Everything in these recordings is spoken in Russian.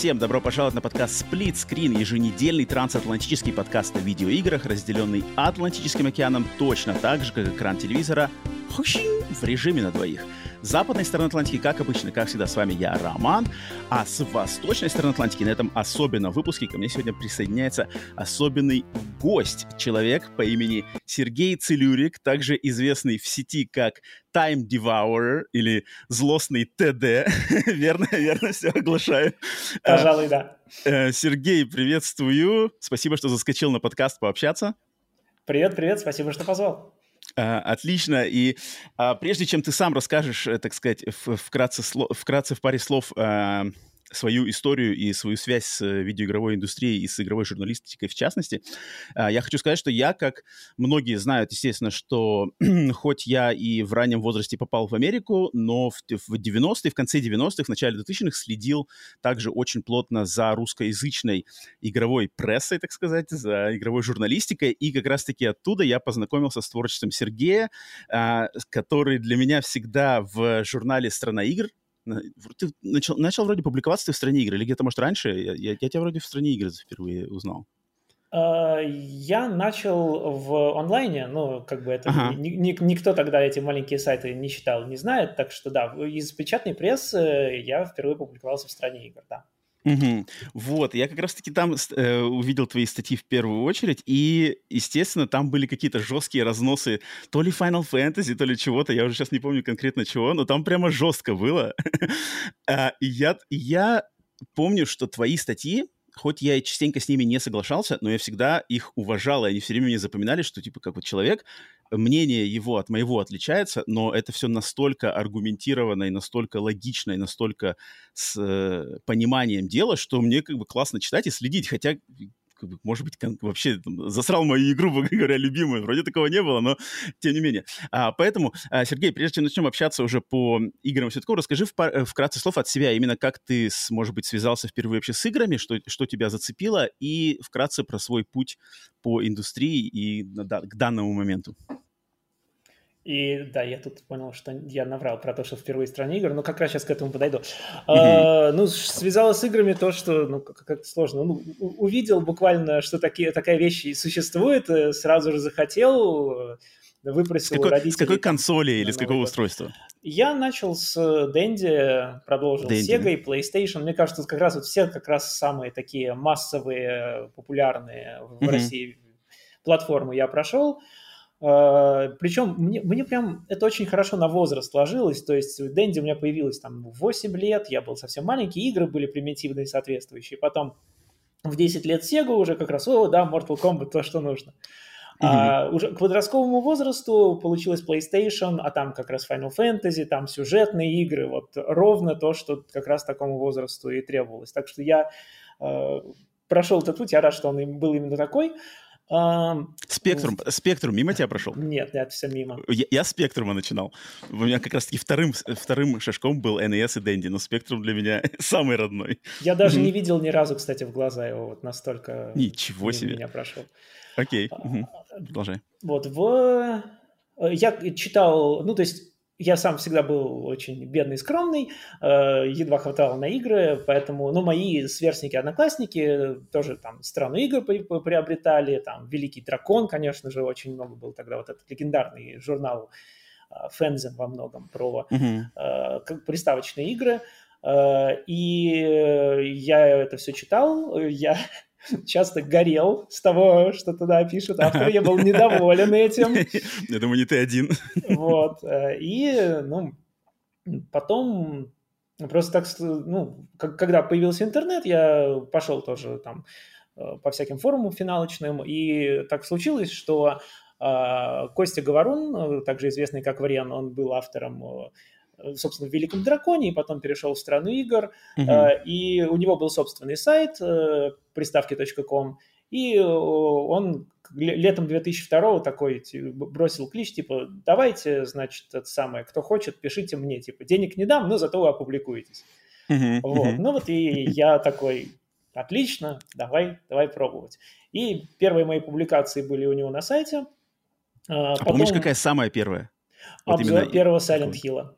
Всем! Добро пожаловать на подкаст Split Screen, еженедельный трансатлантический подкаст о видеоиграх, разделенный Атлантическим океаном точно так же, как экран телевизора в режиме на двоих. С западной стороны Атлантики, как обычно, как всегда, с вами я, Роман. А с восточной стороны Атлантики на этом особенном выпуске ко мне сегодня присоединяется особенный гость. Человек по имени Сергей Целюрик, также известный в сети как Time Devourer или злостный ТД. верно, верно все оглашаю. Пожалуй, да. Э, Сергей, приветствую. Спасибо, что заскочил на подкаст пообщаться. Привет, привет, спасибо, что позвал. А, отлично. И а, прежде чем ты сам расскажешь, э, так сказать, вкратце, вкратце в паре слов а, свою историю и свою связь с э, видеоигровой индустрией и с игровой журналистикой в частности. А, я хочу сказать, что я, как многие знают, естественно, что хоть я и в раннем возрасте попал в Америку, но в, в 90-е, в конце 90-х, в начале 2000-х следил также очень плотно за русскоязычной игровой прессой, так сказать, за игровой журналистикой, и как раз-таки оттуда я познакомился с творчеством Сергея, а, который для меня всегда в журнале «Страна игр» Ты начал, начал вроде публиковаться ты в стране игр, или где-то, может, раньше? Я, я, я тебя вроде в стране игр впервые узнал. А, я начал в онлайне, ну, как бы это ага. ни, ни, никто тогда эти маленькие сайты не читал, не знает, так что да, из печатной прессы я впервые публиковался в стране игр, да. Угу. Вот, я как раз-таки там э, увидел твои статьи в первую очередь, и, естественно, там были какие-то жесткие разносы, то ли Final Fantasy, то ли чего-то, я уже сейчас не помню конкретно чего, но там прямо жестко было. А, я, я помню, что твои статьи, хоть я и частенько с ними не соглашался, но я всегда их уважал, и они все время мне запоминали, что, типа, как вот человек, мнение его от моего отличается, но это все настолько аргументированно и настолько логично и настолько с э, пониманием дела, что мне как бы классно читать и следить, хотя может быть, вообще там, засрал мою игру, говоря, любимую. Вроде такого не было, но тем не менее. А, поэтому, а, Сергей, прежде чем начнем общаться уже по играм такое, расскажи в, э, вкратце слов от себя, именно как ты, может быть, связался впервые вообще с играми, что, что тебя зацепило, и вкратце про свой путь по индустрии и на, к данному моменту. И да, я тут понял, что я наврал про то, что впервые в стране игр, но как раз сейчас к этому подойду. Mm-hmm. А, ну, связалось с играми то, что, ну, как-то сложно. Ну, увидел буквально, что такие, такая вещь существует, э, сразу же захотел, э, выпросил с какой, родителей. С какой консоли или с какого устройства? Я начал с Dendy, продолжил Dendy. Sega и PlayStation. Мне кажется, как раз вот все как раз самые такие массовые, популярные в mm-hmm. России платформы я прошел. Uh, причем мне, мне прям это очень хорошо на возраст ложилось, то есть Дэнди у меня появилась там в 8 лет, я был совсем маленький, игры были примитивные соответствующие, потом в 10 лет Sega уже как раз, о, да, Mortal Kombat, то, что нужно. Mm-hmm. А, уже к подростковому возрасту получилась PlayStation, а там как раз Final Fantasy, там сюжетные игры, вот ровно то, что как раз такому возрасту и требовалось. Так что я э, прошел этот путь, я рад, что он был именно такой. Спектрум, спектрум мимо тебя прошел? Нет, нет, все мимо. Я, я спектрума начинал. У меня как раз-таки вторым, вторым шажком был NES и Dendy, но спектрум для меня самый родной. Я даже не видел ни разу, кстати, в глаза его, вот настолько Ничего себе. меня прошел. Окей, угу. продолжай. Вот, в... Э, я читал, ну, то есть я сам всегда был очень бедный и скромный, э, едва хватало на игры, поэтому, ну, мои сверстники-одноклассники тоже там страну игр приобретали, там Великий Дракон, конечно же, очень много был тогда вот этот легендарный журнал э, Фэнзен во многом про uh-huh. э, приставочные игры, э, и я это все читал, я часто горел с того, что туда пишут автор. Я был недоволен этим. Я думаю, не ты один. Вот. Э, и, ну, потом просто так, ну, когда появился интернет, я пошел тоже там э, по всяким форумам финалочным, и так случилось, что э, Костя Говорун, также известный как Вариан, он был автором Э, собственно, в «Великом драконе», и потом перешел в «Страну игр», угу. и у него был собственный сайт, э, приставки.ком, и он летом 2002 такой бросил клич, типа, давайте, значит, это самое, кто хочет, пишите мне, типа, денег не дам, но зато вы опубликуетесь. Uh-huh, вот. Ну вот и я такой, отлично, давай, давай пробовать. И первые мои публикации были у него на сайте. А потом... помнишь, какая самая первая? Вот обзор именно... первого Silent Hill.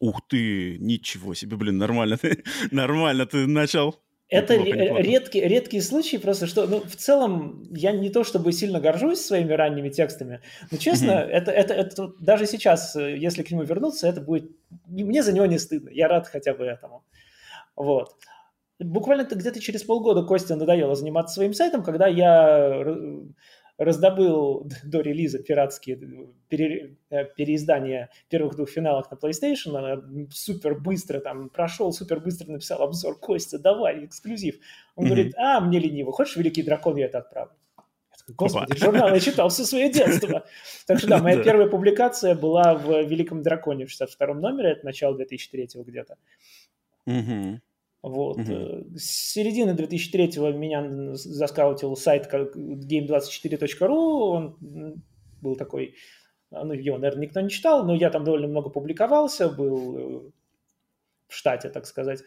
Ух ты, ничего себе, блин, нормально ты, нормально ты начал. Это редкий, редкий случай, просто что, ну, в целом, я не то чтобы сильно горжусь своими ранними текстами, но, честно, mm-hmm. это, это, это даже сейчас, если к нему вернуться, это будет... Мне за него не стыдно, я рад хотя бы этому. Вот. Буквально где-то через полгода Костя надоело заниматься своим сайтом, когда я раздобыл до релиза пиратские пере, э, переиздания первых двух финалов на PlayStation, супер быстро там прошел, супер быстро написал обзор, Костя, давай, эксклюзив. Он mm-hmm. говорит, а, мне лениво, хочешь Великий Дракон, я это отправлю. Господи, журнал я читал все свое детство. Так что да, моя первая публикация была в «Великом драконе» в 62 номере, это начало 2003 где-то. Вот. Угу. С середины 2003-го меня заскаутил сайт game24.ru, он был такой, ну, его, наверное, никто не читал, но я там довольно много публиковался, был э, в штате, так сказать.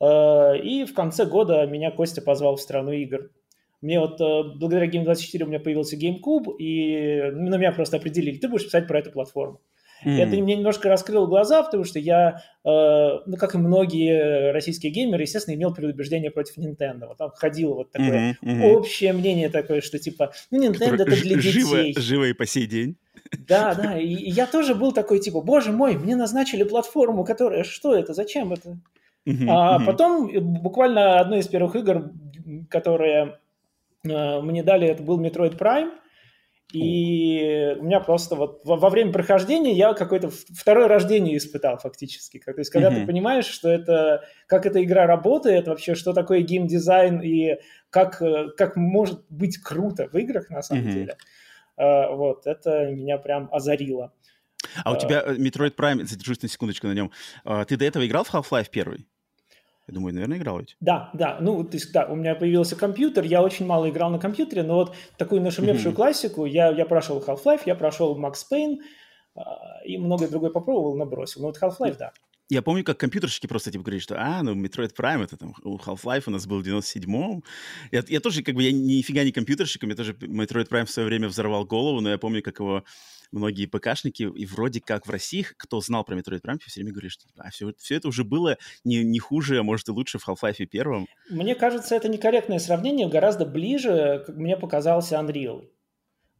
Э, и в конце года меня Костя позвал в страну игр. Мне вот благодаря Game24 у меня появился GameCube, и ну, на меня просто определили, ты будешь писать про эту платформу. Mm. Это мне немножко раскрыло глаза, потому что я, э, ну, как и многие российские геймеры, естественно, имел предубеждение против Nintendo. Вот там ходило вот такое mm-hmm, mm-hmm. общее мнение такое, что типа, ну, Nintendo это для живо, детей. Живо и по сей день. Да, да, и, и я тоже был такой, типа, боже мой, мне назначили платформу, которая, что это, зачем это? Mm-hmm, а mm-hmm. потом буквально одно из первых игр, которые э, мне дали, это был Metroid Prime, и у меня просто вот во, во время прохождения я какое-то второе рождение испытал фактически. То есть, когда mm-hmm. ты понимаешь, что это, как эта игра работает, вообще, что такое геймдизайн и как, как может быть круто в играх на самом mm-hmm. деле, uh, вот, это меня прям озарило. А у тебя э, Metroid Prime, задержусь на секундочку на нем, uh, ты до этого играл в Half-Life первый? Я думаю, наверное, играл ведь. Да, да. Ну, то есть, да, у меня появился компьютер, я очень мало играл на компьютере, но вот такую нашумевшую mm-hmm. классику, я, я прошел Half-Life, я прошел Max Payne, а, и многое другое попробовал, но бросил. Но вот Half-Life, да. Я помню, как компьютерщики просто типа говорили, что «А, ну, Metroid Prime, это там Half-Life у нас был в 97-м». Я, я тоже, как бы, я нифига не компьютерщиком, я тоже Metroid Prime в свое время взорвал голову, но я помню, как его многие ПКшники, и вроде как в России, кто знал про Metroid Prime, все время говорили, что а, все, все это уже было не, не хуже, а может и лучше в Half-Life первом. Мне кажется, это некорректное сравнение, гораздо ближе, мне показался Unreal.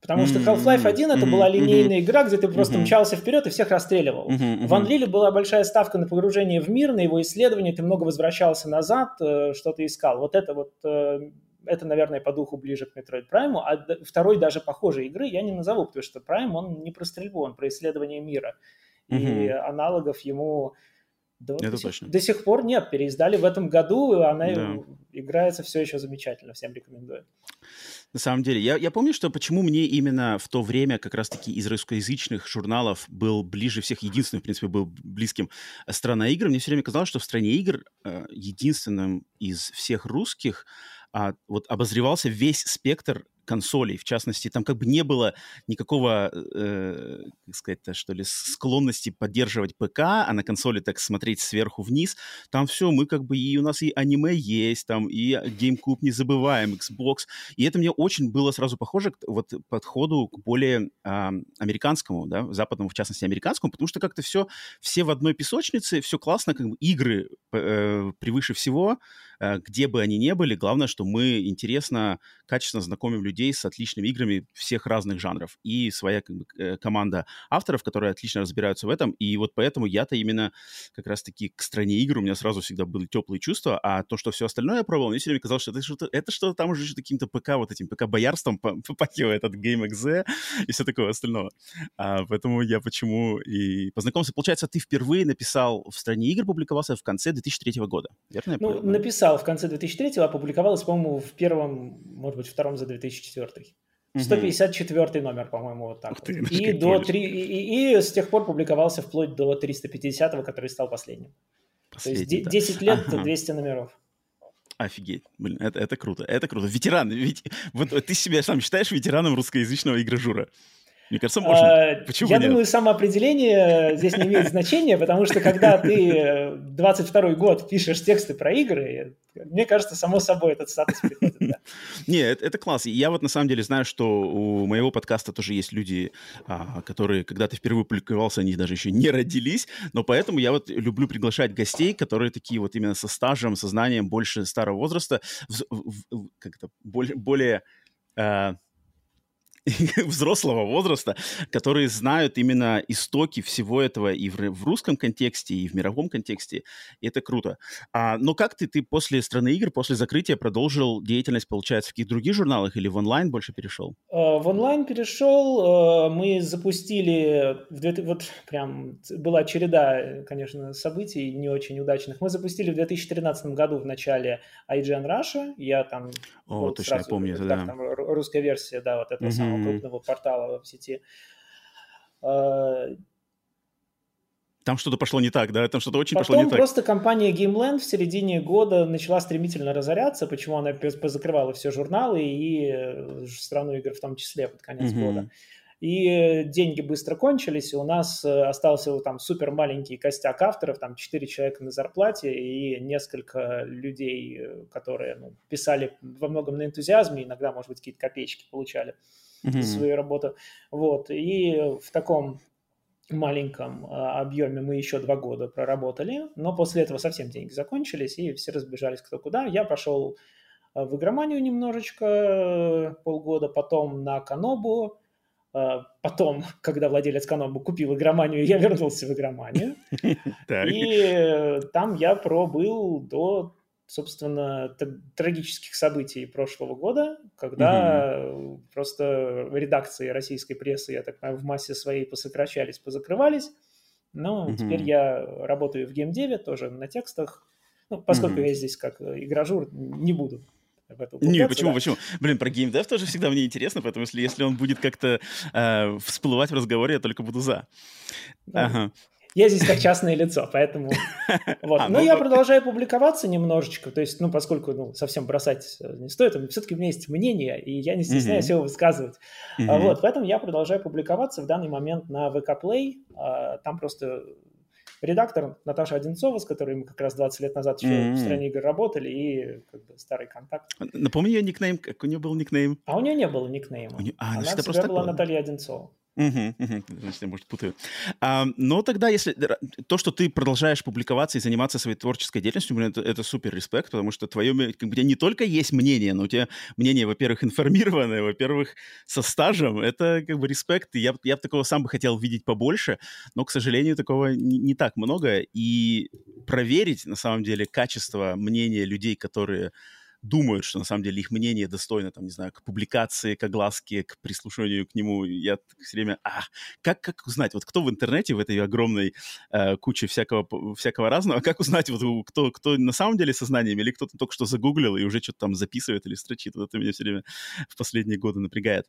Потому что Half-Life 1 это была линейная игра, где ты просто мчался вперед и всех расстреливал. В Unreal была большая ставка на погружение в мир, на его исследование, ты много возвращался назад, э, что-то искал. Вот это вот э, это, наверное, по духу ближе к Metroid Prime, а второй даже похожей игры я не назову, потому что Prime, он не про стрельбу, он про исследование мира. Угу. И аналогов ему до, до, сих, до сих пор нет. Переиздали в этом году, она да. играется все еще замечательно. Всем рекомендую. На самом деле, я, я помню, что почему мне именно в то время как раз-таки из русскоязычных журналов был ближе всех, единственным, в принципе, был близким «Страна игр». Мне все время казалось, что в «Стране игр» э, единственным из всех русских а, вот обозревался весь спектр консолей, в частности, там как бы не было никакого, э, как сказать-то, что ли, склонности поддерживать ПК, а на консоли так смотреть сверху вниз. Там все, мы как бы, и у нас и аниме есть, там, и GameCube не забываем, Xbox. И это мне очень было сразу похоже к вот подходу к более э, американскому, да, западному, в частности, американскому, потому что как-то все, все в одной песочнице, все классно, как бы игры э, превыше всего, э, где бы они ни были, главное, что мы интересно, качественно знакомим людей людей с отличными играми всех разных жанров. И своя как бы, э, команда авторов, которые отлично разбираются в этом. И вот поэтому я-то именно как раз-таки к стране игр у меня сразу всегда были теплые чувства. А то, что все остальное я пробовал, мне все время казалось, что это что-то, это что-то там уже каким-то ПК, вот этим ПК-боярством попахивает от GameXZ и все такое остальное. А, поэтому я почему и познакомился. Получается, ты впервые написал в стране игр, публиковался в конце 2003 года, верно? Ну, написал в конце 2003, а публиковалось, по-моему, в первом, может быть, втором за 2004 154. 154 номер, по-моему, вот так. Ты, вот. И, до 3, и, и, и с тех пор публиковался вплоть до 350, который стал последним. Последний, То есть да. 10 лет, ага. 200 номеров. Офигеть. Блин, это, это круто. Это круто. Ветеран. Ведь вот ты себя сам считаешь ветераном русскоязычного игражура? Мне кажется, можно. А, Почему Я нет? думаю, самоопределение здесь не имеет значения, потому что когда ты 22 год пишешь тексты про игры, мне кажется, само собой этот статус приходит. Да. Не, это, класс. Я вот на самом деле знаю, что у моего подкаста тоже есть люди, а, которые когда-то впервые публиковался, они даже еще не родились, но поэтому я вот люблю приглашать гостей, которые такие вот именно со стажем, со знанием больше старого возраста, как это, более, более э, взрослого возраста, которые знают именно истоки всего этого и в, в русском контексте, и в мировом контексте. И это круто. А, но как ты, ты после «Страны игр», после закрытия продолжил деятельность, получается, в каких других журналах или в онлайн больше перешел? А, в онлайн перешел. А, мы запустили, вот прям была череда, конечно, событий не очень удачных. Мы запустили в 2013 году в начале IGN Russia. Я там... О, вот точно, сразу, я помню это, да. Там русская версия, да, вот этого mm-hmm. самого самого крупного портала в сети. А, там что-то пошло не так, да? Там что-то очень Потом пошло не так. просто компания GameLand в середине года начала стремительно разоряться, почему она позакрывала все журналы и э, страну игр в том числе под конец mm-hmm. года. И деньги быстро кончились, и у нас э, остался там супер маленький костяк авторов, там 4 человека на зарплате и несколько людей, э, которые ну, писали во многом на энтузиазме, иногда, может быть, какие-то копеечки получали mm-hmm. свою работу. Вот. И в таком маленьком а, объеме мы еще два года проработали, но после этого совсем деньги закончились, и все разбежались кто куда. Я пошел а, в игроманию немножечко э, полгода, потом на Канобу, а, Потом, когда владелец Канобу купил игроманию, я вернулся в игроманию. И э, там я пробыл до собственно, трагических событий прошлого года, когда угу. просто редакции российской прессы, я так понимаю, в массе своей посокращались, позакрывались. Но угу. теперь я работаю в геймдеве, тоже на текстах. Ну, поскольку угу. я здесь как игражур, не буду в Не, почему, да? почему? Блин, про геймдев тоже всегда мне интересно, поэтому если, если он будет как-то э, всплывать в разговоре, я только буду за. Да. Ага. Я здесь как частное лицо, поэтому... Вот. А, Но ну, я продолжаю публиковаться немножечко, то есть, ну, поскольку ну, совсем бросать э, не стоит, все-таки у меня есть мнение, и я не стесняюсь его высказывать. Вот, поэтому я продолжаю публиковаться в данный момент на VK Play. А, там просто редактор Наташа Одинцова, с которой мы как раз 20 лет назад еще mm-hmm. в стране игр работали, и как бы старый контакт. Напомни ее никнейм, как у нее был никнейм? А у нее не было никнейма. Нее... А, Она всегда была Наталья Одинцова. Угу, угу. Значит, может, путаю. А, но тогда, если то, что ты продолжаешь публиковаться и заниматься своей творческой деятельностью, это, это супер респект, потому что твое, как бы, не только есть мнение, но у тебя мнение, во-первых, информированное, во-первых, со стажем. Это как бы респект. И я, я такого сам бы хотел видеть побольше, но, к сожалению, такого не, не так много. И проверить, на самом деле, качество мнения людей, которые думают, что на самом деле их мнение достойно, там, не знаю, к публикации, к огласке, к прислушиванию к нему. Я все время, а, как, как узнать, вот кто в интернете, в этой огромной э, куче всякого, всякого разного, как узнать, вот кто, кто на самом деле сознанием, или кто-то только что загуглил и уже что-то там записывает или строчит. Вот это меня все время в последние годы напрягает.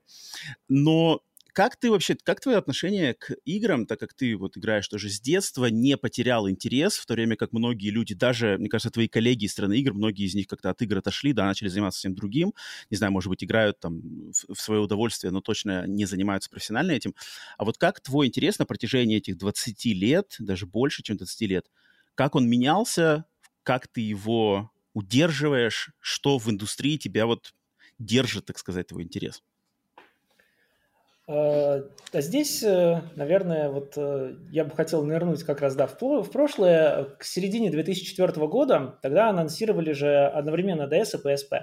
Но как ты вообще, как твое отношение к играм, так как ты вот играешь тоже с детства, не потерял интерес, в то время как многие люди, даже, мне кажется, твои коллеги из страны игр, многие из них как-то от игр отошли, да, начали заниматься всем другим, не знаю, может быть, играют там в, свое удовольствие, но точно не занимаются профессионально этим. А вот как твой интерес на протяжении этих 20 лет, даже больше, чем 20 лет, как он менялся, как ты его удерживаешь, что в индустрии тебя вот держит, так сказать, твой интерес? А здесь, э, наверное, вот э, я бы хотел нырнуть как раз, да, в прошлое. К середине 2004 года тогда анонсировали же одновременно DS и PSP.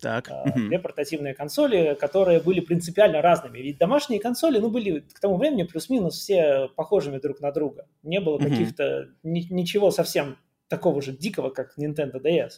Так. Две портативные консоли, которые были принципиально разными. Ведь домашние консоли, ну, были к тому времени плюс-минус все похожими друг на друга. Не было каких-то, ничего совсем такого же дикого, как Nintendo DS.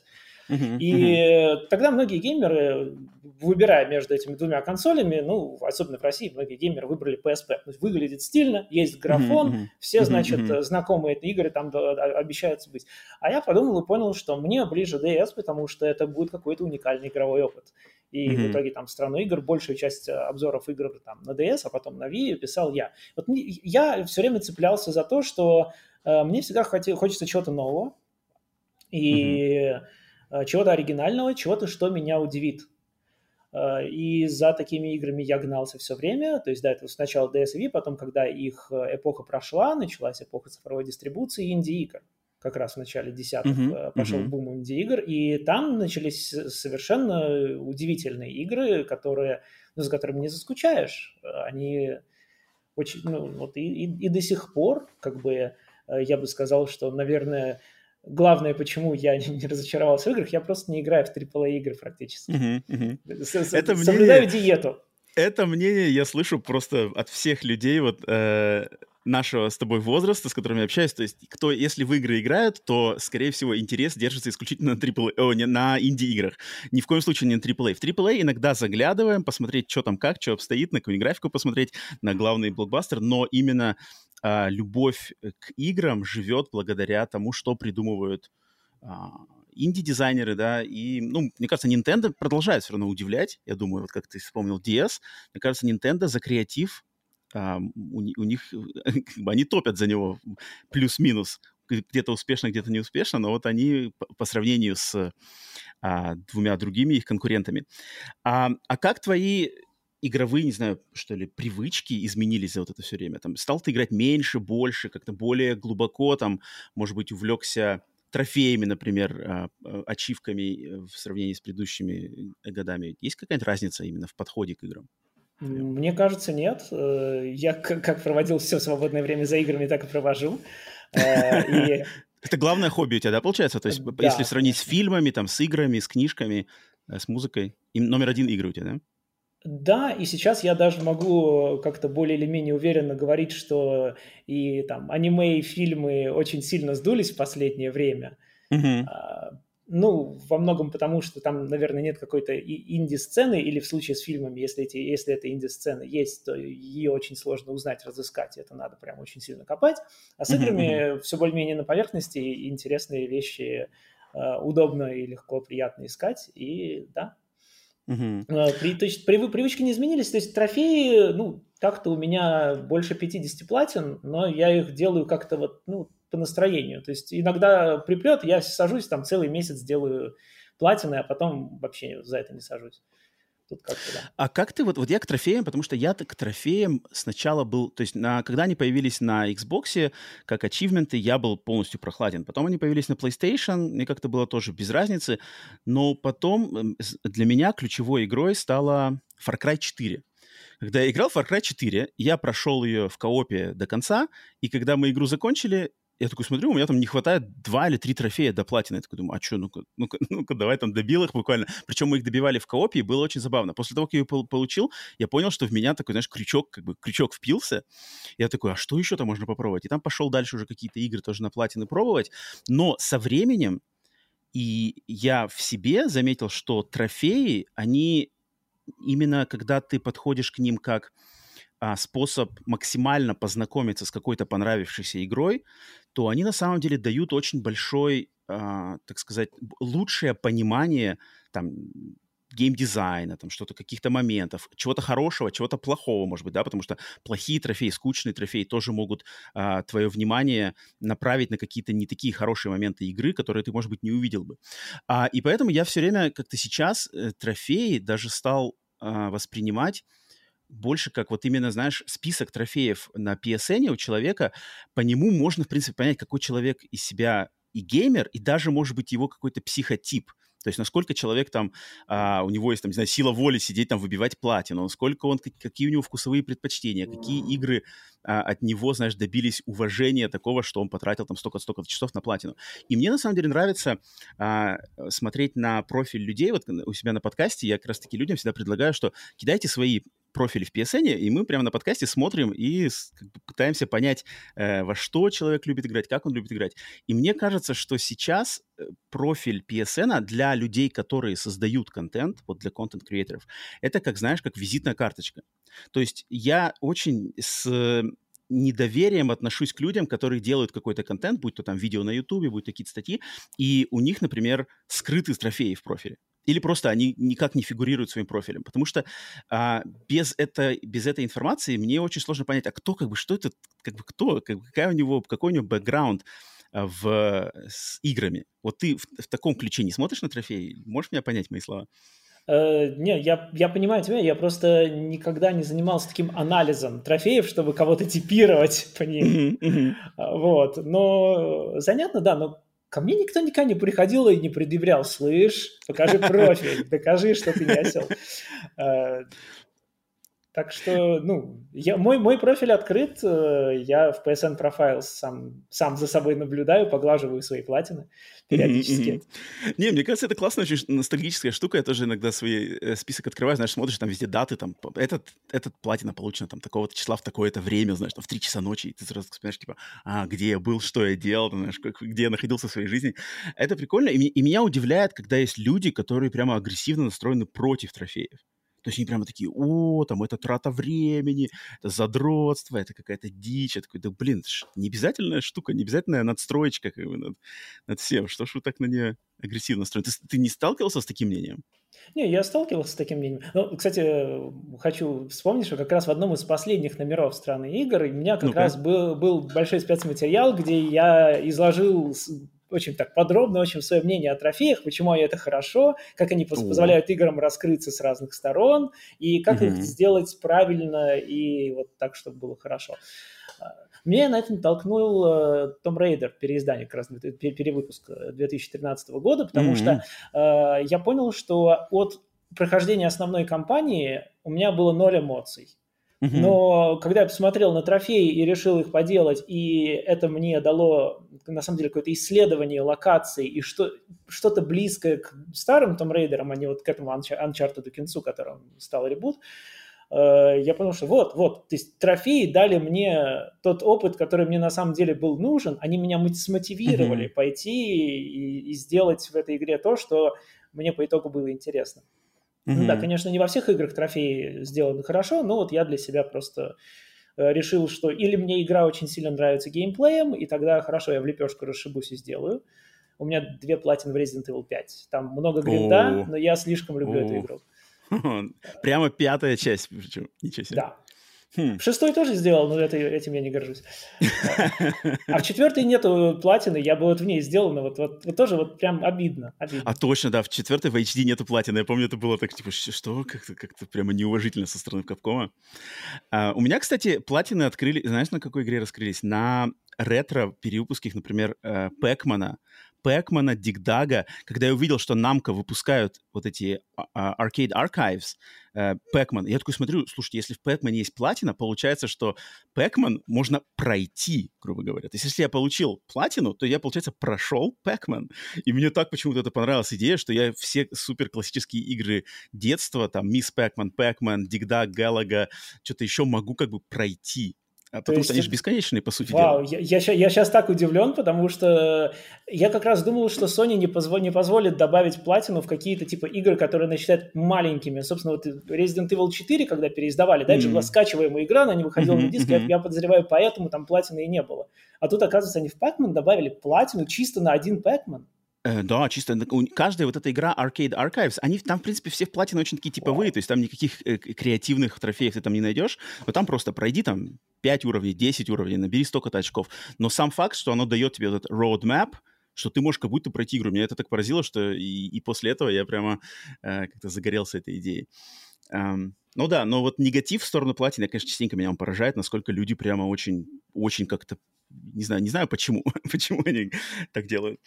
Uh-huh, и uh-huh. тогда многие геймеры, выбирая между этими двумя консолями, ну, особенно в России, многие геймеры выбрали PSP. Выглядит стильно, есть графон, uh-huh, все, значит, uh-huh. знакомые игры там обещаются быть. А я подумал и понял, что мне ближе DS, потому что это будет какой-то уникальный игровой опыт. И mm-hmm. в итоге там страну игр, большую часть обзоров игр там на DS, а потом на Wii писал я. Вот я все время цеплялся за то, что э, мне всегда хоти, хочется чего-то нового. И mm-hmm чего-то оригинального, чего-то, что меня удивит. И за такими играми я гнался все время, то есть, да, это сначала DS и Wii, потом, когда их эпоха прошла, началась эпоха цифровой дистрибуции инди-игр как раз в начале десятых uh-huh, пошел uh-huh. бум инди-игр, и там начались совершенно удивительные игры, которые, ну, за которыми не заскучаешь. Они очень, ну, вот и, и, и до сих пор, как бы, э, я бы сказал, что, наверное, главное, почему я не разочаровался в играх, я просто не играю в AAA игры практически. Uh-huh, uh-huh. Это Соблюдаю мнение... диету. Это мнение я слышу просто от всех людей, вот э, нашего с тобой возраста, с которыми я общаюсь, то есть кто, если в игры играют, то, скорее всего, интерес держится исключительно на, AAA, о, не, на инди-играх. Ни в коем случае не на AAA. В AAA иногда заглядываем, посмотреть, что там как, что обстоит, на какую графику посмотреть, на главный блокбастер, но именно а, любовь к играм живет благодаря тому, что придумывают а, инди-дизайнеры, да, и, ну, мне кажется, Nintendo продолжает все равно удивлять, я думаю, вот как ты вспомнил DS, мне кажется, Nintendo за креатив а, у, у них, как бы, они топят за него плюс-минус, где-то успешно, где-то не успешно, но вот они по сравнению с а, двумя другими их конкурентами. А, а как твои игровые, не знаю, что ли, привычки изменились за вот это все время? Там, стал ты играть меньше, больше, как-то более глубоко, там, может быть, увлекся трофеями, например, а, а, ачивками в сравнении с предыдущими годами. Есть какая-то разница именно в подходе к играм? Мне кажется, нет. Э, я как проводил все свободное время за играми, так и провожу. Э. Это главное хобби у тебя, да, получается? То есть, если сравнить с фильмами, там, с играми, с книжками, э, с музыкой, номер один игры у тебя, да? Да, и сейчас я даже могу как-то более или менее уверенно говорить, что и там аниме и фильмы очень сильно сдулись в последнее время. Uh-huh. Ну, во многом потому, что там, наверное, нет какой-то инди-сцены, или в случае с фильмами, если, эти, если эта инди-сцена есть, то ее очень сложно узнать, разыскать, это надо прям очень сильно копать. А с играми все более-менее на поверхности, и интересные вещи э, удобно и легко, приятно искать, и да. Uh-huh. При, то есть при, привычки не изменились, то есть трофеи, ну, как-то у меня больше 50 платин, но я их делаю как-то вот, ну, по настроению. То есть иногда припрет, я сажусь, там целый месяц делаю платины, а потом вообще за это не сажусь. Тут как да. А как ты, вот, вот я к трофеям, потому что я к трофеям сначала был, то есть на, когда они появились на Xbox, как ачивменты, я был полностью прохладен. Потом они появились на PlayStation, мне как-то было тоже без разницы, но потом эм, для меня ключевой игрой стала Far Cry 4. Когда я играл в Far Cry 4, я прошел ее в коопе до конца, и когда мы игру закончили, я такой смотрю, у меня там не хватает два или три трофея до платины. Я такой думаю, а что, ну-ка, ну-ка, ну-ка, давай там добил их буквально. Причем мы их добивали в коопе, и было очень забавно. После того, как я ее получил, я понял, что в меня такой, знаешь, крючок, как бы крючок впился. Я такой, а что еще там можно попробовать? И там пошел дальше уже какие-то игры тоже на платины пробовать. Но со временем и я в себе заметил, что трофеи, они именно когда ты подходишь к ним как а, способ максимально познакомиться с какой-то понравившейся игрой, то они на самом деле дают очень большой, а, так сказать, лучшее понимание там геймдизайна, там что-то, каких-то моментов, чего-то хорошего, чего-то плохого, может быть, да, потому что плохие трофеи, скучные трофеи тоже могут а, твое внимание направить на какие-то не такие хорошие моменты игры, которые ты, может быть, не увидел бы. А, и поэтому я все время как-то сейчас э, трофеи даже стал а, воспринимать больше как вот именно, знаешь, список трофеев на PSN у человека, по нему можно, в принципе, понять, какой человек из себя и геймер, и даже, может быть, его какой-то психотип. То есть насколько человек там, а, у него есть, там, не знаю, сила воли сидеть там, выбивать платину, насколько он, какие у него вкусовые предпочтения, какие игры а, от него, знаешь, добились уважения такого, что он потратил там столько-столько часов на платину. И мне, на самом деле, нравится а, смотреть на профиль людей, вот у себя на подкасте я как раз-таки людям всегда предлагаю, что кидайте свои профиль в PSN, и мы прямо на подкасте смотрим и пытаемся понять, э, во что человек любит играть, как он любит играть. И мне кажется, что сейчас э, профиль PSN для людей, которые создают контент, вот для контент-креаторов, это, как знаешь, как визитная карточка. То есть я очень с недоверием отношусь к людям, которые делают какой-то контент, будь то там видео на YouTube, будь то какие-то статьи, и у них, например, скрыты трофеи в профиле. Или просто они никак не фигурируют своим профилем. Потому что а, без, это, без этой информации мне очень сложно понять, а кто, как бы, что это, как бы, кто, как какая у него, какой у него бэкграунд, в, с играми. Вот ты в, в таком ключе не смотришь на трофеи? Можешь меня понять мои слова? Uh, не, я, я понимаю тебя, я просто никогда не занимался таким анализом трофеев, чтобы кого-то типировать по ним. Mm-hmm. Вот, но занятно, да, но ко мне никто никогда не приходил и не предъявлял, слышь, покажи профиль, докажи, что ты не осел. Так что, ну, я, мой, мой профиль открыт, э, я в PSN Profiles сам, сам за собой наблюдаю, поглаживаю свои платины периодически. Не, мне кажется, это классная очень ностальгическая штука. Я тоже иногда свой э, список открываю, знаешь, смотришь, там везде даты, там, этот, этот платина получена там такого-то числа в такое-то время, знаешь, там в 3 часа ночи, и ты сразу вспоминаешь, типа, а, где я был, что я делал, знаешь, как, где я находился в своей жизни. Это прикольно, и, и меня удивляет, когда есть люди, которые прямо агрессивно настроены против трофеев. То есть они прямо такие, о, там, это трата времени, это задротство, это какая-то дичь. Я такой, да, блин, это ж не обязательная штука, не обязательная надстроечка как бы, над, над всем. Что ж вы так на нее агрессивно настроены? Ты, ты не сталкивался с таким мнением? Не, я сталкивался с таким мнением. Ну, кстати, хочу вспомнить, что как раз в одном из последних номеров «Страны игр» у меня как ну раз был, был большой спецматериал, где я изложил очень так подробно, очень свое мнение о трофеях, почему это хорошо, как они позволяют играм раскрыться с разных сторон, и как их сделать правильно и вот так, чтобы было хорошо. А, мне на этом толкнул Tomb Raider, переиздание, как раз перевыпуск 2013 года, потому mm-hmm. что э, я понял, что от прохождения основной кампании у меня было ноль эмоций. Но когда я посмотрел на трофеи и решил их поделать, и это мне дало, на самом деле, какое-то исследование локаций и что, что-то близкое к старым Tomb Raider ам, а не вот к этому Uncharted кинцу, которым стал ребут, э, я понял, что вот, вот, то есть трофеи дали мне тот опыт, который мне на самом деле был нужен, они меня смотивировали mm-hmm. пойти и, и сделать в этой игре то, что мне по итогу было интересно. Mm-hmm. Ну да, конечно, не во всех играх трофеи сделаны хорошо, но вот я для себя просто э, решил, что или мне игра очень сильно нравится геймплеем, и тогда хорошо, я в лепешку расшибусь и сделаю. У меня две платины в Resident Evil 5. Там много гринда, но я слишком люблю эту игру. Прямо пятая часть, причем. Ничего себе. Да. Хм. Шестой тоже сделал, но это, этим я не горжусь. А в четвертой нету платины, я бы вот в ней сделал, но вот, вот, вот тоже вот прям обидно, обидно. А точно, да, в четвертой в HD нету платины. Я помню, это было так, типа, что? Как-то как прямо неуважительно со стороны Капкома. А, у меня, кстати, платины открыли, знаешь, на какой игре раскрылись? На ретро-перевыпусках, например, э, Пэкмана. Пэкмана, Дигдага, когда я увидел, что Намка выпускают вот эти uh, Arcade Archives, uh, Пэкман, я такой смотрю, слушайте, если в Пэкмане есть платина, получается, что Пэкман можно пройти, грубо говоря. То есть если я получил платину, то я, получается, прошел Пэкман. И мне так почему-то это понравилась идея, что я все супер классические игры детства, там, Мисс Пэкман, Пэкман, Дигдаг, Галага, что-то еще могу как бы пройти. А потому есть, что они же бесконечные, по сути вау, дела. Я, я, я сейчас так удивлен, потому что я как раз думал, что Sony не, позво, не позволит добавить платину в какие-то типа игры, которые она считает маленькими. Собственно, вот Resident Evil 4, когда переиздавали, да, mm-hmm. это была скачиваемая игра, она не выходила mm-hmm. на диск, mm-hmm. я, я подозреваю, поэтому там платины и не было. А тут, оказывается, они в Pac-Man добавили платину чисто на один Pac-Man. Э, да, чисто каждая вот эта игра Arcade Archives, они там, в принципе, все в платине очень такие типовые, то есть там никаких э, креативных трофеев ты там не найдешь, но там просто пройди там 5 уровней, 10 уровней, набери столько-то очков. Но сам факт, что оно дает тебе этот roadmap, что ты можешь как будто пройти игру, меня это так поразило, что и, и после этого я прямо э, как-то загорелся этой идеей. Um, ну да, но вот негатив в сторону платины, конечно, частенько меня он поражает, насколько люди прямо очень, очень как-то не знаю, не знаю почему, почему они так делают.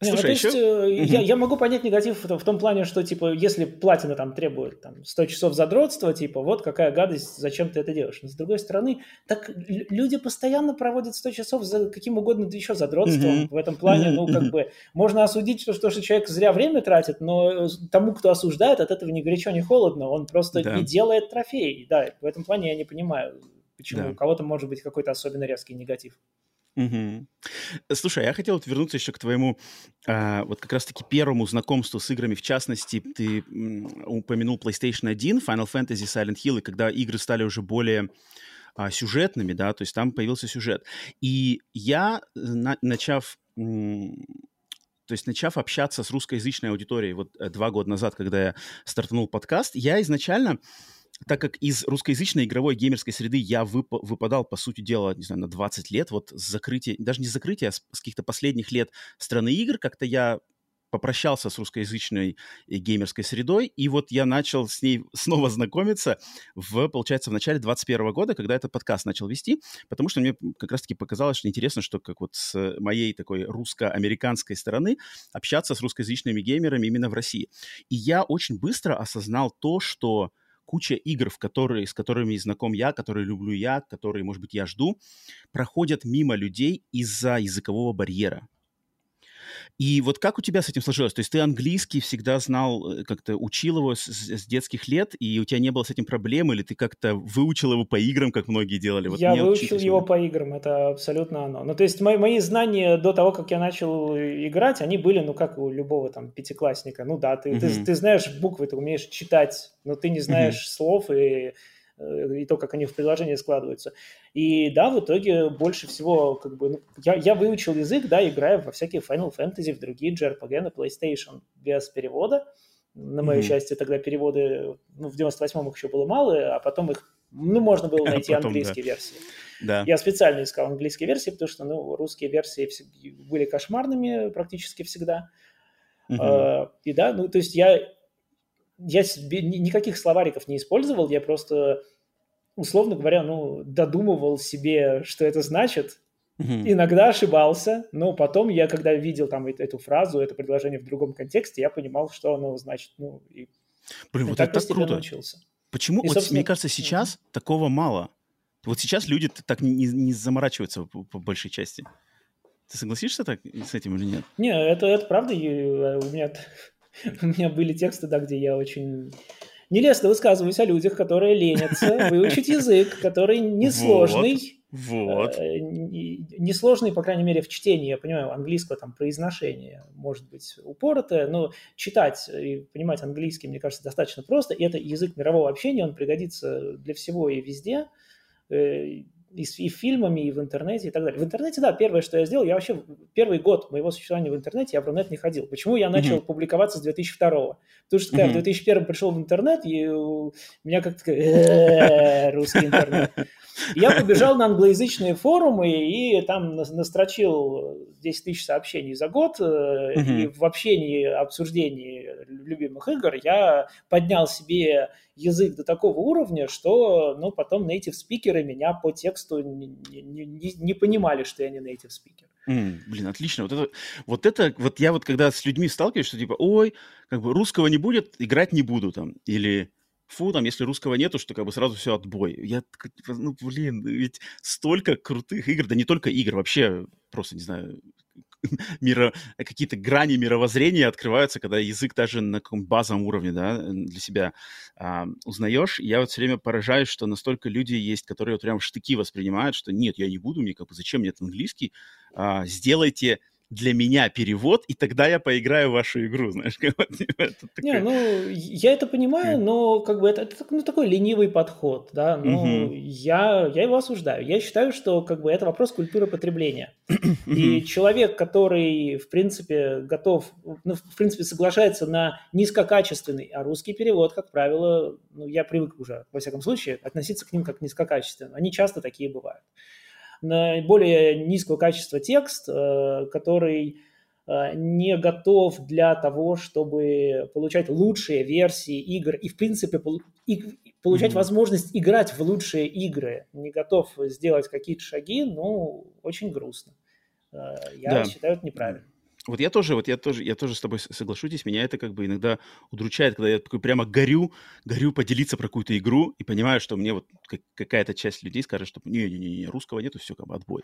Не, ну, Слушай, ну, еще... есть, э, я, я могу понять негатив в, в том плане, что, типа, если платина там требует там, 100 часов задротства, типа, вот какая гадость, зачем ты это делаешь. Но, с другой стороны, так люди постоянно проводят 100 часов за каким угодно еще задротством. Mm-hmm. В этом плане, ну, как бы, можно осудить, что, что, что человек зря время тратит, но тому, кто осуждает, от этого ни горячо, ни холодно. Он просто да. не делает трофей. Да, в этом плане я не понимаю, почему да. у кого-то может быть какой-то особенно резкий негатив. Угу. Слушай, я хотел вот вернуться еще к твоему, а, вот как раз-таки первому знакомству с играми. В частности, ты упомянул PlayStation 1, Final Fantasy, Silent Hill, и когда игры стали уже более а, сюжетными, да, то есть там появился сюжет. И я, на, начав то есть начав общаться с русскоязычной аудиторией вот э, два года назад, когда я стартанул подкаст, я изначально так как из русскоязычной игровой геймерской среды я вып- выпадал, по сути дела, не знаю, на 20 лет, вот с закрытия, даже не с закрытия, а с, с каких-то последних лет страны игр, как-то я попрощался с русскоязычной геймерской средой, и вот я начал с ней снова знакомиться в, получается, в начале 21 года, когда этот подкаст начал вести, потому что мне как раз-таки показалось, что интересно, что как вот с моей такой русско-американской стороны общаться с русскоязычными геймерами именно в России. И я очень быстро осознал то, что куча игр, в которые, с которыми знаком я, которые люблю я, которые, может быть, я жду, проходят мимо людей из-за языкового барьера. И вот как у тебя с этим сложилось? То есть ты английский всегда знал, э, как-то учил его с, с детских лет, и у тебя не было с этим проблем, или ты как-то выучил его по играм, как многие делали? Вот я выучил его по играм, это абсолютно оно. Ну, то есть мои, мои знания до того, как я начал играть, они были, ну, как у любого там пятиклассника. Ну да, ты, uh-huh. ты, ты знаешь буквы, ты умеешь читать, но ты не знаешь uh-huh. слов, и Э, и то, как они в приложении складываются. И да, в итоге больше всего, как бы, ну, я, я выучил язык, да, играя во всякие Final Fantasy, в другие JRPG на PlayStation без перевода. На мое mm-hmm. счастье, тогда переводы, ну, в 98-м их еще было мало, а потом их, ну, можно было найти потом, английские да. версии. Да. Я специально искал английские версии, потому что, ну, русские версии были кошмарными практически всегда. Uh-huh. Uh, и да, ну, то есть я я себе никаких словариков не использовал, я просто, условно говоря, ну, додумывал себе, что это значит. Mm-hmm. Иногда ошибался, но потом я, когда видел там эту фразу, это предложение в другом контексте, я понимал, что оно значит. Ну, и, Блин, и вот так это так круто. Научился. Почему? И, вот, мне кажется, сейчас mm-hmm. такого мало. Вот сейчас люди так не, не заморачиваются по, по большей части. Ты согласишься так с этим или нет? Не, это, это правда. Э, у меня У меня были тексты, да, где я очень нелестно высказываюсь о людях, которые ленятся выучить язык, который несложный. Вот. Э, несложный, по крайней мере, в чтении. Я понимаю, английского там произношение может быть упоротое, но читать и понимать английский, мне кажется, достаточно просто. И это язык мирового общения, он пригодится для всего и везде. Э, и, и фильмами, и в интернете, и так далее. В интернете, да, первое, что я сделал, я вообще первый год моего существования в интернете, я в Рунет не ходил. Почему я начал mm-hmm. публиковаться с 2002 -го? Потому что, когда mm-hmm. в 2001 пришел в интернет, и у меня как-то русский интернет. Я побежал на англоязычные форумы и там настрочил 10 тысяч сообщений за год. Mm-hmm. И в общении, обсуждении любимых игр я поднял себе язык до такого уровня, что ну, потом native спикеры меня по тексту не, не, не, понимали, что я не native спикер. Mm, блин, отлично. Вот это, вот это, вот я вот когда с людьми сталкиваюсь, что типа, ой, как бы русского не будет, играть не буду там, или фу, там, если русского нету, что как бы сразу все отбой. Я, ну, блин, ведь столько крутых игр, да не только игр, вообще просто, не знаю, миро, какие-то грани мировоззрения открываются, когда язык даже на каком базовом уровне да, для себя а, узнаешь. я вот все время поражаюсь, что настолько люди есть, которые вот прям штыки воспринимают, что нет, я не буду, мне как бы зачем мне этот английский, а, сделайте для меня перевод, и тогда я поиграю в вашу игру, знаешь. Вот, это такой... Не, ну, я это понимаю, но как бы это, это ну, такой ленивый подход, да, но угу. я, я его осуждаю. Я считаю, что как бы это вопрос культуры потребления. И человек, который, в принципе, готов, ну, в принципе, соглашается на низкокачественный, а русский перевод, как правило, ну, я привык уже, во всяком случае, относиться к ним как низкокачественно. Они часто такие бывают более низкого качества текст, э, который э, не готов для того, чтобы получать лучшие версии игр и, в принципе, получать mm-hmm. возможность играть в лучшие игры. Не готов сделать какие-то шаги, ну, очень грустно. Э, я да. считаю это неправильно. Вот я тоже, вот я тоже, я тоже с тобой соглашусь, меня это как бы иногда удручает, когда я такой прямо горю, горю поделиться про какую-то игру и понимаю, что мне вот какая-то часть людей скажет, что не-не-не, русского нету, все как бы отбой.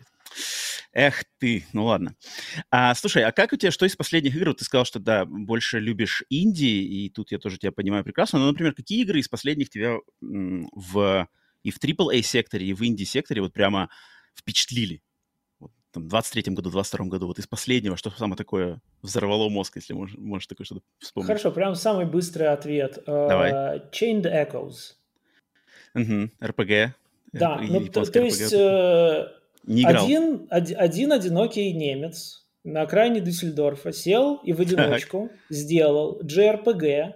Эх ты, ну ладно. А, слушай, а как у тебя, что из последних игр? Ты сказал, что да, больше любишь инди, и тут я тоже тебя понимаю прекрасно. Но, например, какие игры из последних тебя в и в AAA секторе, и в инди секторе вот прямо впечатлили? Там, 23-м году, 22-м году, вот из последнего, что самое такое взорвало мозг, если можешь, можешь такое что-то вспомнить? Хорошо, прям самый быстрый ответ. Э, Давай. Chained Echoes. Угу, RPG. Да, ну, то, то есть э, один, один, один одинокий немец на окраине Дюссельдорфа сел и в одиночку так. сделал JRPG,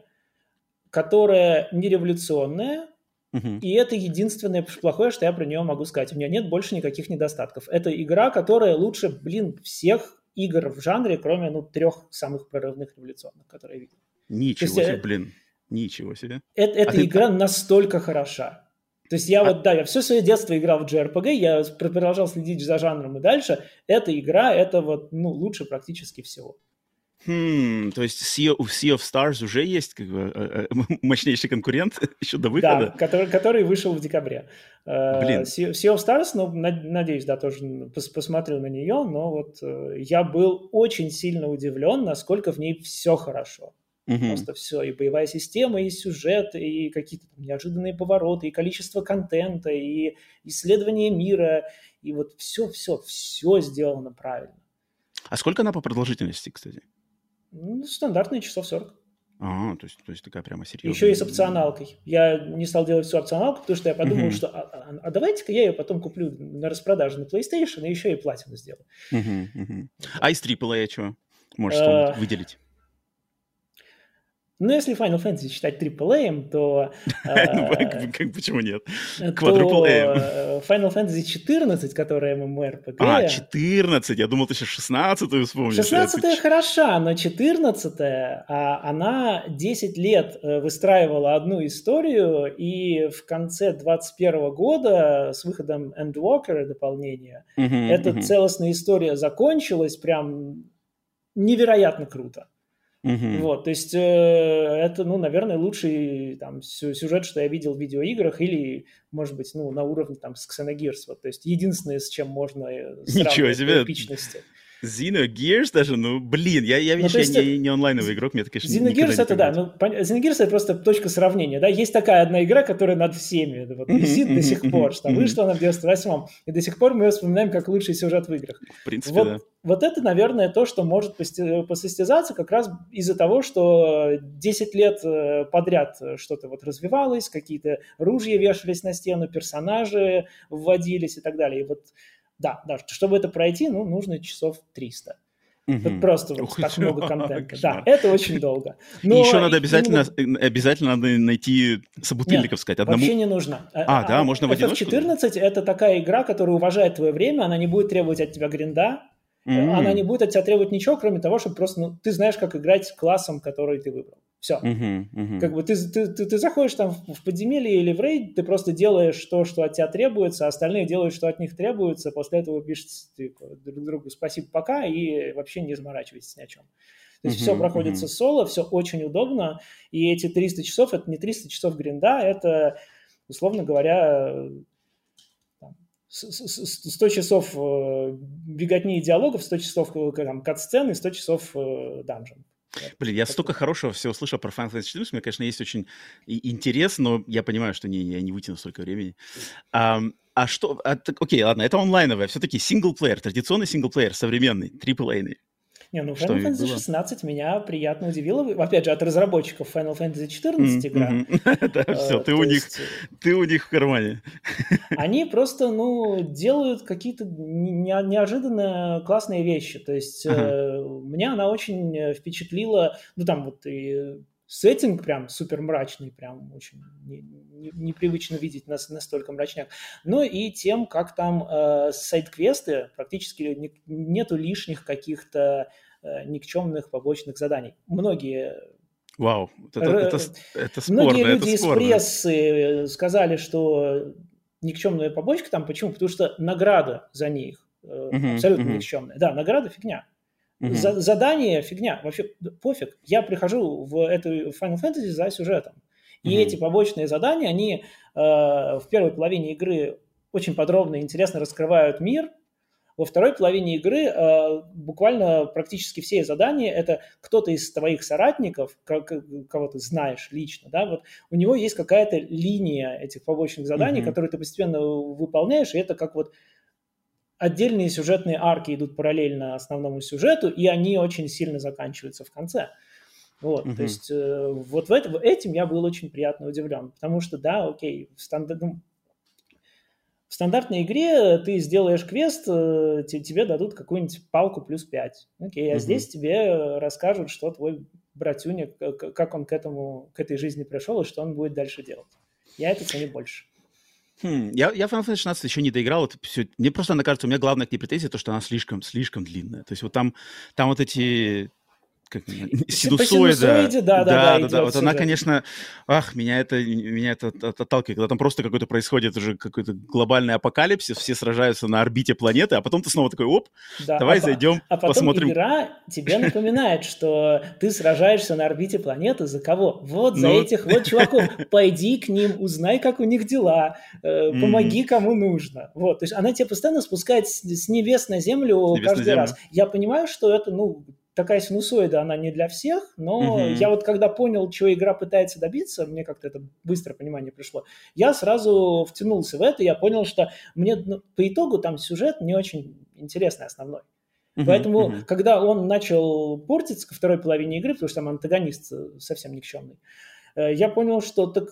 которое не революционное, И это единственное плохое, что я про нее могу сказать. У нее нет больше никаких недостатков. Это игра, которая лучше, блин, всех игр в жанре, кроме, ну, трех самых прорывных революционных, которые я видел. Ничего есть, себе, э, блин. Ничего себе. Это, эта а игра ты... настолько хороша. То есть я а... вот, да, я все свое детство играл в JRPG, я продолжал следить за жанром и дальше. Эта игра, это вот, ну, лучше практически всего. Хм, то есть sea, у Sea of Stars уже есть как бы э, э, мощнейший конкурент еще до выхода? Да, который, который вышел в декабре. Э, Блин. Sea, sea of Stars, ну, надеюсь, да, тоже пос, посмотрел на нее, но вот я был очень сильно удивлен, насколько в ней все хорошо. Угу. Просто все, и боевая система, и сюжет, и какие-то неожиданные повороты, и количество контента, и исследование мира, и вот все-все, все сделано правильно. А сколько она по продолжительности, кстати? Ну, стандартные часов 40. А, то есть, то есть такая прямо серьезная. Еще и с опционалкой. Я не стал делать всю опционалку, потому что я подумал, uh-huh. что а, а, а давайте-ка я ее потом куплю на распродаже на PlayStation и еще и платину сделаю. Uh-huh, uh-huh. А из AAA чего? Можешь uh, выделить? Ну, если Final Fantasy считать AAA, то... Ну, как почему нет? Quadruple э, Final Fantasy 14, которая MMORPG... А, 14, я думал, ты сейчас 16 вспомнишь. 16 хороша, но 14 она 10 лет э, выстраивала одну историю, и в конце 21 года с выходом Endwalker дополнения, эта целостная история закончилась прям невероятно круто. Угу. Вот, то есть э, это, ну, наверное, лучший там сюжет, что я видел в видеоиграх, или, может быть, ну, на уровне там с Xenogears. Вот, то есть единственное, с чем можно э, Ничего себе. эпичности. Xenogears даже, ну, блин, я, я ну, ну, я не, не онлайновый игрок, мне конечно, Xenogears это, да, ну, Xenogears это просто точка сравнения, да, есть такая одна игра, которая над всеми вот, висит до сих пор, что вышла она в 98-м, и до сих пор мы ее вспоминаем как лучший сюжет в играх. В принципе, вот, да. Вот это, наверное, то, что может посостязаться как раз из-за того, что 10 лет э, подряд что-то вот развивалось, какие-то ружья вешались на стену, персонажи вводились и так далее, и вот да, да, чтобы это пройти, ну, нужно часов 300. Угу. Вот просто вот так много контента. Да, это очень долго. Но и еще надо обязательно, именно... обязательно надо найти собутыльников, Нет, сказать. Одному... вообще не нужно. А, а да, можно в одиночку? FF14 — это такая игра, которая уважает твое время, она не будет требовать от тебя гринда, mm-hmm. она не будет от тебя требовать ничего, кроме того, чтобы просто ну, ты знаешь, как играть классом, который ты выбрал. Все. Uh-huh, uh-huh. Как бы ты, ты, ты, ты заходишь там в подземелье или в рейд, ты просто делаешь то, что от тебя требуется, а остальные делают, что от них требуется, после этого пишешь типа, друг другу спасибо, пока, и вообще не заморачивайтесь ни о чем. То есть uh-huh, все проходится uh-huh. соло, все очень удобно, и эти 300 часов, это не 300 часов гринда, это, условно говоря, 100 часов э, беготни и диалогов, 100 часов э, там, кат-сцены, 100 часов э, данжен. Блин, я столько хорошего всего слышал про Final Fantasy 14. Мне, конечно, есть очень интерес, но я понимаю, что не, я не вытяну столько времени. А, а что... А, так, окей, ладно, это онлайновое. Все-таки синглплеер, традиционный синглплеер, современный, AAA. Не, ну Final Fantasy 16 меня приятно удивило. Опять же, от разработчиков Final Fantasy 14 игра. Да, все, ты у них, ты у них в кармане. Они просто, ну, делают какие-то неожиданно классные вещи. То есть э, меня она очень впечатлила, ну, там вот и сеттинг прям супер мрачный, прям очень непривычно видеть нас настолько мрачняк. Ну и тем, как там э, сайт-квесты, практически не, нету лишних каких-то э, никчемных побочных заданий. Многие Вау, это, это, это спорно, Многие люди это из прессы сказали, что никчемная побочка там, почему? Потому что награда за них uh-huh, абсолютно uh-huh. никчемная. Да, награда фигня. Uh-huh. За, задание фигня. Вообще пофиг. Я прихожу в эту Final Fantasy за сюжетом. И mm-hmm. эти побочные задания, они э, в первой половине игры очень подробно и интересно раскрывают мир. Во второй половине игры э, буквально практически все задания это кто-то из твоих соратников, как, кого ты знаешь лично, да, вот у него есть какая-то линия этих побочных заданий, mm-hmm. которые ты постепенно выполняешь, и это как вот отдельные сюжетные арки идут параллельно основному сюжету, и они очень сильно заканчиваются в конце. Вот, угу. то есть э, вот в это, этим я был очень приятно удивлен, потому что, да, окей, в, стандарт, ну, в стандартной игре ты сделаешь квест, э, тебе дадут какую-нибудь палку плюс 5, окей, а угу. здесь тебе расскажут, что твой братюня, как он к этому, к этой жизни пришел и что он будет дальше делать. Я это ценю больше. Хм, я, я Final Fantasy 16 еще не доиграл. Это все, мне просто, она кажется, у меня главная к ней претензия, то, что она слишком, слишком длинная. То есть вот там, там вот эти синусоида. Да, да, да. да, да. Вот она, конечно, ах, меня это, меня это отталкивает, когда там просто какой-то происходит уже какой-то глобальный апокалипсис, все сражаются на орбите планеты, а потом ты снова такой, оп, да, давай а, зайдем, а потом посмотрим. игра тебе напоминает, что ты сражаешься на орбите планеты за кого? Вот за ну... этих вот чуваков. Пойди к ним, узнай, как у них дела, э, помоги кому нужно. Вот, то есть она тебя постоянно спускает с, небес на землю каждый раз. Я понимаю, что это, ну, такая синусоида, она не для всех, но mm-hmm. я вот когда понял, чего игра пытается добиться, мне как-то это быстро понимание пришло, я сразу втянулся в это, я понял, что мне ну, по итогу там сюжет не очень интересный основной. Mm-hmm. Поэтому, mm-hmm. когда он начал портиться ко второй половине игры, потому что там антагонист совсем никчемный, э, я понял, что так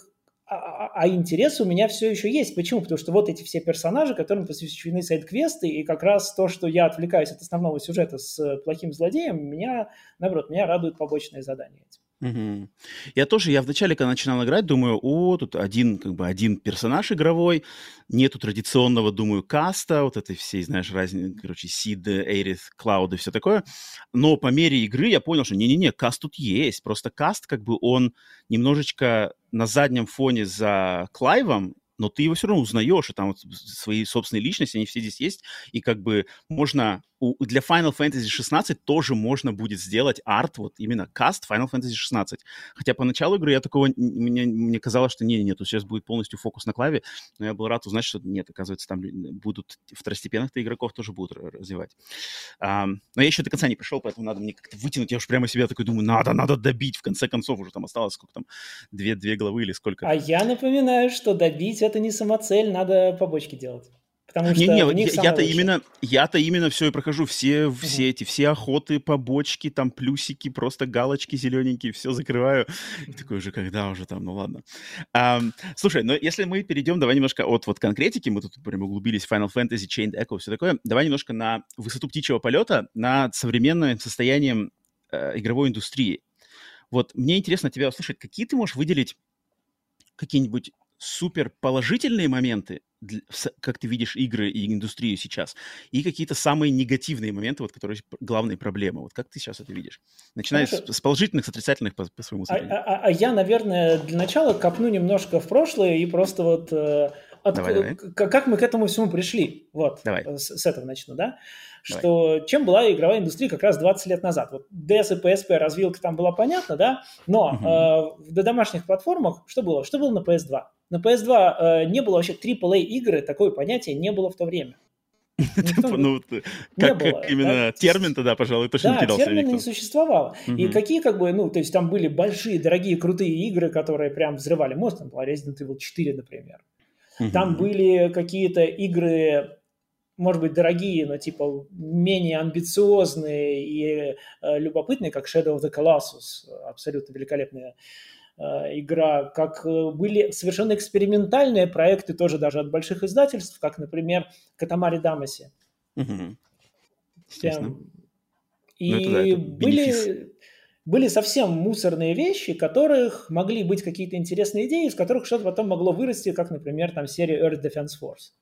а, а, а интерес у меня все еще есть. Почему? Потому что вот эти все персонажи, которым посвящены сайт-квесты, и как раз то, что я отвлекаюсь от основного сюжета с плохим злодеем, меня, наоборот, меня радуют побочные задания эти. Угу. Я тоже, я вначале, когда начинал играть, думаю, о, тут один, как бы, один персонаж игровой, нету традиционного, думаю, каста, вот этой всей, знаешь, разницы, короче, Сид, Эйрith, Клауд и все такое. Но по мере игры я понял, что не-не-не, каст тут есть, просто каст, как бы, он немножечко на заднем фоне за Клайвом, но ты его все равно узнаешь, и там вот свои собственные личности, они все здесь есть, и как бы можно у, для Final Fantasy 16 тоже можно будет сделать арт, вот именно каст Final Fantasy 16. Хотя по началу игры я такого, мне, мне казалось, что не, нет, сейчас будет полностью фокус на клаве, но я был рад узнать, что нет, оказывается, там будут второстепенных-то игроков тоже будут развивать. А, но я еще до конца не пришел, поэтому надо мне как-то вытянуть, я уж прямо себя такой думаю, надо, надо добить, в конце концов уже там осталось сколько там, две, две главы или сколько. А я напоминаю, что добить это не самоцель, надо побочки делать. Потому что не, не, я-то именно, я-то именно все и прохожу, все, все uh-huh. эти, все охоты, побочки, там плюсики, просто галочки зелененькие, все закрываю. И такой уже, когда уже там, ну ладно. А, слушай, но если мы перейдем, давай немножко от вот конкретики, мы тут прям углубились Final Fantasy, Chained Echo, все такое, давай немножко на высоту птичьего полета, над современным состоянием э, игровой индустрии. Вот мне интересно тебя услышать, какие ты можешь выделить какие-нибудь супер положительные моменты, как ты видишь игры и индустрию сейчас, и какие-то самые негативные моменты, вот, которые главные проблемы. Вот как ты сейчас это видишь? Начиная с, с положительных, с отрицательных по, по своему а, а, а, а я, наверное, для начала копну немножко в прошлое и просто вот э, от, давай, давай. как мы к этому всему пришли. Вот, давай. С, с этого начну, да? что чем была игровая индустрия как раз 20 лет назад. Вот DS и PSP развилка там была понятна, да, но угу. э, в домашних платформах что было? Что было на PS2? На PS2 э, не было вообще AAA игры, такое понятие не было в то время. Ну, как, именно термин тогда, пожалуй, точно не кидался. Да, термина не существовало. И какие, как бы, ну, то есть там были большие, дорогие, крутые игры, которые прям взрывали мозг, там была Resident Evil 4, например. Там были какие-то игры может быть, дорогие, но типа менее амбициозные и э, любопытные, как Shadow of the Colossus, абсолютно великолепная игра, как э, были совершенно экспериментальные проекты тоже даже от больших издательств, как, например, Катамари Дамаси. Угу. И ну, да, были, были совсем мусорные вещи, которых могли быть какие-то интересные идеи, из которых что-то потом могло вырасти, как, например, там серия Earth Defense Force.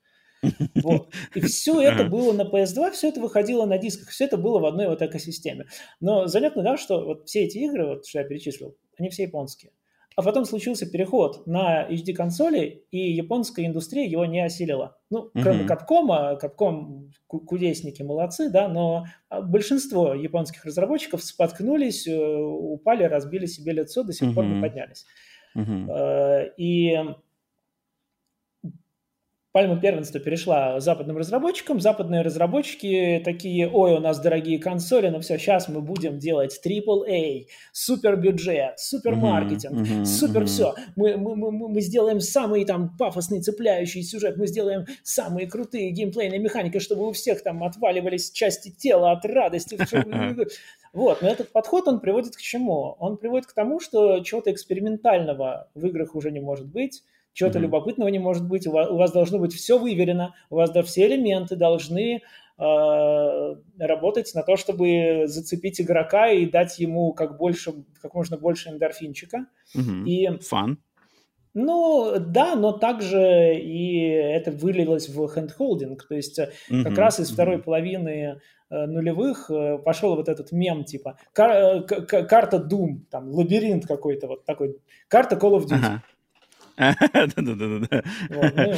Вот. И все это было на PS2, все это выходило на дисках, все это было в одной вот экосистеме. Но заметно, да, что вот все эти игры, вот, что я перечислил, они все японские. А потом случился переход на HD-консоли, и японская индустрия его не осилила. Ну, кроме Capcom, Capcom кудесники молодцы, да, но а, большинство японских разработчиков споткнулись, э, упали, разбили себе лицо, до сих пор не поднялись. Э, и пальма первенства перешла западным разработчикам. Западные разработчики такие, ой, у нас дорогие консоли, но все, сейчас мы будем делать AAA, супер бюджет, супер маркетинг, uh-huh, uh-huh, супер все. Мы, мы, мы, мы сделаем самый там пафосный, цепляющий сюжет, мы сделаем самые крутые геймплейные механики, чтобы у всех там отваливались части тела от радости. Вот, но этот подход, он приводит к чему? Он приводит к тому, что чего-то экспериментального в играх уже не может быть, чего-то mm-hmm. любопытного не может быть, у вас, у вас должно быть все выверено, у вас да, все элементы должны э, работать на то, чтобы зацепить игрока и дать ему как, больше, как можно больше эндорфинчика. Mm-hmm. И, Fun. Ну, да, но также и это вылилось в хендхолдинг. То есть mm-hmm. как раз из второй mm-hmm. половины э, нулевых э, пошел вот этот мем типа кар- карта Doom, там лабиринт какой-то вот такой, карта Call of Duty. Да-да-да. Ну,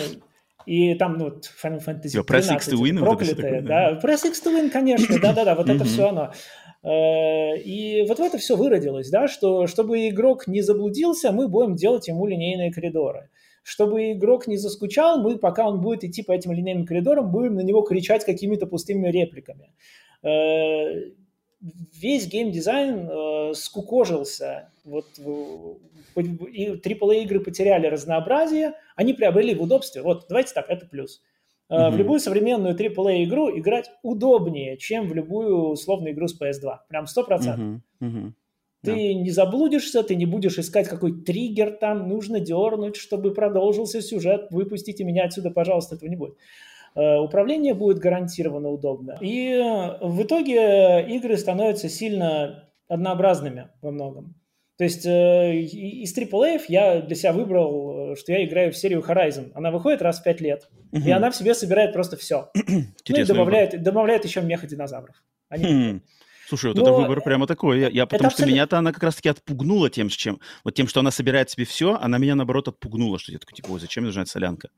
и там, ну, Final Fantasy Press X to Win, проклятая, да, Press X to Win, конечно, да-да-да, вот это все оно. Э, и вот в это все выродилось, да, что чтобы игрок не заблудился, мы будем делать ему линейные коридоры. Чтобы игрок не заскучал, мы, пока он будет идти по этим линейным коридорам, будем на него кричать какими-то пустыми репликами. Э, весь геймдизайн э, скукожился. Вот, и AAA игры потеряли разнообразие, они приобрели в удобстве. Вот, давайте так, это плюс. Uh-huh. В любую современную AAA игру играть удобнее, чем в любую условную игру с PS2. Прям 100%. Uh-huh. Uh-huh. Ты yeah. не заблудишься, ты не будешь искать какой триггер там, нужно дернуть, чтобы продолжился сюжет, выпустите меня отсюда, пожалуйста, этого не будет. Uh, управление будет гарантированно удобно. И в итоге игры становятся сильно однообразными во многом. То есть э, из AAA я для себя выбрал, э, что я играю в серию Horizon. Она выходит раз в пять лет, и она в себе собирает просто все. ну и добавляет, добавляет еще меха-динозавров. Хм. Слушай, вот Но это выбор прямо такой. Я, я потому что абсолютно... меня-то она как раз-таки отпугнула тем, с чем. Вот тем, что она собирает себе все, она меня наоборот отпугнула, что я такой, типа, ой, зачем мне нужна эта солянка?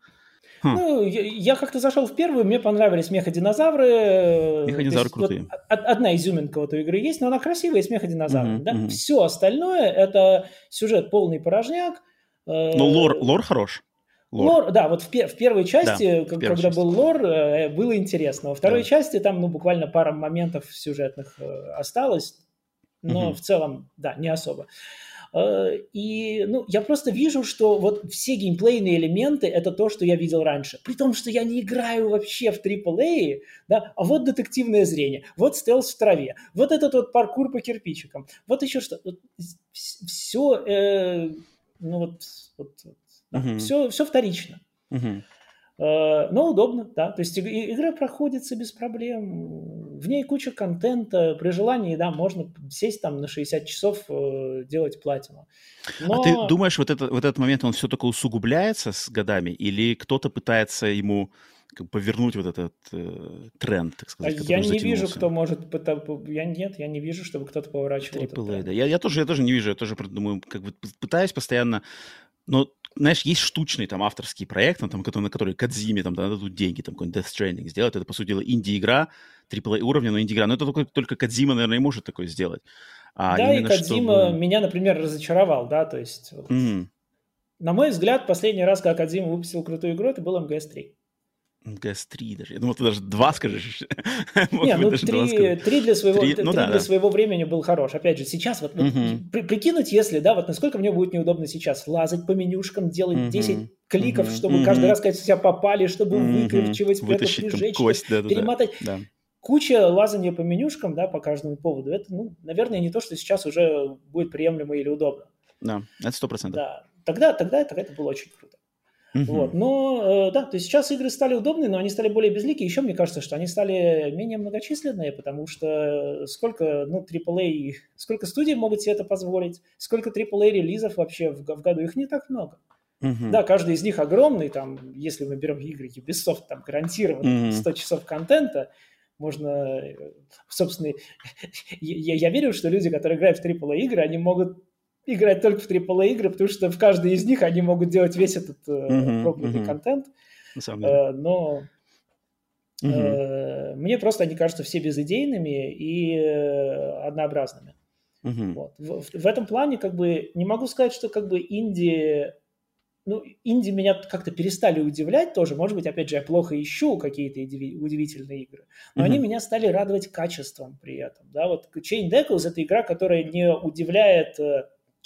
Хм. Ну, я, я как-то зашел в первую, мне понравились меходинозавры. Меходинозавры крутые. Вот, одна изюминка вот у игры есть, но она красивая, с меходинозаврами. Угу, да? угу. Все остальное это сюжет полный порожняк. Э, но лор, лор хорош. Лор. лор, да, вот в, в первой части, да, как, первой когда части. был лор, э, было интересно. Во второй да. части там, ну, буквально пара моментов сюжетных э, осталось, но угу. в целом, да, не особо. Э, и ну, я просто вижу, что вот все геймплейные элементы – это то, что я видел раньше. При том, что я не играю вообще в AAA, да, а вот детективное зрение, вот стелс в траве, вот этот вот паркур по кирпичикам, вот еще что. Вот все, э, ну вот, вот, да, uh-huh. все, все вторично. Uh-huh. Э, но удобно, да. То есть игра проходится без проблем. В ней куча контента. При желании, да, можно сесть там на 60 часов, э, делать платину. Но... А ты думаешь, вот, это, вот этот момент, он все только усугубляется с годами? Или кто-то пытается ему повернуть вот этот э, тренд, так сказать, Я не вижу, кто может... Я нет, я не вижу, чтобы кто-то поворачивал AAA, этот да. Я, я, тоже, я тоже не вижу, я тоже думаю, как бы пытаюсь постоянно но знаешь, есть штучный там авторский проект, там, на который Кадзиме там дадут деньги, там какой-нибудь Death Stranding сделать. Это, по сути дела, инди-игра, AAA уровня, но инди-игра. Но это только, только Кадзима, наверное, и может такое сделать. А да, и Кадзима чтобы... меня, например, разочаровал, да, то есть... Mm-hmm. На мой взгляд, последний раз, когда Кадзима выпустил крутую игру, это был МГС-3. МГС-3 даже. Я думал, ты даже два скажешь. Не, ну три, для, своего, три, ну, да, для да. своего времени был хорош. Опять же, сейчас вот, угу. вот при, прикинуть, если, да, вот насколько мне будет неудобно сейчас лазать по менюшкам, делать угу. 10 кликов, угу. чтобы угу. каждый раз, когда себя попали, чтобы угу. выкручивать, Вытащить прижечь, кость, да, да, перемотать. Да. Куча лазания по менюшкам, да, по каждому поводу. Это, ну, наверное, не то, что сейчас уже будет приемлемо или удобно. Да, это сто процентов. Да, тогда, тогда, тогда это было очень круто. Uh-huh. Вот. Но, э, да, то есть сейчас игры стали удобные, но они стали более безликие. Еще мне кажется, что они стали менее многочисленные, потому что сколько, ну, AAA, сколько студий могут себе это позволить, сколько AAA релизов вообще в, в году, их не так много. Uh-huh. Да, каждый из них огромный, там, если мы берем игры Ubisoft, там гарантированно uh-huh. 100 часов контента, можно, собственно, я, я верю, что люди, которые играют в AAA игры, они могут играть только в AAA игры, потому что в каждой из них они могут делать весь этот uh-huh, проклятый uh-huh. контент. Uh, но uh-huh. uh, мне просто они кажутся все безыдейными и uh, однообразными. Uh-huh. Вот. В, в, в этом плане как бы не могу сказать, что как бы инди ну, инди меня как-то перестали удивлять тоже. Может быть, опять же, я плохо ищу какие-то удивительные игры. Но mm-hmm. они меня стали радовать качеством при этом. Да, вот Chain Deckles — это игра, которая не удивляет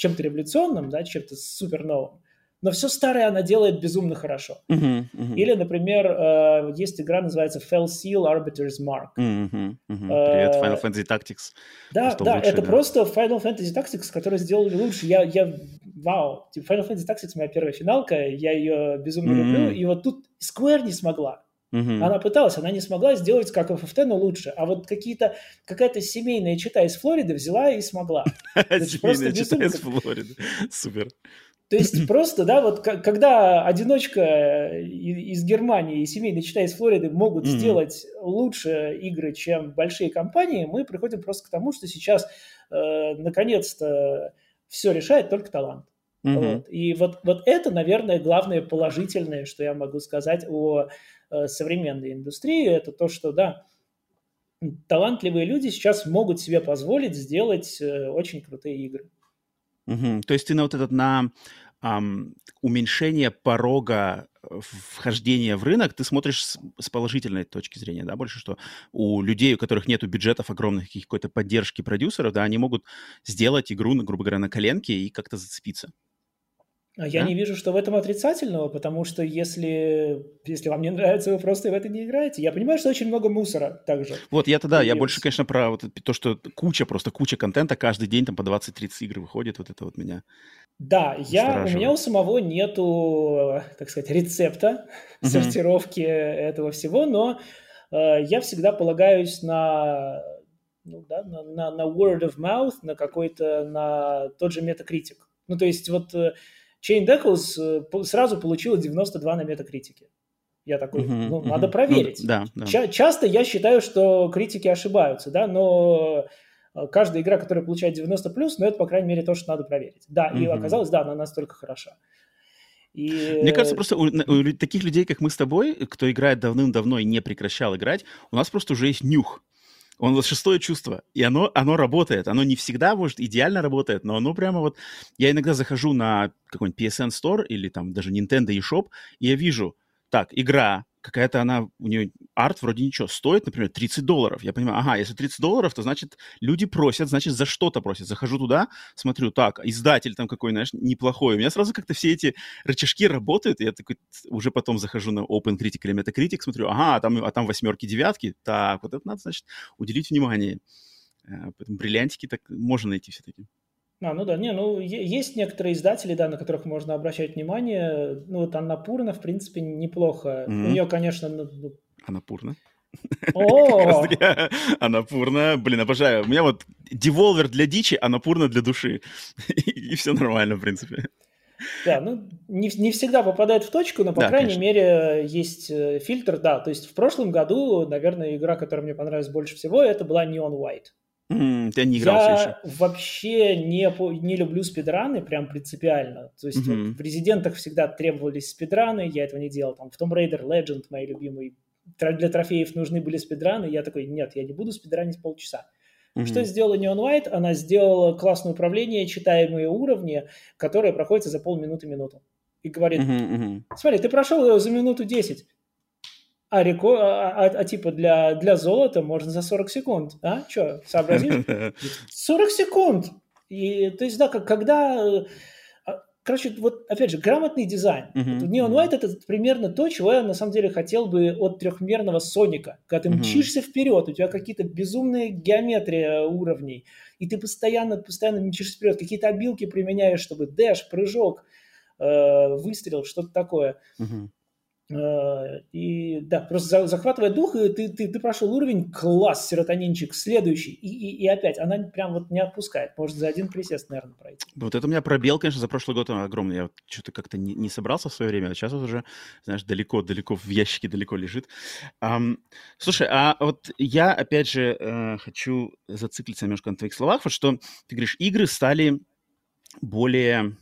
чем-то революционным, да, чем-то супер новым, но все старое она делает безумно хорошо. Uh-huh, uh-huh. Или, например, э, есть игра, называется Fell Seal Arbiter's Mark. Uh-huh, uh-huh. Привет, Final Fantasy Tactics. Да, да, лучше, это да. просто Final Fantasy Tactics, который сделали лучше. Я, я, вау, типа Final Fantasy Tactics моя первая финалка, я ее безумно uh-huh. люблю, и вот тут Square не смогла. Угу. Она пыталась, она не смогла сделать как FFT, но лучше. А вот какие-то, какая-то семейная чита из Флориды взяла и смогла. Семейная чита из Флориды. Супер. То есть просто, да, вот когда одиночка из Германии и семейный читай из Флориды могут mm-hmm. сделать лучше игры, чем большие компании, мы приходим просто к тому, что сейчас э, наконец-то все решает только талант. Mm-hmm. Вот. И вот, вот это, наверное, главное положительное, что я могу сказать о э, современной индустрии, это то, что, да, талантливые люди сейчас могут себе позволить сделать э, очень крутые игры. Угу. То есть ты на вот этот на um, уменьшение порога э, вхождения в рынок ты смотришь с, с положительной точки зрения, да, больше, что у людей, у которых нет бюджетов огромных, какой-то поддержки продюсеров, да, они могут сделать игру, грубо говоря, на коленке и как-то зацепиться. А я да? не вижу, что в этом отрицательного, потому что если, если вам не нравится, вы просто в это не играете. Я понимаю, что очень много мусора также. Вот я тогда, я больше, конечно, про вот то, что куча, просто куча контента, каждый день там по 20-30 игр выходит, вот это вот меня Да, я, у меня у самого нету, так сказать, рецепта uh-huh. сортировки этого всего, но э, я всегда полагаюсь на ну, да, на, на, на word of mouth, на какой-то, на тот же метакритик. Ну, то есть вот Chain Decals э, сразу получила 92 на метакритике. Я такой, uh-huh, ну, uh-huh. надо ну проверить. Ну, да, да. Ча- часто я считаю, что критики ошибаются, да, но э, каждая игра, которая получает 90 плюс, ну, это, по крайней мере, то, что надо проверить. Да, uh-huh. и оказалось, да, она настолько хороша. И... Мне кажется, просто у, у таких людей, как мы с тобой, кто играет давным-давно и не прекращал играть, у нас просто уже есть нюх. Он вот шестое чувство, и оно, оно работает. Оно не всегда, может, идеально работает, но оно прямо вот... Я иногда захожу на какой-нибудь PSN Store или там даже Nintendo eShop, и я вижу, так, игра какая-то она, у нее арт вроде ничего, стоит, например, 30 долларов. Я понимаю, ага, если 30 долларов, то значит люди просят, значит за что-то просят. Захожу туда, смотрю, так, издатель там какой, знаешь, неплохой. У меня сразу как-то все эти рычажки работают, и я такой уже потом захожу на OpenCritic или Metacritic, смотрю, ага, а там, а там восьмерки, девятки, так, вот это надо, значит, уделить внимание. Э, поэтому бриллиантики так можно найти все-таки. А, ну да, не, ну есть некоторые издатели, да, на которых можно обращать внимание. Ну вот Анна Пурна, в принципе, неплохо. Mm-hmm. У нее, конечно... Ну... ну Анна Пурна? О! Анапурна, блин, обожаю. У меня вот деволвер для дичи, Анапурна для души. И все нормально, в принципе. Да, ну не, не всегда попадает в точку, но, по да, крайней конечно. мере, есть э, фильтр, да. То есть в прошлом году, наверное, игра, которая мне понравилась больше всего, это была Neon White. Mm, ты не играл я еще. вообще не, не люблю спидраны, прям принципиально. То есть mm-hmm. вот в Резидентах всегда требовались спидраны, я этого не делал. Там в Tomb Raider Legend, мои любимые, для трофеев нужны были спидраны. Я такой, нет, я не буду спидранить полчаса. Mm-hmm. Что сделала Neon White? Она сделала классное управление, читаемые уровни, которые проходятся за полминуты-минуту. И говорит, mm-hmm, mm-hmm. смотри, ты прошел его за минуту 10 а, реко... а, а, а типа для, для золота можно за 40 секунд. А? Что, сообразишь? 40 секунд! И, то есть, да, как, когда... А, короче, вот, опять же, грамотный дизайн. Uh-huh, вот Neon White это примерно то, чего я на самом деле хотел бы от трехмерного Соника. Когда ты uh-huh. мчишься вперед, у тебя какие-то безумные геометрия уровней, и ты постоянно, постоянно мчишься вперед, какие-то обилки применяешь, чтобы дэш, прыжок, э, выстрел, что-то такое. Uh-huh. Э, и да, просто захватывает дух, и ты, ты, ты прошел уровень, класс, серотонинчик, следующий. И, и, и опять, она прям вот не отпускает. Может, за один присест, наверное, пройти. Вот это у меня пробел, конечно, за прошлый год огромный. Я что-то как-то не, не собрался в свое время, а сейчас вот уже, знаешь, далеко-далеко в ящике далеко лежит. Um, слушай, а вот я, опять же, uh, хочу зациклиться немножко на твоих словах, вот что ты говоришь, игры стали более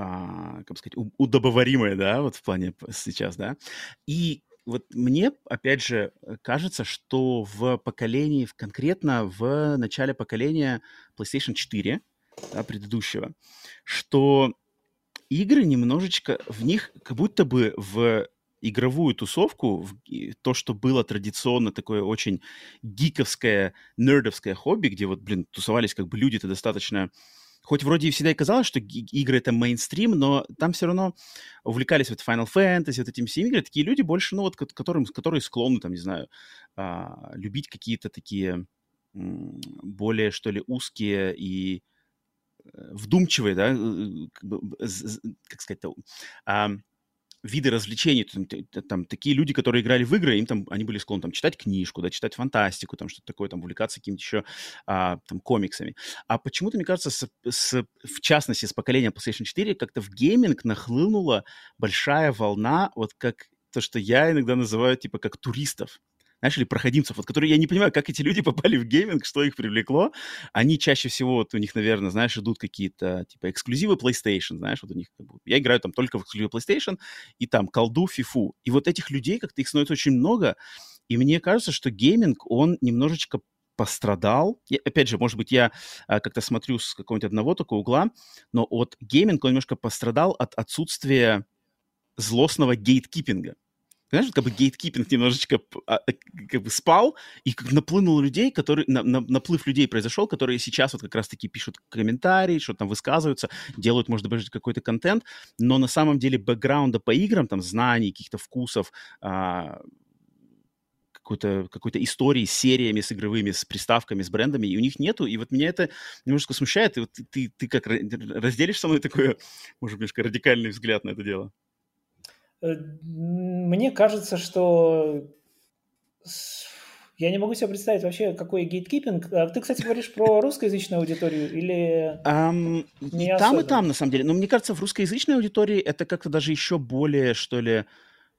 а, как бы сказать, удобоваримое, да, вот в плане сейчас, да. И вот мне, опять же, кажется, что в поколении, конкретно в начале поколения PlayStation 4, да, предыдущего, что игры немножечко, в них как будто бы в игровую тусовку, в то, что было традиционно такое очень гиковское, нердовское хобби, где вот, блин, тусовались как бы люди-то достаточно хоть вроде и всегда и казалось, что игры это мейнстрим, но там все равно увлекались вот Final Fantasy, вот этим всеми играми, такие люди больше, ну вот, которым, которые склонны, там, не знаю, а, любить какие-то такие более, что ли, узкие и э, вдумчивые, да, э, как, бы, как сказать-то, а, виды развлечений. Там, там такие люди, которые играли в игры, им там, они были склонны там читать книжку, да, читать фантастику, там что-то такое, там увлекаться какими-то еще а, там комиксами. А почему-то, мне кажется, с, с, в частности, с поколения PlayStation 4 как-то в гейминг нахлынула большая волна, вот как то, что я иногда называю, типа, как туристов знаешь, или проходимцев, вот, которые я не понимаю, как эти люди попали в гейминг, что их привлекло. Они чаще всего, вот у них, наверное, знаешь, идут какие-то, типа, эксклюзивы PlayStation, знаешь, вот у них, как бы, я играю там только в эксклюзивы PlayStation, и там колду, фифу. И вот этих людей, как-то их становится очень много, и мне кажется, что гейминг, он немножечко пострадал. И, опять же, может быть, я а, как-то смотрю с какого-нибудь одного такого угла, но вот гейминг, он немножко пострадал от отсутствия злостного гейткипинга знаешь, как бы гейткипинг немножечко а, э, как бы спал, и как нахлынул людей, которые, на, на, наплыв людей произошел, которые сейчас вот как раз-таки пишут комментарии, что там высказываются, делают, может быть, какой-то контент, но на самом деле бэкграунда по играм, там, знаний, каких-то вкусов, а, какой-то, какой-то истории с сериями, с игровыми, с приставками, с брендами, и у них нету, и вот меня это немножко смущает, и вот ты, ты, как разделишь со мной такой, может немножко радикальный взгляд на это дело? Э, мне кажется, что я не могу себе представить вообще, какой гейткипинг. А ты, кстати, говоришь про русскоязычную аудиторию или um, не и там, и там, на самом деле. Но мне кажется, в русскоязычной аудитории это как-то даже еще более, что ли,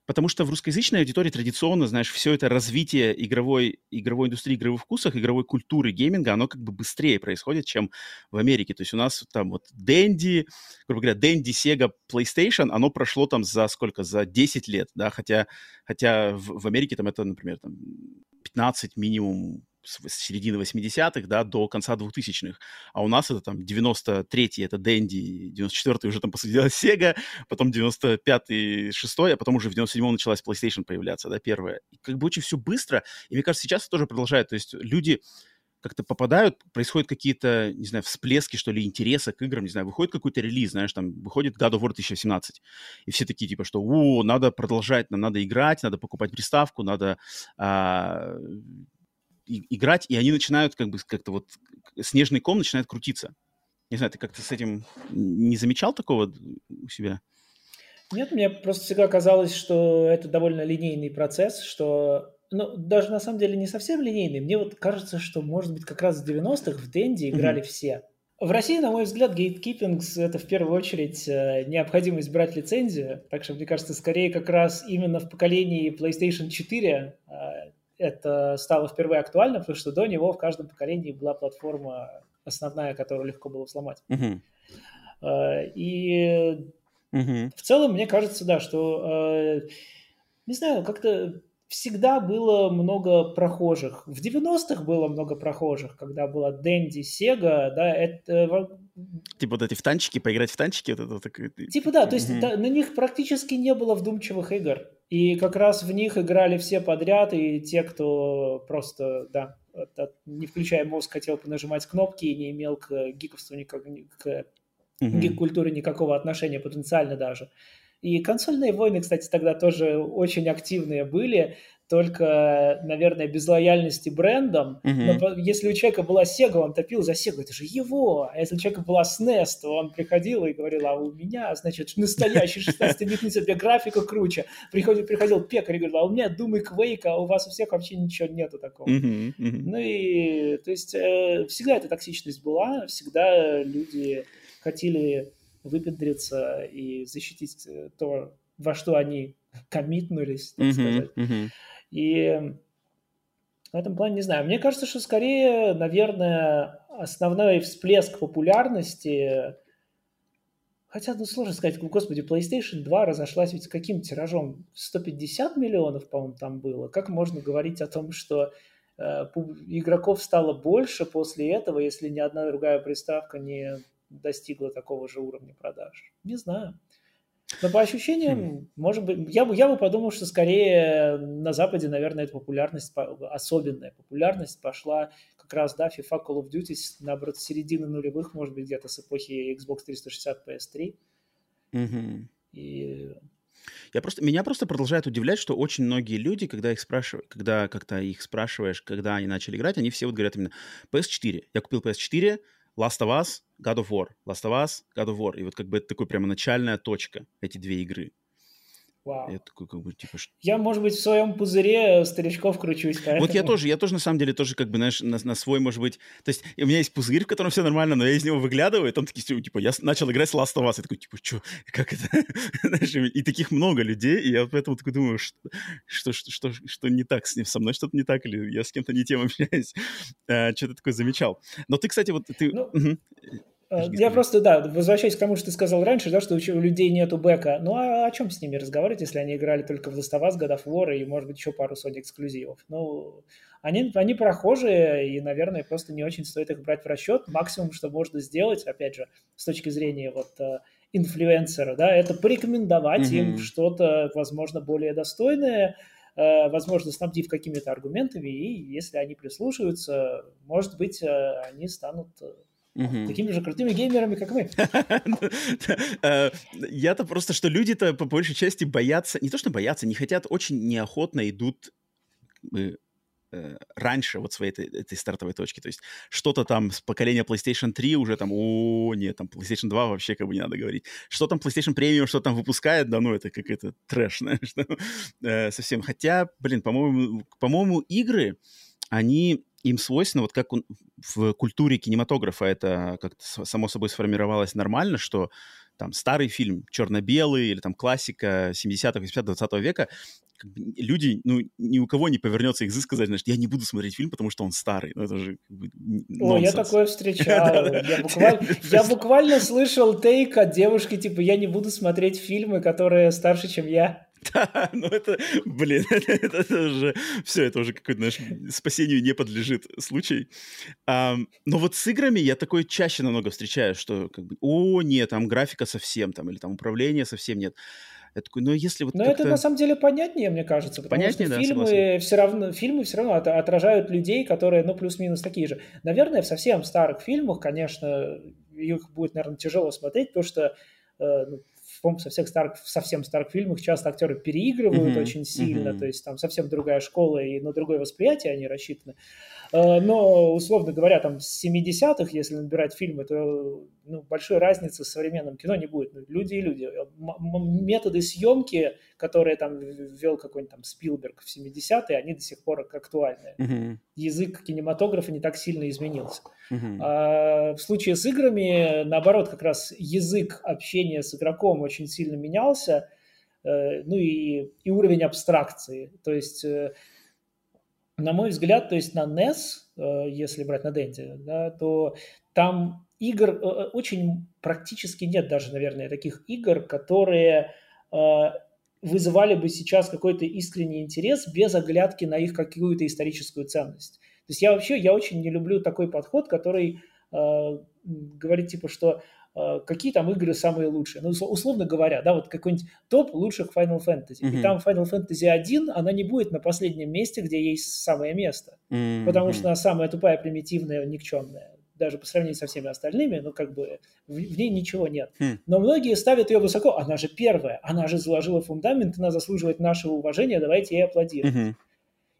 Потому что в русскоязычной аудитории традиционно, знаешь, все это развитие игровой, игровой индустрии, игровых вкусов, игровой культуры гейминга, оно как бы быстрее происходит, чем в Америке. То есть у нас там вот Dendy, грубо говоря, Dendy, Sega, PlayStation, оно прошло там за сколько? За 10 лет, да, хотя, хотя в, в Америке там это, например, там 15 минимум с середины 80-х, да, до конца 2000-х. А у нас это там 93-й, это Дэнди, 94-й уже там посадилась Sega, потом 95-й, 6-й, а потом уже в 97-м началась PlayStation появляться, да, первая. И как бы очень все быстро, и мне кажется, сейчас это тоже продолжает. То есть люди как-то попадают, происходят какие-то, не знаю, всплески, что ли, интереса к играм, не знаю, выходит какой-то релиз, знаешь, там, выходит God of War 2017, и все такие, типа, что, о, надо продолжать, нам надо играть, надо покупать приставку, надо а, играть, и они начинают как бы как-то вот снежный ком начинает крутиться. Не знаю, ты как-то с этим не замечал такого у себя? Нет, мне просто всегда казалось, что это довольно линейный процесс, что, ну, даже на самом деле не совсем линейный. Мне вот кажется, что, может быть, как раз в 90-х в Денди играли mm-hmm. все. В России, на мой взгляд, гейткипинг – это в первую очередь э, необходимость брать лицензию. Так что, мне кажется, скорее как раз именно в поколении PlayStation 4 это стало впервые актуально, потому что до него в каждом поколении была платформа основная, которую легко было взломать. Uh-huh. И uh-huh. в целом, мне кажется, да, что, э, не знаю, как-то всегда было много прохожих. В 90-х было много прохожих, когда была Дэнди, Сега, да, это... Типа вот эти в танчики, поиграть в танчики? Вот это, вот такое... Типа да, то есть mm-hmm. да, на них практически не было вдумчивых игр. И как раз в них играли все подряд, и те, кто просто, да, не включая мозг, хотел понажимать кнопки и не имел к гиковству никак, к гик-культуре никакого отношения, потенциально даже. И консольные войны, кстати, тогда тоже очень активные были, только, наверное, без лояльности брендом. Uh-huh. Но если у человека была Sega, он топил за Sega, это же его. А если у человека была SNES, то он приходил и говорил, а у меня, значит, настоящий 16-битный тебе графика круче. Приходил, приходил пекарь и говорил, а у меня Doom и Quake, а у вас у всех вообще ничего нету такого. Uh-huh. Ну и, то есть, э, всегда эта токсичность была, всегда люди хотели выпендриться и защитить э, то, во что они коммитнулись, так mm-hmm, сказать. Mm-hmm. И в этом плане не знаю. Мне кажется, что скорее, наверное, основной всплеск популярности Хотя, ну, сложно сказать, господи, PlayStation 2 разошлась ведь с каким тиражом? 150 миллионов, по-моему, там было. Как можно говорить о том, что э, игроков стало больше после этого, если ни одна другая приставка не достигла такого же уровня продаж? Не знаю. Но по ощущениям, хм. может быть, я бы, я бы подумал, что скорее на Западе, наверное, эта популярность, особенная популярность пошла как раз, да, FIFA Call of Duty, наоборот, с середины нулевых, может быть, где-то с эпохи Xbox 360 PS3. Угу. И я просто, меня просто продолжает удивлять, что очень многие люди, когда их спрашивают, когда как-то их спрашиваешь, когда они начали играть, они все вот говорят именно PS4. Я купил PS4, Last of Us, God of War, Last of Us, God of War. И вот как бы это такой прямо начальная точка, эти две игры. Вау. Я такой, как бы, типа... Я, может быть, в своем пузыре старичков кручусь. Поэтому... Вот я тоже, я тоже, на самом деле, тоже, как бы, знаешь, на, на свой, может быть... То есть у меня есть пузырь, в котором все нормально, но я из него выглядываю, и там такие, типа, я начал играть с Last of Us, я такой, типа, что, как это? знаешь, и таких много людей, и я поэтому такой думаю, что, что, что, что, что не так с ним, со мной что-то не так, или я с кем-то не тем общаюсь. А, что-то такое замечал. Но ты, кстати, вот ты... Ну... Угу. Э, я просто, да, возвращаясь к тому, что ты сказал раньше, да, что у людей нету бэка. Ну, а о чем с ними разговаривать, если они играли только в Last of Us, God of War и, может быть, еще пару Sony эксклюзивов? Ну, они, они прохожие, и, наверное, просто не очень стоит их брать в расчет. Максимум, что можно сделать, опять же, с точки зрения вот э, инфлюенсера, да, это порекомендовать mm-hmm. им что-то, возможно, более достойное, э, возможно, снабдив какими-то аргументами, и если они прислушаются, может быть, они станут Угу. Такими же крутыми геймерами, как мы. Э, я-то просто, что люди-то по большей части боятся, не то что боятся, не хотят, очень неохотно идут э, раньше вот своей этой, этой стартовой точки. То есть что-то там с поколения PlayStation 3 уже там, о, нет, там PlayStation 2 вообще как бы не надо говорить. Что там PlayStation Premium, что там выпускает, да ну это какой-то трэш, знаешь, э, совсем. Хотя, блин, по-моему, по-моему, игры, они им свойственно, вот как в культуре кинематографа это как-то само собой сформировалось нормально, что там старый фильм, черно-белый или там классика 70-х, 80-х, 20 века, люди, ну, ни у кого не повернется язык сказать, значит, я не буду смотреть фильм, потому что он старый. Ну, это же как бы, О, я такое встречал. Я буквально слышал тейк от девушки, типа, я не буду смотреть фильмы, которые старше, чем я. Да, ну это, блин, это, это, все, это уже какой-то, знаешь, спасению не подлежит случай. А, но вот с играми я такое чаще намного встречаю, что как бы, о, нет, там графика совсем, там, или там управление совсем нет. Я такой, ну если вот Но это на самом деле понятнее, мне кажется, потому понятнее, что фильмы, да, все равно, фильмы все равно отражают людей, которые, ну, плюс-минус такие же. Наверное, в совсем старых фильмах, конечно, их будет, наверное, тяжело смотреть, потому что э, ну, в со всех старых, совсем старых фильмах часто актеры переигрывают mm-hmm. очень сильно, mm-hmm. то есть там совсем другая школа и на другое восприятие они рассчитаны. Э, но, условно говоря, там с 70-х, если набирать фильмы, то ну, большой разницы с современным кино не будет. Люди и люди. Методы съемки, которые там ввел какой-нибудь там Спилберг в 70-е, они до сих пор актуальны. Mm-hmm. Язык кинематографа не так сильно изменился. Mm-hmm. А в случае с играми, наоборот, как раз язык общения с игроком очень сильно менялся, э, ну и, и уровень абстракции. То есть э, на мой взгляд, то есть на NES, э, если брать на Денде, да, то там игр э, э, очень практически нет даже, наверное, таких игр, которые вызывали бы сейчас какой-то искренний интерес без оглядки на их какую-то историческую ценность. То есть я вообще, я очень не люблю такой подход, который говорит типа, что какие там игры самые лучшие. Ну, условно говоря, да, вот какой-нибудь топ лучших Final Fantasy. Mm-hmm. И там Final Fantasy 1, она не будет на последнем месте, где есть самое место. Mm-hmm. Потому что она самая тупая, примитивная, никчемная. Даже по сравнению со всеми остальными, ну, как бы в, в ней ничего нет. Mm. Но многие ставят ее высоко. Она же первая, она же заложила фундамент, она заслуживает нашего уважения, давайте ей аплодировать. Mm-hmm.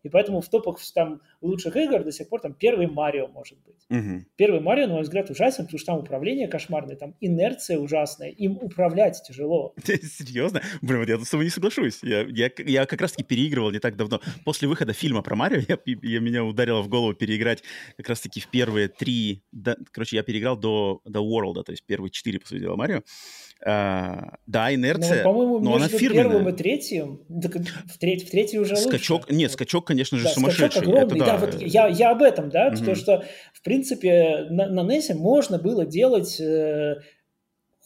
И поэтому в топах там лучших игр до сих пор там первый Марио может быть. Угу. Первый Марио, на мой взгляд, ужасен, потому что там управление кошмарное, там инерция ужасная, им управлять тяжело. Серьезно? Блин, вот я тут с тобой не соглашусь. Я, я, я как раз-таки переигрывал не так давно. После выхода фильма про Марио я, я, меня ударило в голову переиграть как раз-таки в первые три... Да, короче, я переиграл до, до World, то есть первые четыре, по сути дела, Марио. А, да, инерция, ну, по-моему, но она фирменная. первым и третьим, в, треть, в третий уже скачок, лучше. Нет, скачок, конечно же, да, сумасшедший. Скачок огромный, Это, да, да вот я, я об этом, да, угу. то, что, в принципе, на, на NES можно было делать э,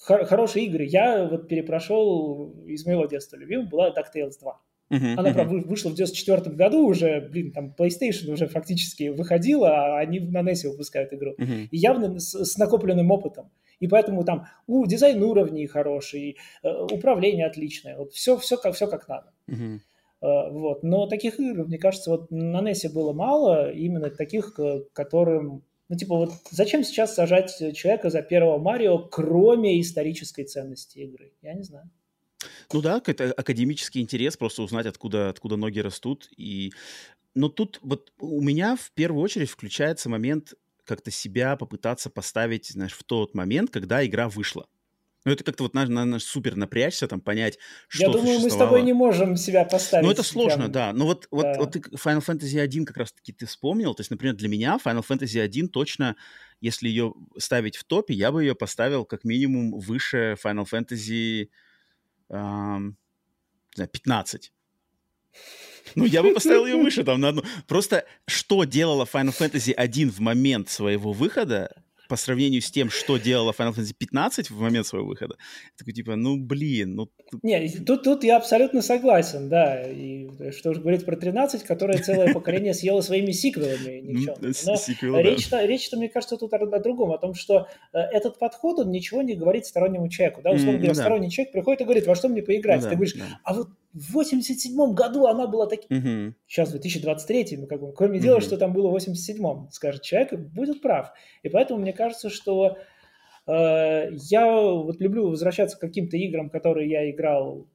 хор- хорошие игры. Я вот перепрошел из моего детства любимым, была DuckTales 2. Uh-huh, Она, uh-huh. правда, вышла в 94 году уже, блин, там PlayStation уже фактически выходила, а они на NES выпускают игру. Uh-huh. И явно с, с накопленным опытом. И поэтому там у, дизайн уровней хороший, э, управление отличное, вот все, все, как, все как надо. Uh-huh. Вот. Но таких игр, мне кажется, вот на NES было мало, именно таких, которым ну, типа, вот зачем сейчас сажать человека за первого Марио, кроме исторической ценности игры? Я не знаю. Ну да, это академический интерес, просто узнать, откуда, откуда ноги растут. И... Но тут вот у меня в первую очередь включается момент как-то себя попытаться поставить, знаешь, в тот момент, когда игра вышла. Ну, это как-то вот надо, надо супер напрячься, там, понять, что Я думаю, мы с тобой не можем себя поставить. Ну, это сложно, прям... да. Но вот, вот, да. вот ты Final Fantasy 1 как раз-таки ты вспомнил. То есть, например, для меня Final Fantasy 1 точно, если ее ставить в топе, я бы ее поставил как минимум выше Final Fantasy эм, 15. Ну, я бы поставил ее выше там на одну. Просто что делала Final Fantasy 1 в момент своего выхода, по сравнению с тем, что делала Final Fantasy 15 в момент своего выхода, такой типа, ну блин, ну... Не, тут, тут я абсолютно согласен, да, и что уж говорить про 13, которое целое поколение съело своими сиквелами ни Но Сиквел, речь-то, речь-то, мне кажется, тут о, другом, о том, что э, этот подход, он ничего не говорит стороннему человеку, да, условно говоря, сторонний человек приходит и говорит, во что мне поиграть, ты говоришь, а вот в 87 году она была таким. Угу. Сейчас 2023, ну, как бы, кроме угу. дела, что там было в 87-м, скажет человек, будет прав. И поэтому мне кажется, что э, я вот люблю возвращаться к каким-то играм, которые я играл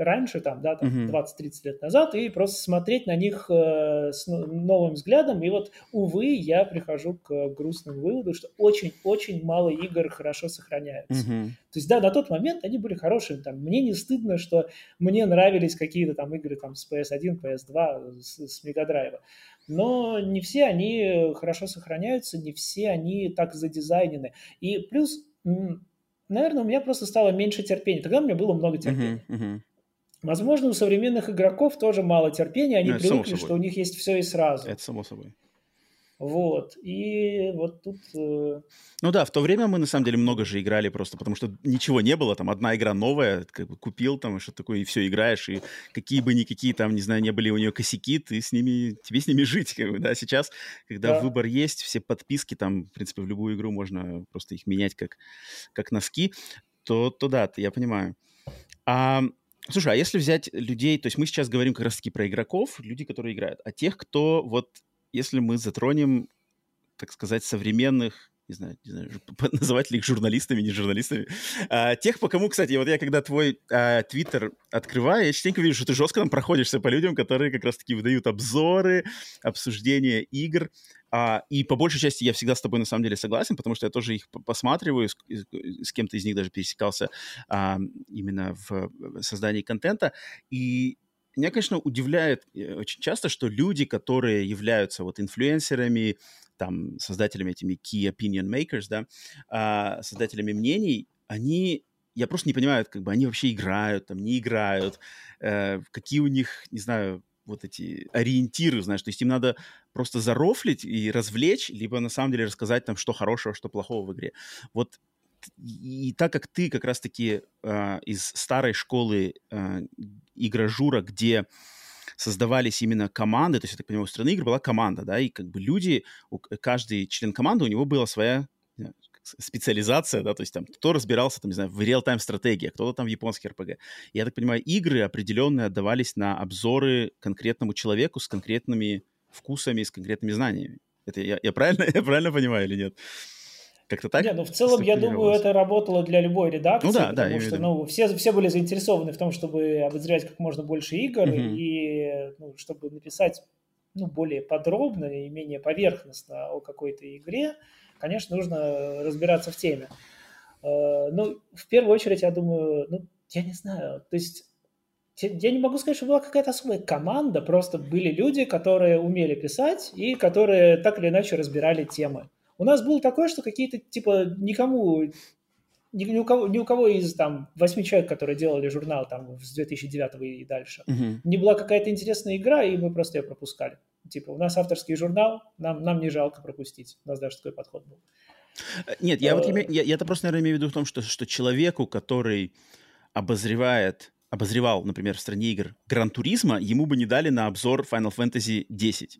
раньше, там, да, там, uh 20-30 лет назад, и просто смотреть на них э, с новым взглядом. И вот, увы, я прихожу к грустному выводу, что очень-очень мало игр хорошо сохраняются. То есть, да, на тот момент они были хорошими. Там, мне не стыдно, что мне нравились какие-то там игры там, с PS1, PS2, с, с Drive. Но не все они хорошо сохраняются, не все они так задизайнены. И плюс, наверное, у меня просто стало меньше терпения. Тогда у меня было много терпения. Uh-huh, uh-huh. Возможно, у современных игроков тоже мало терпения, они ну, привыкли, что у них есть все и сразу. Это само собой. Вот, и вот тут... Э... Ну да, в то время мы, на самом деле, много же играли просто, потому что ничего не было, там, одна игра новая, как бы купил там, и что такое, и все, играешь, и какие бы никакие там, не знаю, не были у нее косяки, ты с ними, тебе с ними жить, как бы, да, сейчас, когда да. выбор есть, все подписки, там, в принципе, в любую игру можно просто их менять как, как носки, то, то да, я понимаю. А Слушай, а если взять людей, то есть мы сейчас говорим как раз-таки про игроков, люди, которые играют, а тех, кто вот, если мы затронем, так сказать, современных не знаю, не знаю, называть ли их журналистами, не журналистами. А, тех, по кому, кстати, вот я когда твой а, твиттер открываю, я частенько вижу, что ты жестко там проходишься по людям, которые как раз-таки выдают обзоры, обсуждения игр. А, и по большей части я всегда с тобой на самом деле согласен, потому что я тоже их посматриваю, с, с кем-то из них даже пересекался а, именно в создании контента. И меня, конечно, удивляет э, очень часто, что люди, которые являются вот инфлюенсерами, там, создателями этими key opinion makers, да, а, создателями мнений, они я просто не понимаю, как бы они вообще играют, там, не играют, э, какие у них, не знаю, вот эти ориентиры, знаешь, то есть им надо просто зарофлить и развлечь, либо на самом деле рассказать там, что хорошего, что плохого в игре. Вот и так как ты как раз-таки э, из старой школы э, игражура, где создавались именно команды, то есть, я так понимаю, у страны игр была команда, да, и как бы люди, каждый член команды, у него была своя специализация, да, то есть там кто разбирался, там, не знаю, в реал-тайм стратегии, а кто-то там в японский РПГ. Я так понимаю, игры определенные отдавались на обзоры конкретному человеку с конкретными вкусами, с конкретными знаниями. Это я, я, правильно, я правильно понимаю или нет? Как-то так? Не, ну в целом, я думаю, это работало для любой редакции, ну, да, потому да, что ну, все, все были заинтересованы в том, чтобы обозревать как можно больше игр угу. и ну, чтобы написать ну, более подробно и менее поверхностно о какой-то игре, конечно, нужно разбираться в теме. Э, ну, в первую очередь, я думаю, ну, я не знаю, то есть я не могу сказать, что была какая-то особая команда, просто были люди, которые умели писать и которые так или иначе разбирали темы. У нас было такое, что какие-то, типа, никому, ни, ни, у кого, ни у кого из там восьми человек, которые делали журнал там с 2009 и дальше, uh-huh. не была какая-то интересная игра, и мы просто ее пропускали. Типа, у нас авторский журнал, нам, нам не жалко пропустить. У нас даже такой подход был. Э, нет, я вот э, я, я просто, наверное, имею в виду в том, что, что человеку, который обозревает, обозревал, например, в стране игр Гран-туризма, ему бы не дали на обзор Final Fantasy 10.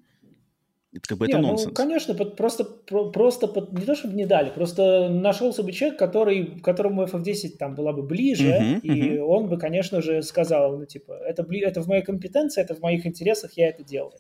Это как бы не, это ну, нонсенс. Ну, конечно, просто, просто не то, чтобы не дали, просто нашелся бы человек, который, которому FF10 там была бы ближе, uh-huh, и uh-huh. он бы, конечно же, сказал, ну, типа, это, это в моей компетенции, это в моих интересах, я это делаю.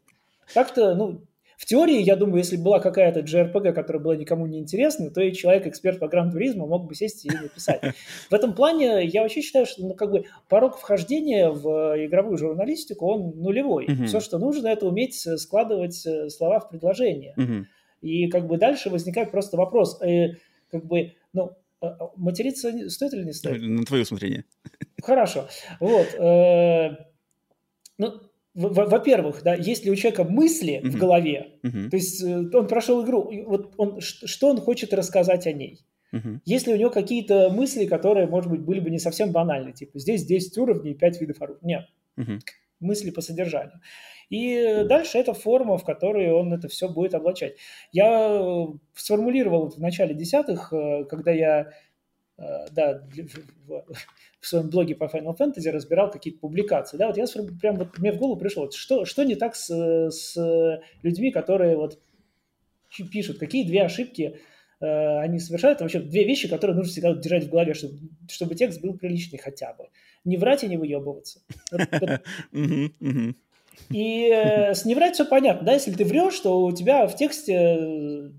Так-то, ну, в теории, я думаю, если была какая-то JRPG, которая была никому не интересна, то и человек-эксперт по гран-туризму мог бы сесть и написать. В этом плане я вообще считаю, что ну, как бы порог вхождения в игровую журналистику, он нулевой. Uh-huh. Все, что нужно, это уметь складывать э, слова в предложение. Uh-huh. И как бы дальше возникает просто вопрос, э, как бы, ну, материться стоит или не стоит? На твое усмотрение. Хорошо. Вот. Ну, во-первых, да, есть ли у человека мысли uh-huh. в голове, uh-huh. то есть он прошел игру, вот он, что он хочет рассказать о ней. Uh-huh. Если у него какие-то мысли, которые, может быть, были бы не совсем банальны, типа здесь 10 уровней и 5 видов оружия. Нет. Uh-huh. Мысли по содержанию. И дальше это форма, в которой он это все будет облачать. Я сформулировал в начале десятых, э, когда я э, да, в своем блоге по Final Fantasy разбирал какие-то публикации. Да, вот я прям вот мне в голову пришло, что, что не так с, с людьми, которые вот пишут, какие две ошибки э, они совершают, вообще две вещи, которые нужно всегда держать в голове, чтобы, чтобы текст был приличный хотя бы. Не врать и не выебываться. И э, с неврать все понятно, да, если ты врешь, то у тебя в тексте э,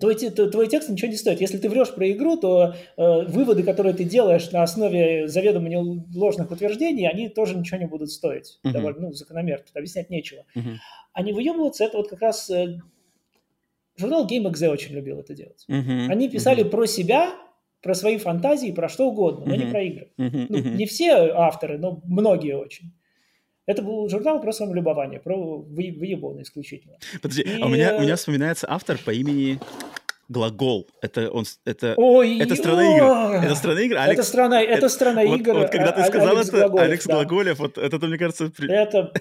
Твой, твой текст ничего не стоит. Если ты врешь про игру, то э, выводы, которые ты делаешь на основе заведомо ложных утверждений, они тоже ничего не будут стоить. Uh-huh. Довольно ну, закономерно, тут объяснять нечего. Uh-huh. А не выебываться, это вот как раз... Э, журнал GameXZ очень любил это делать. Uh-huh. Они писали uh-huh. про себя, про свои фантазии, про что угодно, но uh-huh. не про игры. Uh-huh. Ну, не все авторы, но многие очень. Это был журнал про самолюбование, про выебоны исключительно. Подожди, и... а у меня, у меня вспоминается автор по имени глагол. Это он, это, Ой, это страна игр. Это страна игр. Алекс, это страна, это, это страна игр. Вот, вот когда ты а, сказал Алекс это, Глаголев, Алекс да. Глаголев, вот это, мне кажется, при... это,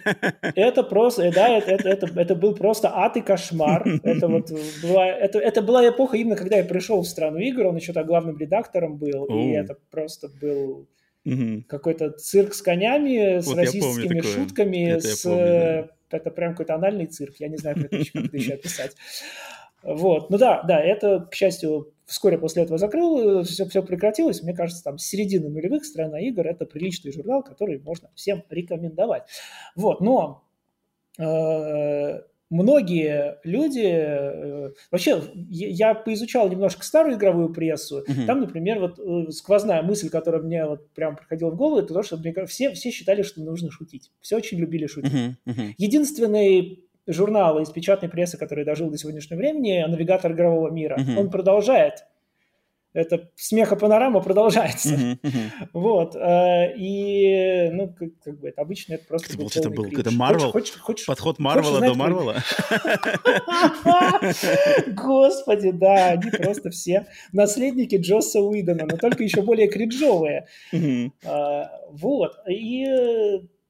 это просто, да, это, это, это, это был просто ад и кошмар. Это вот была, это, это была эпоха именно, когда я пришел в страну игр, он еще так главным редактором был, и это просто был угу. какой-то цирк с конями, с вот расистскими шутками, это с... Помню, да. Это прям какой-то анальный цирк, я не знаю, как это еще описать. Вот, ну да, да, это, к счастью, вскоре после этого закрыл, все, все прекратилось. Мне кажется, там с середины нулевых «Страна игр» — это приличный журнал, который можно всем рекомендовать. Вот, но э, многие люди... Э, вообще, я поизучал немножко старую игровую прессу. Uh-huh. Там, например, вот э, сквозная мысль, которая мне вот прям приходила в голову, это то, что все, все считали, что нужно шутить. Все очень любили шутить. Uh-huh. Uh-huh. Единственный журнал из печатной прессы, который дожил до сегодняшнего времени, «Навигатор игрового мира», uh-huh. он продолжает это смеха панорама продолжается. Uh-huh, uh-huh. Вот. Э, и, ну, как, как бы, это обычно это просто это был Это был какой-то Марвел? Хочешь, хочешь, Подход Марвела до Марвела? Господи, да, они просто все наследники Джосса Уидона, но только еще более криджовые. Вот. И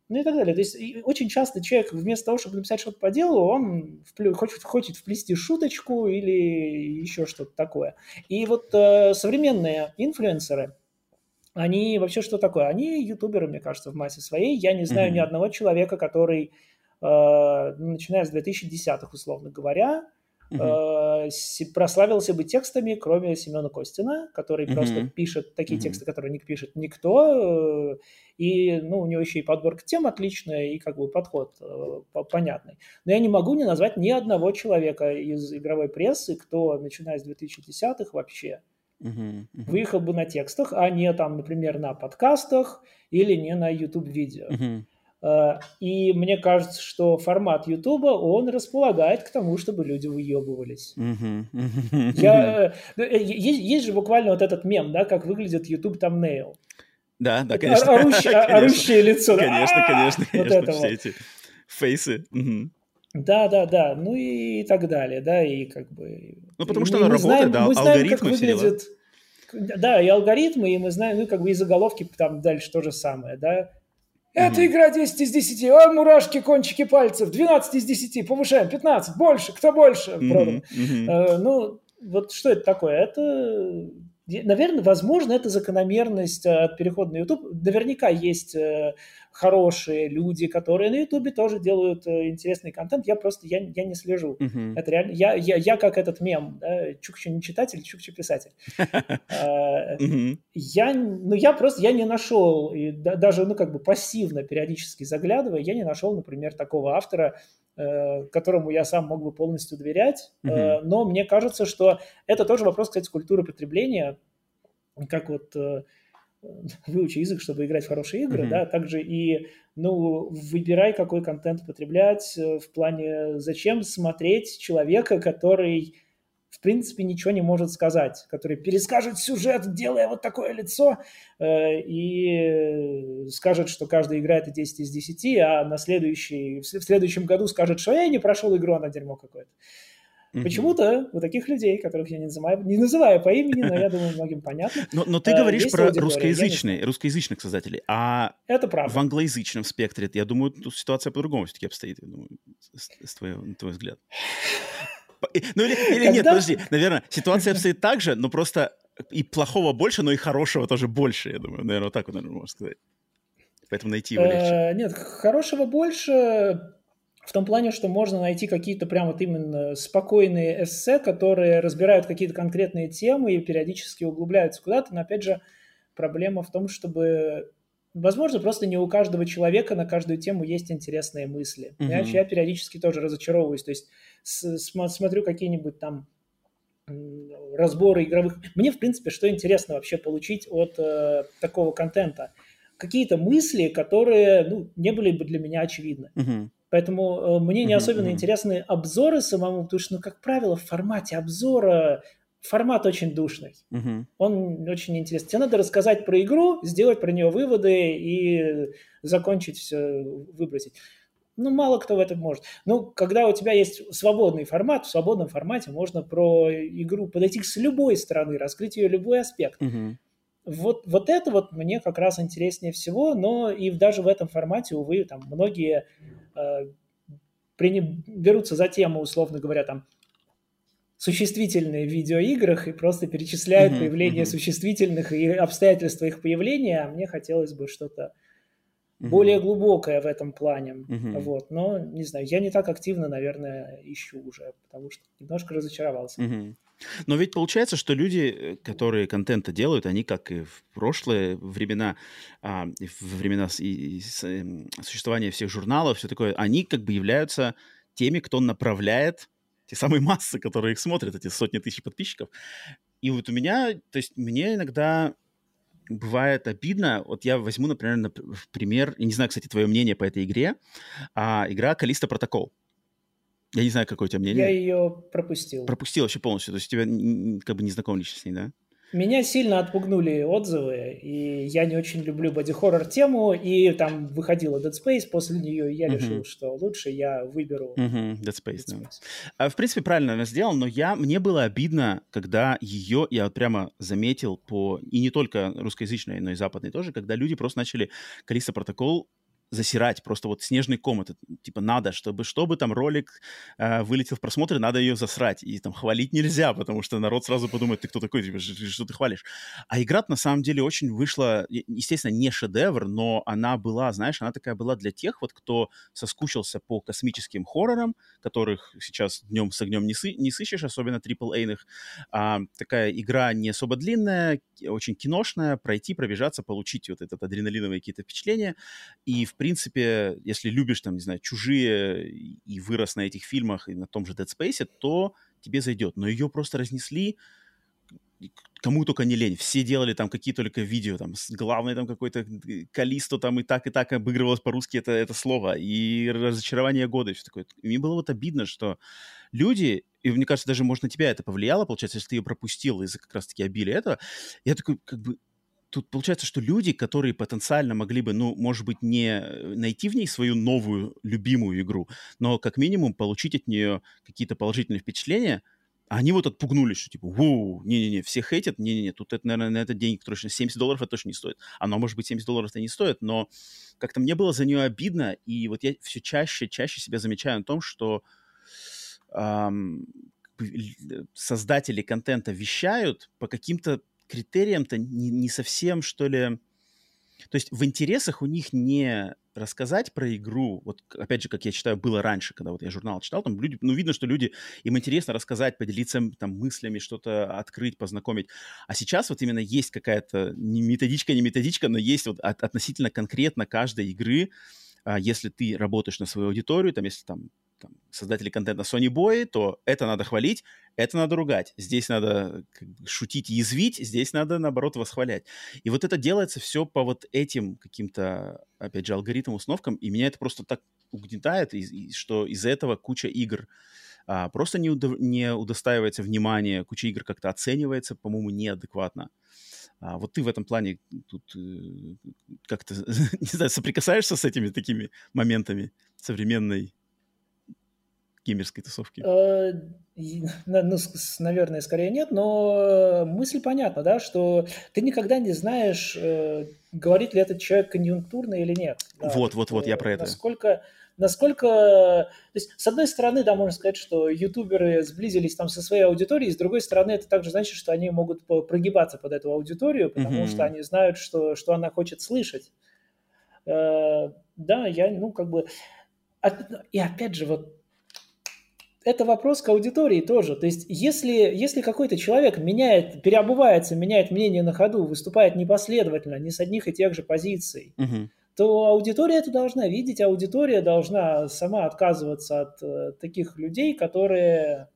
ну и так далее. То есть очень часто человек вместо того, чтобы написать что-то по делу, он хочет, хочет вплести шуточку или еще что-то такое. И вот э, современные инфлюенсеры, они вообще что такое? Они ютуберы, мне кажется, в массе своей. Я не знаю mm-hmm. ни одного человека, который, э, начиная с 2010-х, условно говоря, Uh-huh. прославился бы текстами, кроме Семена Костина, который uh-huh. просто пишет такие uh-huh. тексты, которые не пишет никто, э, и ну, у него еще и подборка тем отличная, и как бы подход э, понятный. Но я не могу не назвать ни одного человека из игровой прессы, кто, начиная с 2010-х вообще, uh-huh. выехал бы на текстах, а не там, например, на подкастах или не на YouTube-видео. Uh-huh. И мне кажется, что формат Ютуба, он располагает к тому, чтобы люди выебывались. Я, э, э, есть, есть же буквально вот этот мем, да, как выглядит YouTube thumbnail. Да, да, конечно. Орущее, орущее лицо. Конечно, конечно, конечно. Вот все эти фейсы. Да, да, да. Ну и так далее, да, и как бы... Ну, потому что она работает, да, алгоритмы все дела. Да, и алгоритмы, и мы знаем, ну, как бы и заголовки там дальше то же самое, да. Mm-hmm. игра 10 из 10. Ой, мурашки, кончики пальцев. 12 из 10. Повышаем. 15. Больше. Кто больше? Э, ну, вот что это такое? Это Наверное, возможно, это закономерность э, от перехода на YouTube. Наверняка есть э, хорошие люди, которые на YouTube тоже делают э, интересный контент. Я просто я, я не слежу. Uh-huh. Это реально. Я, я, я как этот мем, да, Чукча не читатель, Чукча писатель. А, я, ну, я просто я не нашел, и даже ну, как бы пассивно периодически заглядывая, я не нашел, например, такого автора, которому я сам мог бы полностью доверять. Но мне кажется, что это тоже вопрос, кстати, культуры потребления. Как вот выучи язык, чтобы играть в хорошие игры, mm-hmm. да, также и, ну, выбирай, какой контент потреблять э, в плане, зачем смотреть человека, который в принципе, ничего не может сказать, который перескажет сюжет, делая вот такое лицо, э, и скажет, что каждая игра это 10 из 10, а на следующий, в следующем году скажет, что я не прошел игру, она дерьмо какое-то. Mm-hmm. Почему-то у таких людей, которых я не называю, не называю по имени, но я думаю, многим понятно. Но, но ты э, говоришь про русскоязычные, русскоязычных создателей, а это правда. в англоязычном спектре, я думаю, тут ситуация по-другому все-таки обстоит, я думаю, с, с твоего, на твой взгляд. Ну или, или нет, подожди, наверное, ситуация обстоит так же, но просто и плохого больше, но и хорошего тоже больше, я думаю. Наверное, вот так вот, наверное, можно сказать. Поэтому найти его легче. Э, нет, хорошего больше в том плане, что можно найти какие-то прям вот именно спокойные эссе, которые разбирают какие-то конкретные темы и периодически углубляются куда-то, но опять же проблема в том, чтобы Возможно, просто не у каждого человека на каждую тему есть интересные мысли. Mm-hmm. Я, я периодически тоже разочаровываюсь. То есть с, смотрю какие-нибудь там разборы игровых. Мне, в принципе, что интересно вообще получить от э, такого контента? Какие-то мысли, которые ну, не были бы для меня очевидны. Mm-hmm. Поэтому э, мне не особенно интересны обзоры самому, потому что, ну, как правило, в формате обзора формат очень душный. Uh-huh. Он очень интересный. Тебе надо рассказать про игру, сделать про нее выводы и закончить все, выбросить. Ну, мало кто в этом может. Ну, когда у тебя есть свободный формат, в свободном формате можно про игру подойти с любой стороны, раскрыть ее любой аспект. Uh-huh. Вот, вот это вот мне как раз интереснее всего, но и даже в этом формате, увы, там многие э, берутся за тему, условно говоря, там, существительные в видеоиграх и просто перечисляют mm-hmm, появление mm-hmm. существительных и обстоятельства их появления, а мне хотелось бы что-то mm-hmm. более глубокое в этом плане. Mm-hmm. Вот. Но, не знаю, я не так активно, наверное, ищу уже, потому что немножко разочаровался. Mm-hmm. Но ведь получается, что люди, э, которые контента делают, они, как и в прошлые времена, а, в времена и, и, эм, существования всех журналов, все такое, они как бы являются теми, кто направляет те самые массы, которые их смотрят, эти сотни тысяч подписчиков. И вот у меня, то есть мне иногда бывает обидно. Вот я возьму, например, на, пример, не знаю, кстати, твое мнение по этой игре, а, игра Калиста Протокол. Я не знаю, какое у тебя мнение. Я ее пропустил. Пропустил вообще полностью. То есть тебя как бы не знаком лично с ней, да? Меня сильно отпугнули отзывы, и я не очень люблю боди-хоррор тему, и там выходила Dead Space после нее, я uh-huh. решил, что лучше я выберу uh-huh. Dead Space. Dead Space. Да. В принципе, правильно она сделала, но я, мне было обидно, когда ее, я вот прямо заметил по, и не только русскоязычной, но и западной тоже, когда люди просто начали Калиста Протокол засирать, просто вот снежный ком, это типа надо, чтобы, чтобы там ролик э, вылетел в просмотры, надо ее засрать, и там хвалить нельзя, потому что народ сразу подумает, ты кто такой, типа, что ты хвалишь. А игра на самом деле очень вышла, естественно, не шедевр, но она была, знаешь, она такая была для тех вот, кто соскучился по космическим хоррорам, которых сейчас днем с огнем не, сы, не сыщешь, особенно AAA-ных. А, такая игра не особо длинная, очень киношная, пройти, пробежаться, получить вот этот адреналиновые какие-то впечатления, и в принципе, если любишь, там, не знаю, «Чужие» и вырос на этих фильмах и на том же Dead Space, то тебе зайдет. Но ее просто разнесли кому только не лень. Все делали там какие только видео, там, главное там какой-то Калисто там и так, и так обыгрывалось по-русски это, это слово, и разочарование года, и все такое. И мне было вот обидно, что люди, и мне кажется, даже, может, на тебя это повлияло, получается, если ты ее пропустил из-за как раз-таки обилия этого, я такой, как бы, тут получается, что люди, которые потенциально могли бы, ну, может быть, не найти в ней свою новую любимую игру, но как минимум получить от нее какие-то положительные впечатления, они вот отпугнулись, что типа, воу, не-не-не, все хейтят, не-не-не, тут это, наверное, на этот денег точно 70 долларов это точно не стоит. Оно, может быть, 70 долларов это не стоит, но как-то мне было за нее обидно, и вот я все чаще, чаще себя замечаю на том, что эм, создатели контента вещают по каким-то критериям-то не, не совсем, что ли... То есть в интересах у них не рассказать про игру, вот опять же, как я читаю, было раньше, когда вот я журнал читал, там люди, ну, видно, что люди, им интересно рассказать, поделиться там мыслями, что-то открыть, познакомить. А сейчас вот именно есть какая-то не методичка, не методичка, но есть вот от, относительно конкретно каждой игры, а, если ты работаешь на свою аудиторию, там, если там там, создатели контента Sony Boy, то это надо хвалить, это надо ругать. Здесь надо шутить и язвить, здесь надо, наоборот, восхвалять. И вот это делается все по вот этим каким-то, опять же, алгоритмам, установкам, и меня это просто так угнетает, и, и, что из-за этого куча игр а, просто не, удов... не удостаивается внимания, куча игр как-то оценивается, по-моему, неадекватно. А вот ты в этом плане тут э, как-то, не знаю, соприкасаешься с этими такими моментами современной геймерской тусовки? Э, ну, наверное, скорее нет, но мысль понятна, да, что ты никогда не знаешь, э, говорит ли этот человек конъюнктурно или нет. Да, вот, вот, вот, я про это. Насколько, насколько... То есть, с одной стороны, да, можно сказать, что ютуберы сблизились там со своей аудиторией, с другой стороны, это также значит, что они могут прогибаться под эту аудиторию, потому mm-hmm. что они знают, что, что она хочет слышать. Э, да, я, ну, как бы... И опять же, вот это вопрос к аудитории тоже. То есть, если, если какой-то человек меняет, переобувается, меняет мнение на ходу, выступает непоследовательно, не с одних и тех же позиций, угу. то аудитория это должна видеть, аудитория должна сама отказываться от э, таких людей, которые,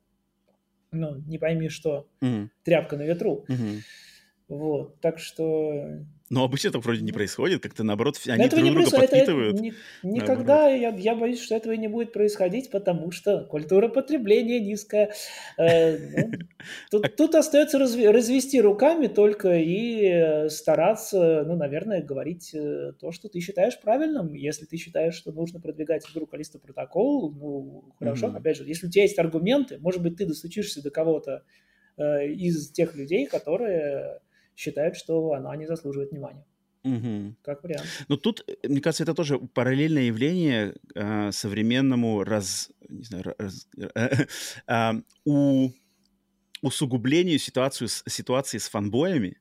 ну, не пойми что, угу. тряпка на ветру. Угу. Вот, так что но обычно это вроде не происходит, как-то наоборот, они друг не друга подпитывают. Это, ни, никогда я, я боюсь, что этого и не будет происходить, потому что культура потребления низкая. Э, ну, тут, тут остается развести руками только и стараться, ну, наверное, говорить э, то, что ты считаешь правильным. Если ты считаешь, что нужно продвигать игру Калиста Протокол, ну, хорошо, mm-hmm. опять же, если у тебя есть аргументы, может быть, ты достучишься до кого-то э, из тех людей, которые считают, что она не заслуживает внимания. Угу. Как вариант. Но тут, э, мне кажется, это тоже параллельное явление э, современному раз, не знаю, раз, э, э, у, усугублению ситуацию, ситуации с фанбоями.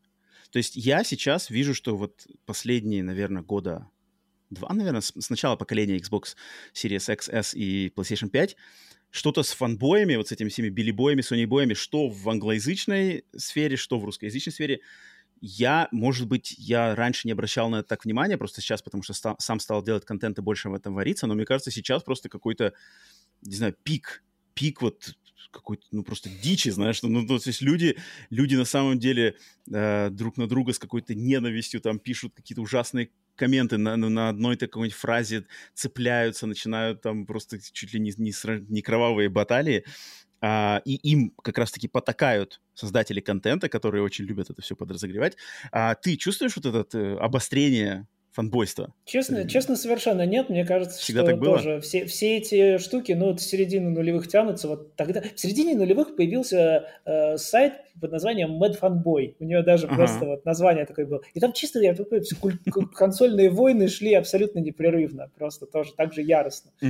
То есть я сейчас вижу, что вот последние, наверное, года два, наверное, с, с начала поколения Xbox Series X, S и PlayStation 5, что-то с фанбоями, вот с этими всеми билибоями, сонибоями, что в англоязычной сфере, что в русскоязычной сфере, я, может быть, я раньше не обращал на это так внимания, просто сейчас, потому что ста- сам стал делать контент и больше в этом вариться, но мне кажется, сейчас просто какой-то, не знаю, пик, пик вот какой-то, ну, просто дичи, знаешь, ну, то есть люди, люди на самом деле э, друг на друга с какой-то ненавистью там пишут какие-то ужасные комменты на, на одной такой фразе цепляются, начинают там просто чуть ли не, не, не кровавые баталии, а, и им как раз-таки потакают создатели контента, которые очень любят это все подразогревать. А ты чувствуешь вот это э, обострение фанбойства? Честно, э, честно, совершенно нет. Мне кажется, Всегда что так было? тоже все, все эти штуки, ну, вот в середину нулевых тянутся. Вот тогда в середине нулевых появился э, сайт под названием Mad Fanboy. У него даже ага. просто вот название такое было. И там чисто, я такой, консольные войны шли абсолютно непрерывно, просто тоже так же яростно. А,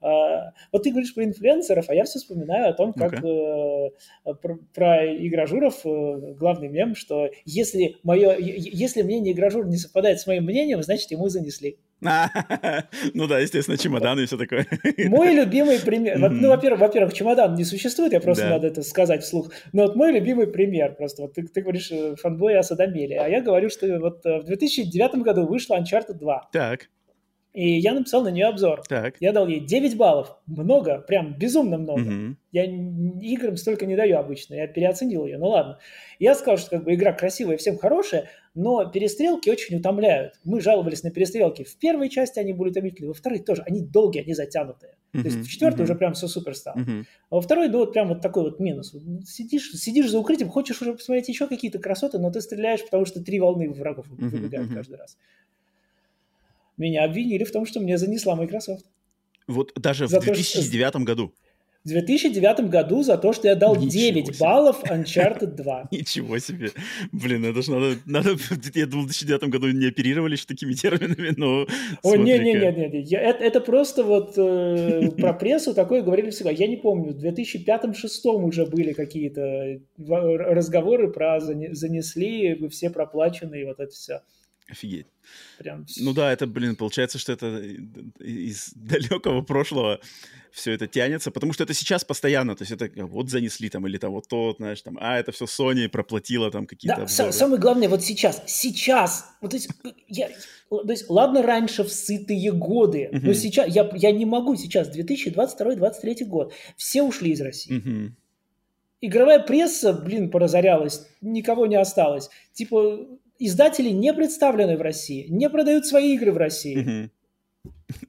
вот ты говоришь про инфлюенсеров, а я все вспоминаю о том, как okay. э, про, про игражуров э, главный мем, что если, мое, если мнение игражур не совпадает с моим мнением, значит, ему занесли. ну да, естественно, чемодан и все такое. Мой любимый пример. Ну, во-первых, во-первых, чемодан не существует, я просто надо это сказать вслух. Но вот мой любимый пример просто. Вот ты, ты говоришь э, фанбой Асадамели, а я говорю, что вот в 2009 году вышла Uncharted 2. Так. И я написал на нее обзор. Так. Я дал ей 9 баллов. Много, прям безумно много. Угу. Я играм столько не даю обычно. Я переоценил ее. Ну ладно. Я сказал, что как бы игра красивая, всем хорошая, но перестрелки очень утомляют. Мы жаловались на перестрелки. В первой части они были утомительные, во второй тоже. Они долгие, они затянутые. Uh-huh, То есть в четвертой uh-huh. уже прям все супер стало. Uh-huh. А во второй, ну вот прям вот такой вот минус. Сидишь, сидишь за укрытием, хочешь уже посмотреть еще какие-то красоты, но ты стреляешь, потому что три волны врагов выбегают uh-huh, каждый раз меня обвинили в том, что мне занесла Microsoft. Вот даже за в 2009 то, что... году. В 2009 году за то, что я дал Ничего 9 себе. баллов Uncharted 2. Ничего себе. Блин, это же надо, надо... Я думал, в 2009 году не оперировали такими терминами, но... О, не-не-не, это, это просто вот э, про прессу такое говорили всегда. Я не помню, в 2005-2006 уже были какие-то разговоры про занесли, вы все проплаченные, вот это все. Офигеть. Прям... Ну да, это, блин, получается, что это из далекого прошлого все это тянется, потому что это сейчас постоянно, то есть это вот занесли там, или там вот то, знаешь, там, а, это все Sony проплатила там какие-то Да, обзоры. самое главное, вот сейчас, сейчас, вот, то, есть, я, то есть, ладно, раньше в сытые годы, но сейчас, я, я не могу сейчас, 2022-2023 год, все ушли из России. Игровая пресса, блин, поразорялась, никого не осталось. Типа, издатели не представлены в России, не продают свои игры в России.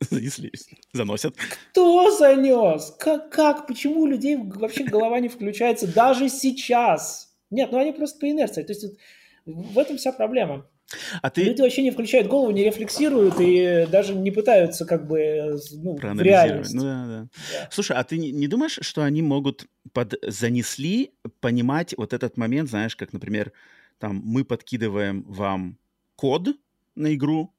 Занесли, заносят. Кто занес? Как, как? Почему у людей вообще голова не включается даже сейчас? Нет, ну они просто по инерции. То есть в этом вся проблема. А ты... Люди вообще не включают голову, не рефлексируют и даже не пытаются как бы ну, в реальность. Ну, да, да. Да. Слушай, а ты не думаешь, что они могут под занесли понимать вот этот момент, знаешь, как, например, там мы подкидываем вам код на игру,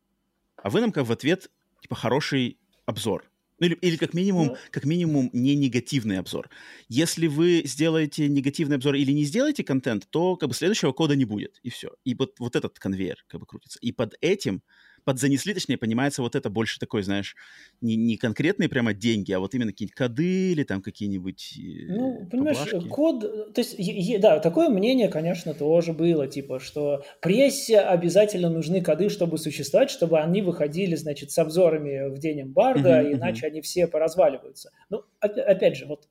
а вы нам как в ответ типа хороший обзор. Ну, или, или как минимум, как минимум не негативный обзор. Если вы сделаете негативный обзор или не сделаете контент, то как бы следующего кода не будет, и все. И вот, вот этот конвейер как бы крутится. И под этим подзанесли, точнее, понимается вот это больше такой, знаешь, не, не конкретные прямо деньги, а вот именно какие-нибудь коды или там какие-нибудь э, Ну, понимаешь, поблажки. код, то есть, е, да, такое мнение, конечно, тоже было, типа, что прессе обязательно нужны коды, чтобы существовать, чтобы они выходили, значит, с обзорами в день эмбарго, uh-huh, иначе uh-huh. они все поразваливаются. Ну, опять же, вот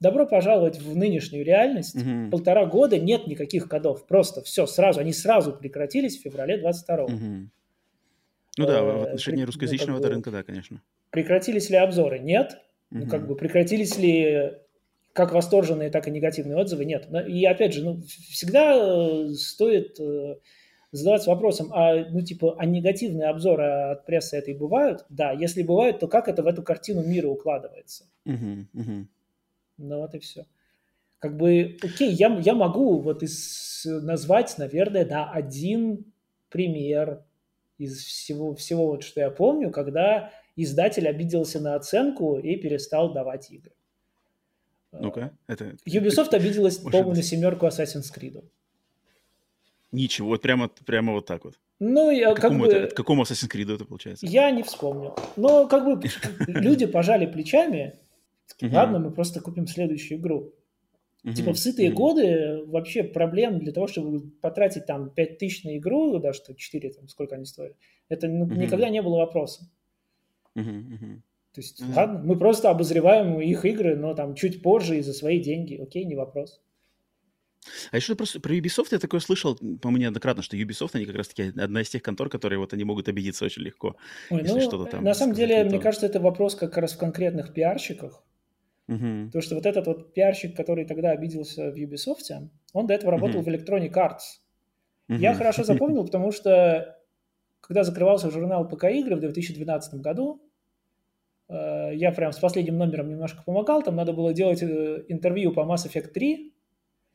Добро пожаловать в нынешнюю реальность. Угу. Полтора года нет никаких кодов. Просто все сразу. Они сразу прекратились в феврале 22 угу. Ну да, в э, отношении русскоязычного ну, рынка, да, конечно. Прекратились ли обзоры? Нет. Угу. Ну, как бы прекратились ли как восторженные, так и негативные отзывы? Нет. И опять же, ну, всегда э, стоит э, задаваться вопросом, а, ну, типа, а негативные обзоры от прессы этой бывают? Да, если бывают, то как это в эту картину мира укладывается? Угу, угу. Ну, вот и все. Как бы, окей, я, я могу вот из, назвать, наверное, да, один пример из всего, всего вот, что я помню, когда издатель обиделся на оценку и перестал давать игры. Ну-ка, это... Ubisoft обиделась, по-моему, на семерку Assassin's Creed. Ничего, вот прямо, прямо вот так вот. Ну, я, как бы... Это, какому Assassin's Creed это получается? Я не вспомнил. Но как бы люди пожали плечами. Ладно, мы просто купим следующую игру. Uh-huh. Типа в сытые uh-huh. годы вообще проблем для того, чтобы потратить там 5 тысяч на игру, да, что 4, там, сколько они стоят, это ну, uh-huh. никогда не было вопроса. Uh-huh. То есть, uh-huh. ладно, мы просто обозреваем их игры, но там чуть позже и за свои деньги, окей, не вопрос. А еще просто про Ubisoft я такое слышал, по-моему, неоднократно, что Ubisoft, они как раз-таки одна из тех контор, которые вот они могут обидеться очень легко, Ой, если ну, что-то там... На самом деле, мне кажется, это вопрос как раз в конкретных пиарщиках, Угу. Потому что вот этот вот пиарщик, который тогда обиделся в Ubisoft, он до этого работал угу. в Electronic Arts. Угу. Я хорошо запомнил, потому что когда закрывался журнал ПК игры в 2012 году, э, я прям с последним номером немножко помогал, там надо было делать э, интервью по Mass Effect 3,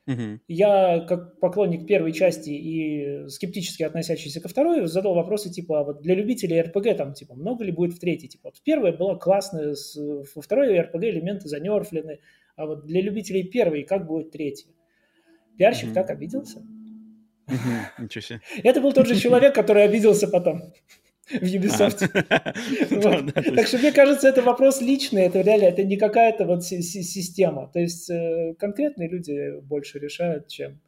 Угу. Я, как поклонник первой части и скептически относящийся ко второй, задал вопросы типа, а вот для любителей РПГ там, типа, много ли будет в третьей? Типа, вот в первой была классная, во второй РПГ элементы занерфлены, а вот для любителей первой как будет третья? Пиарщик угу. так обиделся. Ничего себе. Это был тот же человек, который обиделся потом в Ubisoft. Так что мне кажется, это вопрос личный, это реально, это не какая-то вот система. То есть э, конкретные люди больше решают, чем...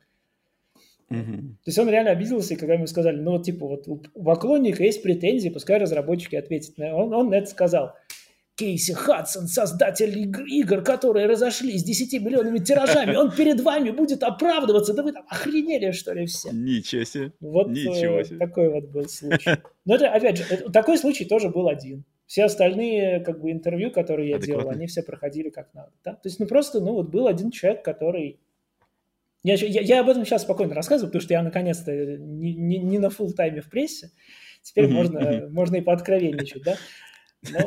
То есть он реально обиделся, и когда ему сказали, ну вот типа вот у поклонника есть претензии, пускай разработчики ответят. Он, он это сказал. Кейси Хадсон, создатель игр, которые разошлись с 10 миллионами тиражами, он перед вами будет оправдываться. Да вы там охренели, что ли, все? Ничего себе. Вот Ничего э, себе. такой вот был случай. Но это, опять же, такой случай тоже был один. Все остальные как бы интервью, которые я делал, они все проходили как надо. Да? То есть, ну просто, ну вот был один человек, который... Я, я, я об этом сейчас спокойно рассказываю, потому что я наконец-то не, не, не на full тайме в прессе. Теперь можно, можно и пооткровенничать, да? Но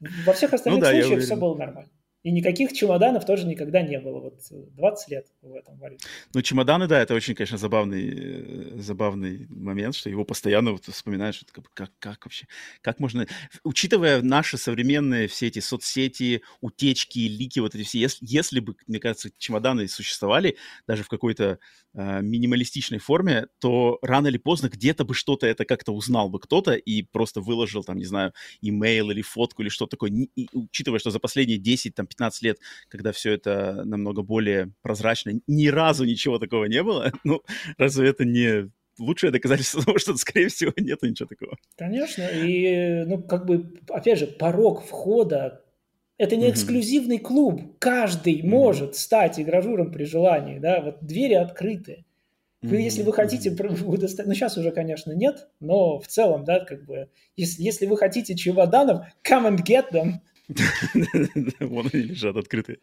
во всех остальных ну, да, случаях все было нормально. И никаких чемоданов тоже никогда не было. Вот 20 лет в этом варит. Ну, чемоданы, да, это очень, конечно, забавный, э, забавный момент, что его постоянно вот вспоминаешь, что как, как вообще, как можно... Учитывая наши современные все эти соцсети, утечки, лики, вот эти все, если, если бы, мне кажется, чемоданы существовали даже в какой-то э, минималистичной форме, то рано или поздно где-то бы что-то это как-то узнал бы кто-то и просто выложил там, не знаю, имейл или фотку или что-то такое, и, учитывая, что за последние 10, там, 15 лет, когда все это намного более прозрачно, ни разу ничего такого не было, ну, разве это не лучшее доказательство того, что, скорее всего, нет ничего такого. Конечно, и, ну, как бы, опять же, порог входа это не эксклюзивный клуб. Каждый может стать игражуром при желании, да, вот двери открыты. Вы, если вы хотите, вы доста... ну сейчас уже, конечно, нет, но в целом, да, как бы, если, если вы хотите чемоданов, come and get them. Вон они лежат открытые.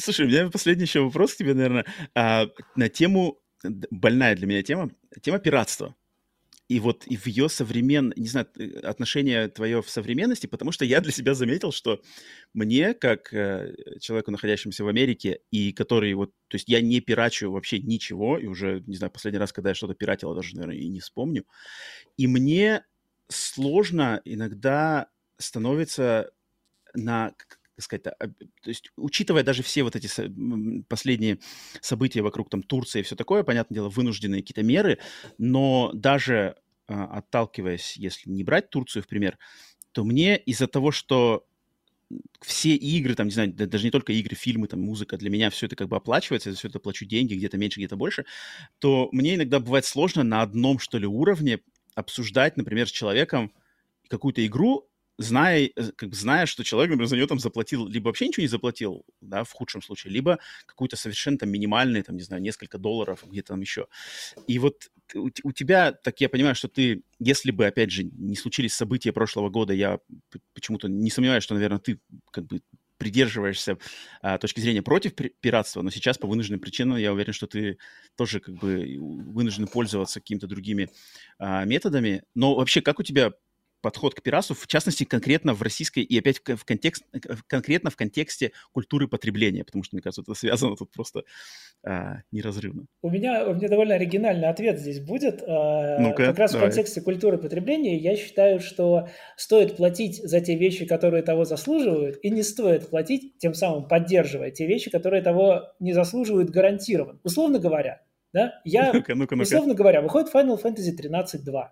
Слушай, у меня последний еще вопрос к тебе, наверное, а, на тему, больная для меня тема, тема пиратства. И вот и в ее современ, не знаю, отношение твое в современности, потому что я для себя заметил, что мне, как э, человеку, находящемуся в Америке, и который вот, то есть я не пирачу вообще ничего, и уже, не знаю, последний раз, когда я что-то пиратил, даже, наверное, и не вспомню, и мне сложно иногда становится на как сказать, то есть, учитывая даже все вот эти последние события вокруг там Турции и все такое, понятное дело, вынужденные какие-то меры, но даже а, отталкиваясь, если не брать Турцию в пример, то мне из-за того, что все игры, там, не знаю, даже не только игры, фильмы, там, музыка, для меня все это как бы оплачивается, я за все это плачу деньги, где-то меньше, где-то больше, то мне иногда бывает сложно на одном, что ли, уровне обсуждать, например, с человеком какую-то игру, зная, э, как бы зная, что человек, например, за нее там заплатил, либо вообще ничего не заплатил, да, в худшем случае, либо какую-то совершенно там минимальный, там, не знаю, несколько долларов, где-то там еще. И вот у, у тебя, так я понимаю, что ты, если бы, опять же, не случились события прошлого года, я почему-то не сомневаюсь, что, наверное, ты как бы придерживаешься а, точки зрения против пиратства, но сейчас по вынужденным причинам я уверен, что ты тоже как бы вынужден пользоваться какими-то другими а, методами. Но вообще, как у тебя подход к пиратству, в частности, конкретно в российской, и опять в контекст, конкретно в контексте культуры потребления, потому что, мне кажется, это связано тут просто а, неразрывно. У меня, у меня довольно оригинальный ответ здесь будет. Ну как раз давай. в контексте культуры потребления я считаю, что стоит платить за те вещи, которые того заслуживают, и не стоит платить, тем самым поддерживая те вещи, которые того не заслуживают гарантированно. Условно говоря, да, я, ну-ка, ну-ка, ну-ка. условно говоря, выходит Final Fantasy 13.2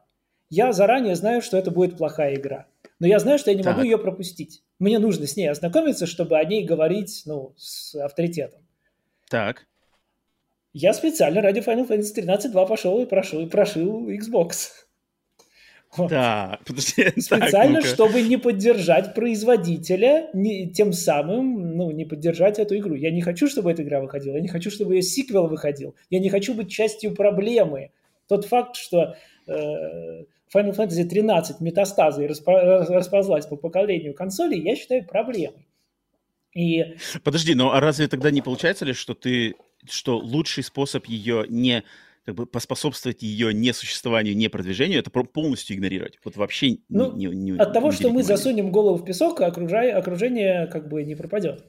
я заранее знаю, что это будет плохая игра. Но я знаю, что я не так. могу ее пропустить. Мне нужно с ней ознакомиться, чтобы о ней говорить ну, с авторитетом. Так. Я специально ради Final Fantasy 13 2 пошел и прошел, и прошил Xbox. Вот. Да, подожди. Специально, так, чтобы не поддержать производителя, не, тем самым, ну, не поддержать эту игру. Я не хочу, чтобы эта игра выходила, я не хочу, чтобы ее сиквел выходил, я не хочу быть частью проблемы. Тот факт, что э, Final Fantasy 13 метастазы расползлась по поколению консолей, я считаю проблемой. И... Подожди, но а разве тогда не получается ли, что ты, что лучший способ ее не как бы поспособствовать ее несуществованию, не продвижению, это полностью игнорировать. Вот вообще ну, не, не, не От того, что мы засунем голову в песок, окружение как бы не пропадет.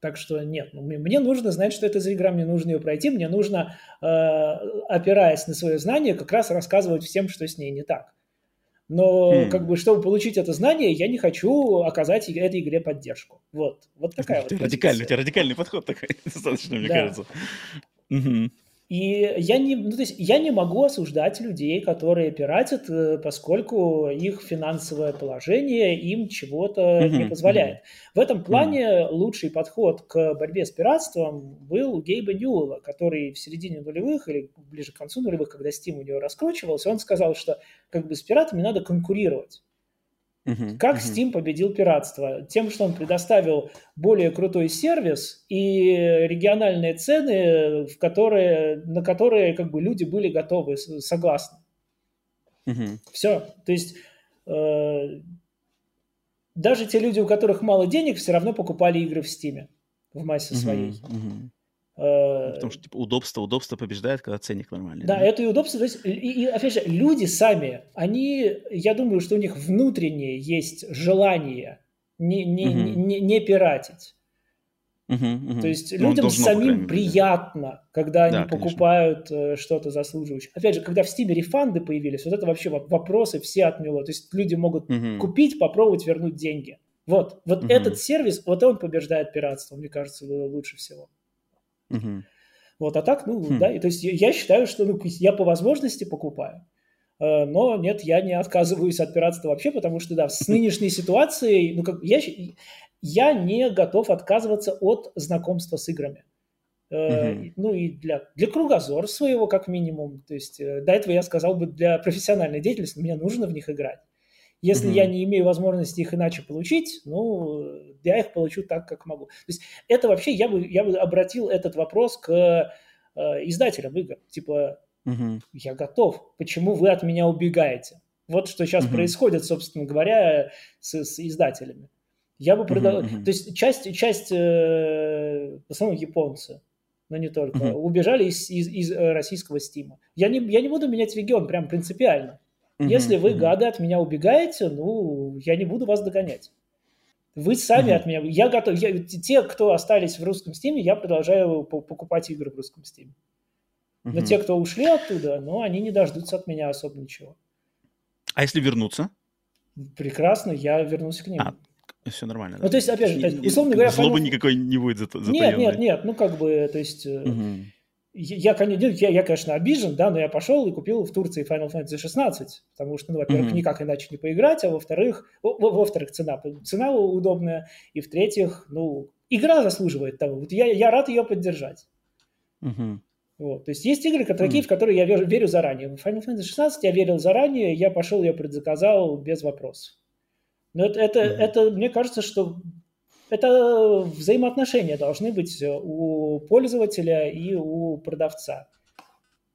Так что нет, ну, мне нужно знать, что это за игра, мне нужно ее пройти, мне нужно, э, опираясь на свое знание, как раз рассказывать всем, что с ней не так. Но хм. как бы, чтобы получить это знание, я не хочу оказать этой игре поддержку. Вот, вот такая вот. Радикальный, у тебя радикальный подход такой, достаточно, мне да. кажется. Угу. И я не, ну, то есть я не могу осуждать людей, которые пиратят, э, поскольку их финансовое положение им чего-то mm-hmm. не позволяет. Mm-hmm. В этом плане mm-hmm. лучший подход к борьбе с пиратством был у Гейба Ньюэлла, который в середине нулевых или ближе к концу нулевых, когда Steam у него раскручивался, он сказал, что как бы с пиратами надо конкурировать. Uh-huh, как uh-huh. Steam победил пиратство? Тем, что он предоставил более крутой сервис и региональные цены, в которые, на которые как бы люди были готовы, согласны. Uh-huh. Все. То есть э, даже те люди, у которых мало денег, все равно покупали игры в Steam в массе своей. Uh-huh. Потому что типа, удобство, удобство побеждает, когда ценник нормальный. Да, да? это и удобство. То есть, и, и, опять же, люди сами, они, я думаю, что у них внутреннее есть желание не, не, угу. не, не пиратить. Угу, угу. То есть ну, людям самим приятно, когда они да, покупают конечно. Э, что-то заслуживающее. Опять же, когда в Steam рефанды появились, вот это вообще вопросы все отмело. То есть люди могут угу. купить, попробовать вернуть деньги. Вот, вот угу. этот сервис, вот он побеждает пиратство, мне кажется, лучше всего. Угу. Вот, а так, ну, хм. да, и, то есть я считаю, что ну, я по возможности покупаю. Э, но нет, я не отказываюсь от пиратства вообще, потому что, да, с нынешней ситуацией, ну, как я, я не готов отказываться от знакомства с играми. Uh-huh. Ну и для, для кругозора своего, как минимум. То есть э, до этого я сказал бы для профессиональной деятельности, мне нужно в них играть. Если mm-hmm. я не имею возможности их иначе получить, ну, я их получу так, как могу. То есть это вообще, я бы, я бы обратил этот вопрос к э, издателям игр. Типа, угу. я готов, почему вы от меня убегаете? Вот что сейчас угу. происходит, собственно говоря, с, с издателями. Я бы продал... Uh-huh, То есть часть, часть э, в основном японцы, но не только, uh-huh. убежали из, из, из э, российского Steam а. Я не, я не буду менять регион прям принципиально. Если вы, гады, от меня убегаете, ну, я не буду вас догонять. Вы сами uh-huh. от меня... Я готов... Я, те, кто остались в русском Steam е, я продолжаю покупать игры в русском Steam е. Но uh-huh. те, кто ушли оттуда, ну, они не дождутся от меня особо ничего. А если вернуться? Прекрасно, я вернусь к ним. А, все нормально. Ну, да? то есть, опять же, условно говоря... Злобы Final... никакой не будет за Нет, нет, нет, ну, как бы, то есть... Угу. Я, я, я, конечно, обижен, да, но я пошел и купил в Турции Final Fantasy 16, потому что, ну, во-первых, mm-hmm. никак иначе не поиграть, а во-вторых, во-вторых, цена, цена удобная, и в-третьих, ну, игра заслуживает того. Вот я, я рад ее поддержать. Mm-hmm. Вот. То есть есть игры, такие, mm-hmm. в которые я верю, верю заранее. В Final Fantasy 16 я верил заранее, я пошел, я предзаказал без вопросов. Но это, это, mm-hmm. это, мне кажется, что это взаимоотношения должны быть у пользователя и у продавца.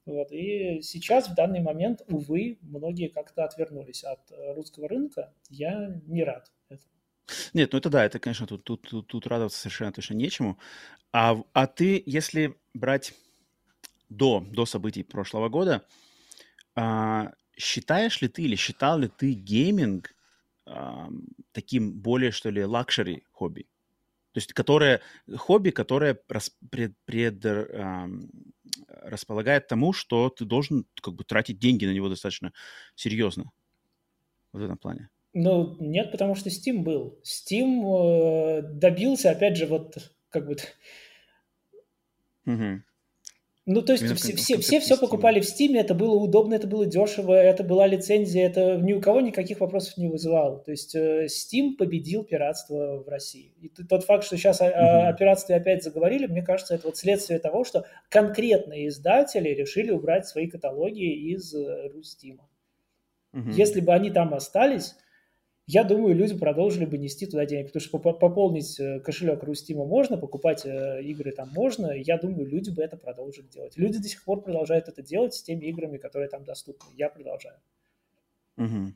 Вот. И сейчас, в данный момент, увы, многие как-то отвернулись от русского рынка. Я не рад этому. Нет, ну это да, это, конечно, тут, тут, тут, тут радоваться совершенно точно нечему. А, а ты, если брать до, до событий прошлого года, а, считаешь ли ты или считал ли ты гейминг таким более, что ли, luxury хобби. То есть, которое, хобби, которое рас, пред, пред, э, располагает тому, что ты должен как бы тратить деньги на него достаточно серьезно в этом плане. Ну, нет, потому что Steam был. Steam э, добился, опять же, вот как бы... Угу. Ну, то есть все, все, все все покупали в Steam, это было удобно, это было дешево, это была лицензия, это ни у кого никаких вопросов не вызывало. То есть э, Steam победил пиратство в России. И тот факт, что сейчас о, о, о пиратстве опять заговорили, мне кажется, это вот следствие того, что конкретные издатели решили убрать свои каталоги из э, Рустима. Угу. Если бы они там остались, я думаю, люди продолжили бы нести туда денег, потому что пополнить э, кошелек ру Steam-а можно, покупать э, игры там можно, я думаю, люди бы это продолжили делать. Люди до сих пор продолжают это делать с теми играми, которые там доступны. Я продолжаю. Угу.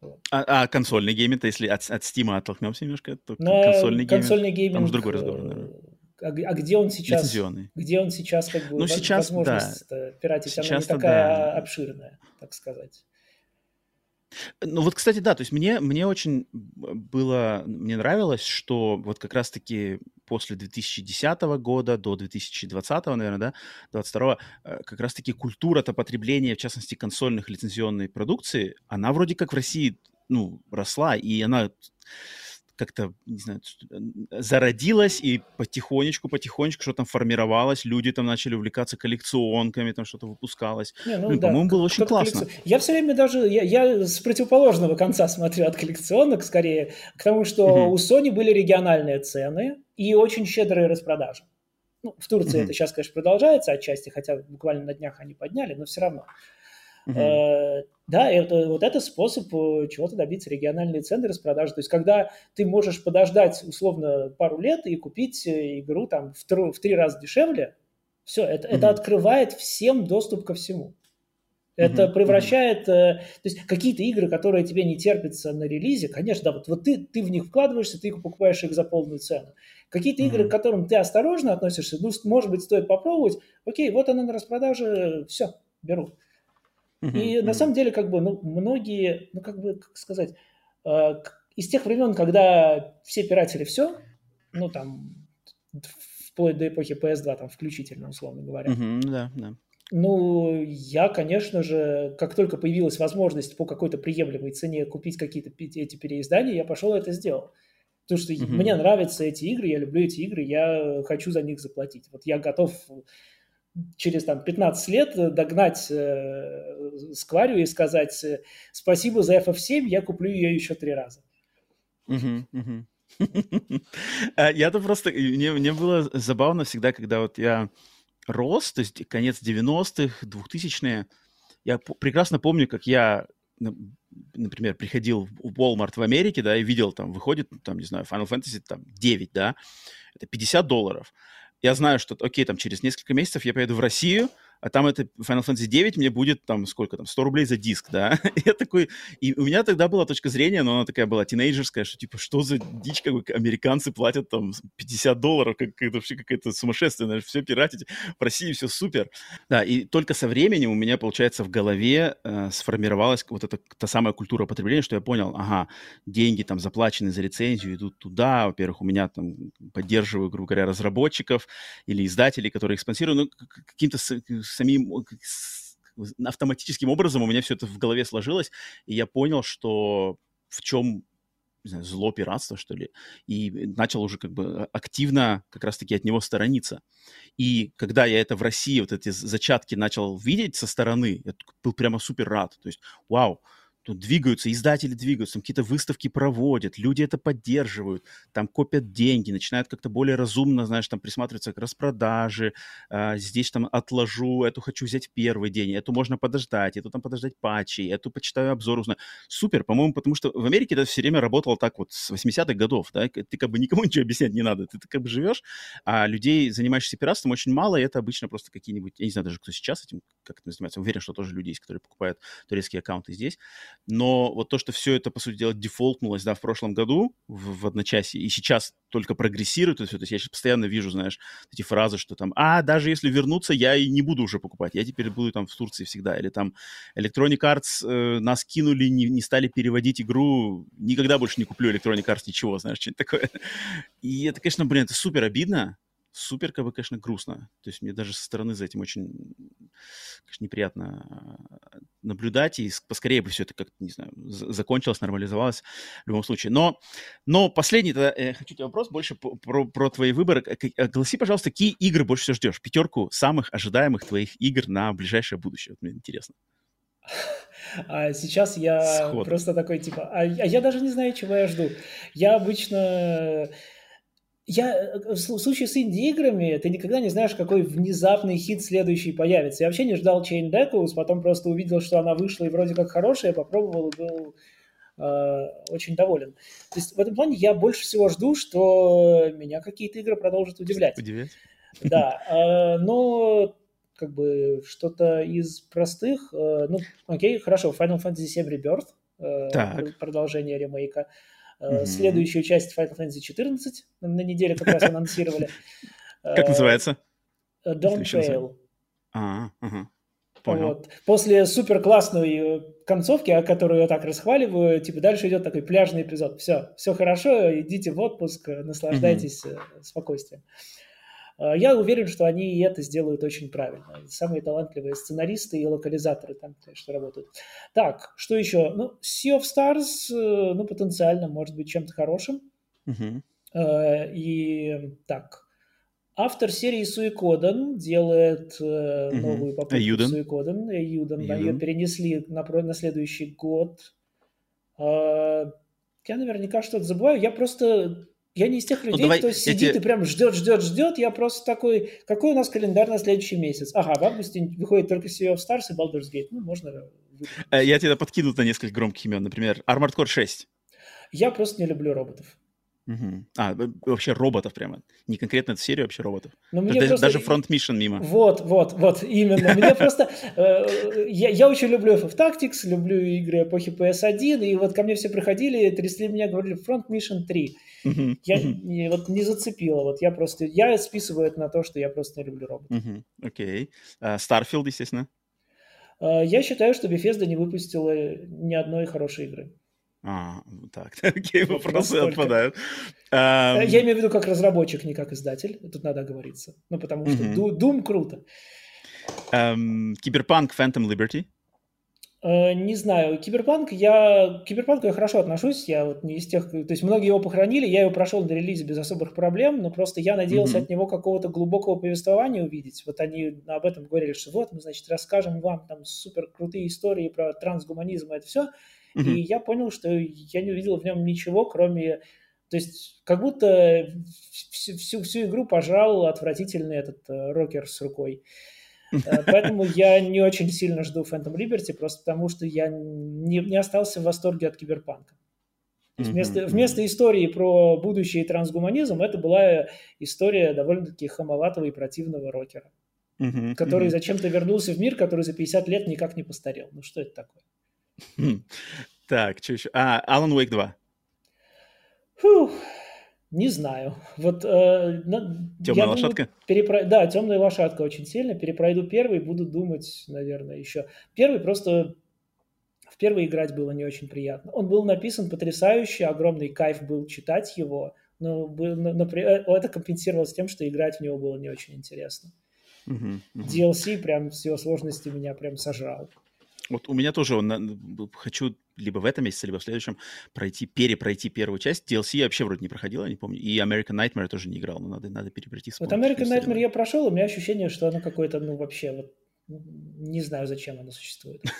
Вот. А, а консольный гейминг, если от, от Steam оттолкнемся немножко, то Но консольный, консольный гейминг, там другой разговор, э, наверное. А, а где он сейчас? Где он сейчас как бы ну, сейчас, возможность да. пиратить, сейчас она не такая да. обширная, так сказать. Ну вот, кстати, да, то есть мне, мне очень было, мне нравилось, что вот как раз-таки после 2010 года до 2020, наверное, да, 22 э, как раз-таки культура-то потребления, в частности, консольных лицензионной продукции, она вроде как в России, ну, росла, и она как-то, не знаю, зародилась и потихонечку, потихонечку что там формировалось, люди там начали увлекаться коллекционками, там что-то выпускалось. Не, ну, ну, да, по-моему, было очень классно. Коллекци... Я все время даже, я, я с противоположного конца смотрю от коллекционок скорее, к тому, что uh-huh. у Sony были региональные цены и очень щедрые распродажи. Ну, в Турции uh-huh. это сейчас, конечно, продолжается отчасти, хотя буквально на днях они подняли, но все равно. Uh-huh. Да, это, вот это способ э, чего-то добиться, региональные цены распродажи. То есть, когда ты можешь подождать, условно, пару лет и купить э, игру там в, три, в три раза дешевле, все, это, mm-hmm. это открывает всем доступ ко всему. Это mm-hmm. превращает, mm-hmm. то есть какие-то игры, которые тебе не терпятся на релизе, конечно, да, вот, вот ты, ты в них вкладываешься, ты покупаешь их за полную цену. Какие-то mm-hmm. игры, к которым ты осторожно относишься, ну, может быть, стоит попробовать, окей, вот она на распродаже, все, беру. И на самом деле, как бы, ну, многие, ну, как бы, как сказать, э, из тех времен, когда все пиратели все, ну, там, вплоть до эпохи PS2, там, включительно, условно говоря. Mm-hmm, да, да. Ну, я, конечно же, как только появилась возможность по какой-то приемлемой цене купить какие-то эти переиздания, я пошел и это сделал. Потому что mm-hmm. мне нравятся эти игры, я люблю эти игры, я хочу за них заплатить. Вот я готов через там, 15 лет догнать э, и сказать э, спасибо за FF7, я куплю ее еще три раза. А, я-то просто... Мне, мне было забавно всегда, когда вот я рос, то есть конец 90-х, 2000-е, я прекрасно помню, как я, например, приходил в Walmart в Америке, да, и видел, там, выходит, там, не знаю, Final Fantasy там, 9, да, это 50 долларов. Я знаю, что, окей, там через несколько месяцев я поеду в Россию, а там это Final Fantasy 9 мне будет там сколько там, 100 рублей за диск, да? Я такой, и у меня тогда была точка зрения, но она такая была тинейджерская, что типа, что за дичь, как бы американцы платят там 50 долларов, как это вообще какое-то сумасшествие, знаешь, все пиратить, в России все супер. Да, и только со временем у меня, получается, в голове э, сформировалась вот эта та самая культура потребления, что я понял, ага, деньги там заплачены за рецензию идут туда, во-первых, у меня там поддерживаю, грубо говоря, разработчиков или издателей, которые их спонсируют, ну, каким-то самим автоматическим образом у меня все это в голове сложилось, и я понял, что в чем не знаю, зло пиратства, что ли, и начал уже как бы активно как раз-таки от него сторониться. И когда я это в России, вот эти зачатки начал видеть со стороны, я был прямо супер рад. То есть, вау, тут двигаются, издатели двигаются, какие-то выставки проводят, люди это поддерживают, там копят деньги, начинают как-то более разумно, знаешь, там присматриваться к распродаже, а, здесь там отложу, эту хочу взять в первый день, эту можно подождать, эту там подождать патчи, эту почитаю обзор, узнаю. Супер, по-моему, потому что в Америке это все время работало так вот с 80-х годов, да, ты как бы никому ничего объяснять не надо, ты, ты как бы живешь, а людей, занимающихся пиратством, очень мало, и это обычно просто какие-нибудь, я не знаю даже, кто сейчас этим как это занимается, уверен, что тоже люди есть, которые покупают турецкие аккаунты здесь, но вот то, что все это, по сути дела, дефолтнулось, да, в прошлом году в, в одночасье, и сейчас только прогрессирует это все, то есть я сейчас постоянно вижу, знаешь, эти фразы, что там, а, даже если вернуться, я и не буду уже покупать, я теперь буду там в Турции всегда, или там Electronic Arts э, нас кинули, не, не стали переводить игру, никогда больше не куплю Electronic Arts ничего, знаешь, что-нибудь такое. И это, конечно, блин, это супер обидно, супер, как бы, конечно, грустно. То есть мне даже со стороны за этим очень, конечно, неприятно э, наблюдать, и поскорее бы все это как-то, не знаю, закончилось, нормализовалось в любом случае. Но, но последний, тогда, э, хочу тебе вопрос больше про, про твои выборы. Огласи, пожалуйста, какие игры больше всего ждешь? Пятерку самых ожидаемых твоих игр на ближайшее будущее. Вот мне интересно. А сейчас я Сход. просто такой, типа, а, а я даже не знаю, чего я жду. Я обычно я, э, в случае с инди-играми, ты никогда не знаешь, какой внезапный хит следующий появится. Я вообще не ждал Chain Deckles, потом просто увидел, что она вышла и вроде как хорошая, попробовал и был э, очень доволен. То есть в этом плане я больше всего жду, что меня какие-то игры продолжат удивлять. Удивлять? Да, э, но как бы что-то из простых, э, ну, окей, хорошо, Final Fantasy VII Rebirth, э, продолжение ремейка. Mm-hmm. Следующую часть Final Fantasy XIV на неделе как раз анонсировали. Как называется? Э, Don't Trail. А, ага. Понял. Вот. После супер классной концовки, о которой я так расхваливаю, типа дальше идет такой пляжный эпизод. Все, все хорошо, идите в отпуск, наслаждайтесь mm-hmm. спокойствием. А, я уверен, что они и это сделают очень правильно. Самые талантливые сценаристы и локализаторы там, конечно, работают. Так, что еще? Ну, Sea of Stars, э, ну, потенциально может быть чем-то хорошим. Uh-huh. И так, автор серии Суикоден делает uh-huh. новую попытку Аюден. Суикоден. Аюден, да, ее перенесли на, на следующий год. Я наверняка что-то забываю. Я просто я не из тех ну, людей, ну, давай, кто сидит тебе... и прям ждет, ждет, ждет. Я просто такой, какой у нас календарь на следующий месяц? Ага, в августе выходит только Sea of Stars и Baldur's Gate. Ну, можно... Э, я тебе подкину на несколько громких имен. Например, Armored Core 6. Я просто не люблю роботов. Угу. А, вообще роботов прямо. Не конкретно эту серию, вообще роботов. Но мне даже, просто... даже Front Mission мимо. Вот, вот, вот, именно. Мне просто... Э, я, я очень люблю FF Tactics, люблю игры эпохи PS1, и вот ко мне все приходили, трясли меня, говорили Front Mission 3. Я вот не зацепила. Вот я просто... Я списываю это на то, что я просто не люблю роботов. Окей. Uh, Starfield, естественно. Uh, я считаю, что Bethesda не выпустила ни одной хорошей игры. А, так, такие вопросы Настолько. отпадают. Эм... Я имею в виду как разработчик, не как издатель. Тут надо оговориться. Ну, потому что uh-huh. Doom круто. Эм, Киберпанк Phantom Liberty? Э, не знаю, Киберпанк, я к Киберпанку я хорошо отношусь, я вот не из тех, то есть многие его похоронили, я его прошел на релизе без особых проблем, но просто я надеялся mm-hmm. от него какого-то глубокого повествования увидеть. Вот они об этом говорили, что вот мы, значит, расскажем вам там супер крутые истории про трансгуманизм и это все. Mm-hmm. И я понял, что я не увидел в нем ничего, кроме... То есть как будто всю, всю, всю игру пожрал отвратительный этот э, рокер с рукой. Э, поэтому я не очень сильно жду Phantom Liberty, просто потому что я не, не остался в восторге от Киберпанка. То есть вместо, вместо истории про будущее и трансгуманизм это была история довольно-таки хамоватого и противного рокера, который зачем-то вернулся в мир, который за 50 лет никак не постарел. Ну что это такое? Так, что еще? А, Alan Wake 2. Фух, не знаю. Вот, э, темная лошадка? Перепро... Да, темная лошадка очень сильно. Перепройду первый, буду думать, наверное, еще. Первый просто в первый играть было не очень приятно. Он был написан потрясающе, огромный кайф был читать его, но, но, но э, это компенсировалось тем, что играть в него было не очень интересно. Uh-huh, uh-huh. DLC прям с его сложностью меня прям сожрал. Вот у меня тоже, он, хочу либо в этом месяце, либо в следующем пройти, перепройти первую часть. DLC я вообще вроде не проходил, я не помню. И American Nightmare тоже не играл, но надо, надо перепройти. Вот American Nightmare я прошел, у меня ощущение, что оно какое-то, ну, вообще, вот, не знаю, зачем оно существует.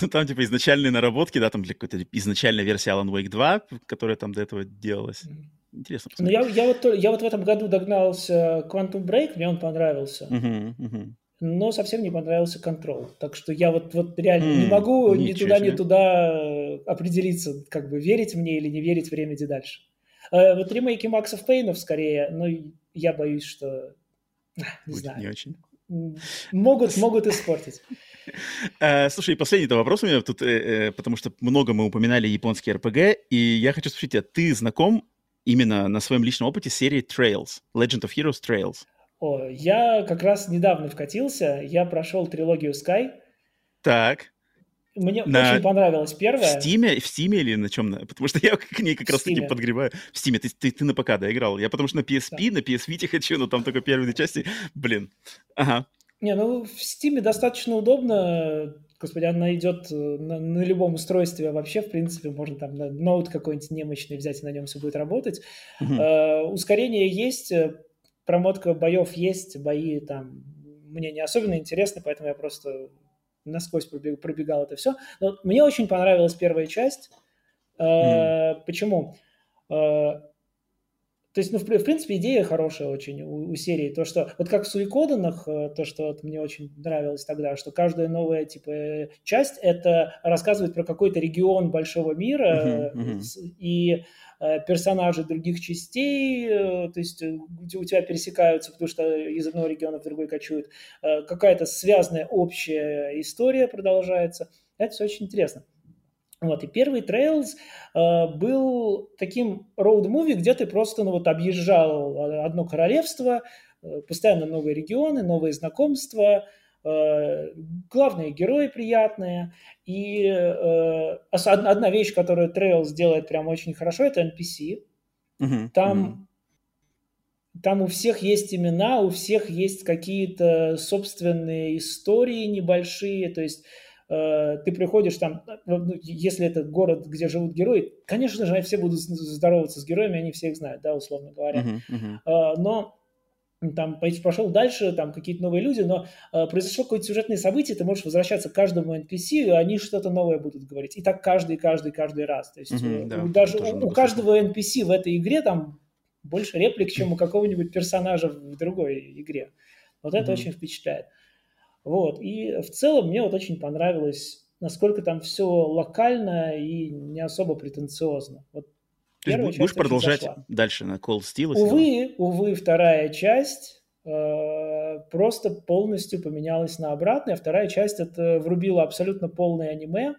Ну, там, типа, изначальные наработки, да, там для какой-то изначальной версии Alan Wake 2, которая там до этого делалась. Интересно Ну, я, я, вот, я вот в этом году догнался Quantum Break, мне он понравился. Uh-huh, uh-huh но совсем не понравился контрол. Так что я вот, вот реально mm, не могу ни туда, себе. ни туда э, определиться, как бы верить мне или не верить в Remedy дальше. А вот ремейки Максов Пейнов скорее, но я боюсь, что... Не Будет знаю. не очень. Могут, могут испортить. Uh, слушай, последний вопрос у меня тут, э, э, потому что много мы упоминали японские РПГ, и я хочу спросить тебя, ты знаком именно на своем личном опыте с серией Trails, Legend of Heroes Trails? О, я как раз недавно вкатился, я прошел трилогию Sky. Так. Мне на... очень понравилась первая. В Стиме, в Стиме или на чем? Потому что я к ней как раз таки подгребаю. В Стиме. Ты, ты, ты на ПК, да, играл? Я потому что на PSP, да. на PS Vita хочу, но там только первые части. Блин. Ага. Не, ну в Стиме достаточно удобно. Господи, она идет на, на любом устройстве вообще, в принципе, можно там на ноут какой-нибудь немощный взять, и на нем все будет работать. Угу. Э, ускорение есть, промотка боев есть, бои там мне не особенно интересны, поэтому я просто насквозь пробегал это все. Но мне очень понравилась первая часть. Mm. Почему? Э, то есть, ну, в, в принципе, идея хорошая очень у, у серии. То, что, вот как в Суикоданах, э, то, что вот мне очень нравилось тогда, что каждая новая, типа, часть, это рассказывает про какой-то регион большого мира, uh-huh, uh-huh. и персонажи других частей, э, то есть э, у тебя пересекаются, потому что из одного региона в другой кочуют, э, какая-то связанная общая история продолжается. Это все очень интересно. Вот, и первый Trails э, был таким роуд-муви, где ты просто ну, вот, объезжал одно королевство, э, постоянно новые регионы, новые знакомства, э, главные герои приятные. И э, одна вещь, которую Trails делает прям очень хорошо, это NPC. Uh-huh, там, uh-huh. там у всех есть имена, у всех есть какие-то собственные истории небольшие, то есть Э, ты приходишь там, ну, ну, если это город, где живут герои, конечно же, все будут здороваться с героями, они всех знают, да, условно говоря. Uh-huh, uh-huh. Но там пошел дальше, там какие-то новые люди, но э, произошло какое-то сюжетное событие, ты можешь возвращаться к каждому NPC, и они что-то новое будут говорить. И так каждый, каждый, каждый раз. То есть uh-huh, да, даже у, у каждого NPC в этой игре там больше реплик, чем у какого-нибудь персонажа в другой игре. Вот это uh-huh. очень впечатляет. Вот. И в целом мне вот очень понравилось, насколько там все локально и не особо претенциозно. Вот есть будешь продолжать зашла. дальше на Cold Steel? Увы, увы, вторая часть э, просто полностью поменялась на обратное. Вторая часть это врубила абсолютно полное аниме.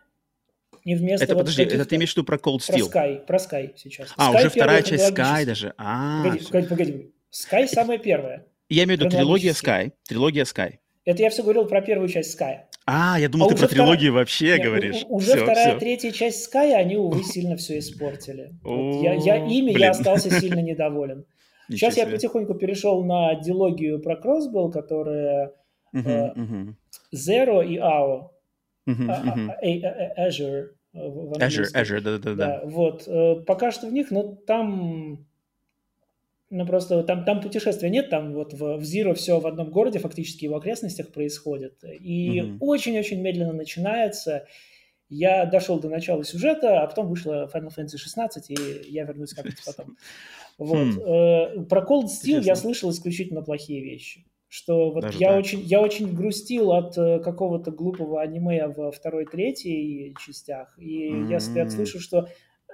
И вместо это, вот подожди, это ты имеешь в виду про Cold Steel? Про Sky, про Sky сейчас. А, Sky уже вторая часть Sky даже. А, погоди, погоди, погоди. Sky самая первая. Я имею в виду трилогия Sky. Трилогия Sky. Это я все говорил про первую часть Sky. А, я думал, а ты про втора... трилогию вообще Нет, говоришь. Уже все, вторая, все. третья часть Sky, они, увы, сильно все испортили. Вот я, я ими Блин. я остался сильно недоволен. Сейчас я потихоньку перешел на дилогию про Crossbow, которая uh-huh. Zero и AO. Uh-huh, uh-huh. Azure. Azure, Azure, да-да-да. Вот. Э, пока что в них, но там ну, просто там, там путешествия нет, там вот в, в Zero все в одном городе, фактически в окрестностях происходит. И mm-hmm. очень-очень медленно начинается. Я дошел до начала сюжета, а потом вышла Final Fantasy 16, и я вернусь как-нибудь потом. Вот. Mm. Про Cold Steel я слышал исключительно плохие вещи. Что вот я очень, я очень грустил от э, какого-то глупого аниме во второй, третьей частях, и mm-hmm. я, я слышу, что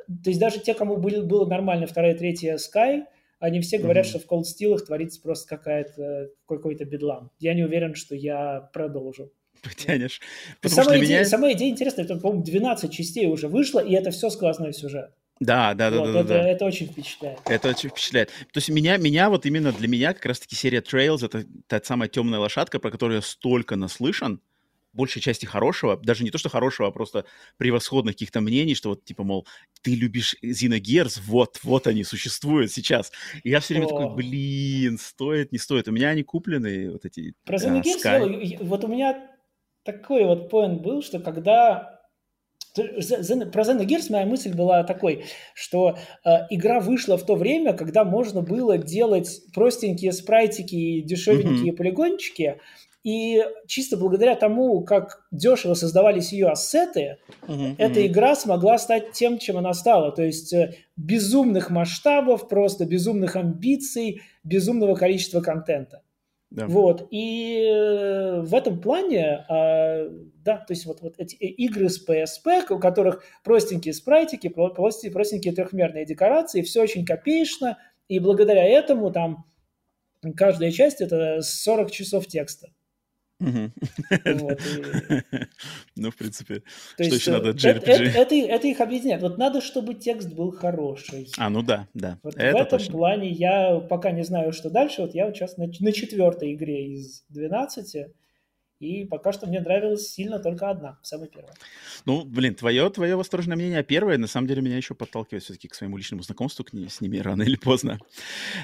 то есть даже те, кому были, было нормально вторая, третья Sky, они все говорят, mm-hmm. что в Cold Steel творится просто какая-то, какой-то бедлам. Я не уверен, что я продолжу. Потянешь. Сама, идея, меня... сама идея интересная, это, по-моему, 12 частей уже вышло, и это все сквозной сюжет. Да, да, да, вот, да, это, да. Это очень впечатляет. Это очень впечатляет. То есть меня, меня вот именно для меня как раз-таки серия Trails это та самая темная лошадка, про которую я столько наслышан, большей части хорошего, даже не то, что хорошего, а просто превосходных каких-то мнений, что вот, типа, мол, ты любишь Xenogears, вот, вот они существуют сейчас. И я все время О. такой, блин, стоит, не стоит. У меня они куплены, вот эти Про Xenogears, uh, вот у меня такой вот поинт был, что когда про Xenogears моя мысль была такой, что э, игра вышла в то время, когда можно было делать простенькие спрайтики и дешевенькие mm-hmm. полигончики, и чисто благодаря тому, как дешево создавались ее ассеты, mm-hmm. эта игра смогла стать тем, чем она стала. То есть э, безумных масштабов, просто безумных амбиций, безумного количества контента. Да. Вот, и э, в этом плане, а, да, то есть вот, вот эти игры с PSP, у которых простенькие спрайтики, простенькие трехмерные декорации, все очень копеечно, и благодаря этому там каждая часть это 40 часов текста. Ну, в принципе, что еще надо JRPG? Это их объединяет. Вот надо, чтобы текст был хороший. А, ну да, да. В этом плане я пока не знаю, что дальше. Вот я сейчас на четвертой игре из 12 и пока что мне нравилась сильно только одна, самая первая. Ну, блин, твое, твое восторженное мнение о первой, на самом деле, меня еще подталкивает все-таки к своему личному знакомству к ней, с ними рано или поздно.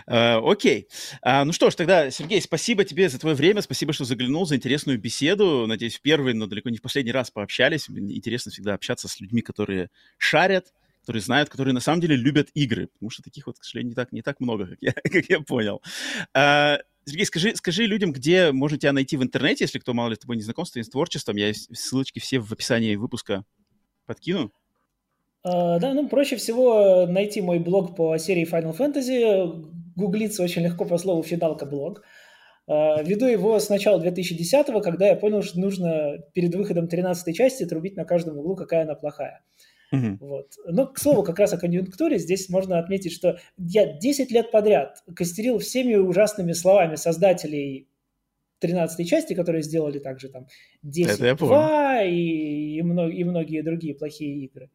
Uh, окей. Uh, ну что ж, тогда, Сергей, спасибо тебе за твое время, спасибо, что заглянул, за интересную беседу. Надеюсь, в первый, но далеко не в последний раз пообщались. Интересно всегда общаться с людьми, которые шарят, которые знают, которые на самом деле любят игры, потому что таких вот, к сожалению, не так, не так много, как я, как я понял. Uh, Сергей, скажи, скажи людям, где можно тебя найти в интернете, если кто, мало ли, с тобой не знаком, с твоим творчеством. Я ссылочки все в описании выпуска подкину. Uh, да, ну, проще всего найти мой блог по серии Final Fantasy. Гуглиться очень легко по слову «финалка блог». Uh, веду его с начала 2010-го, когда я понял, что нужно перед выходом 13 части трубить на каждом углу, какая она плохая. Вот. Но, к слову, как раз о конъюнктуре здесь можно отметить, что я 10 лет подряд костерил всеми ужасными словами создателей 13 части, которые сделали также там 10, 2 и, и, мног, и многие другие плохие игры.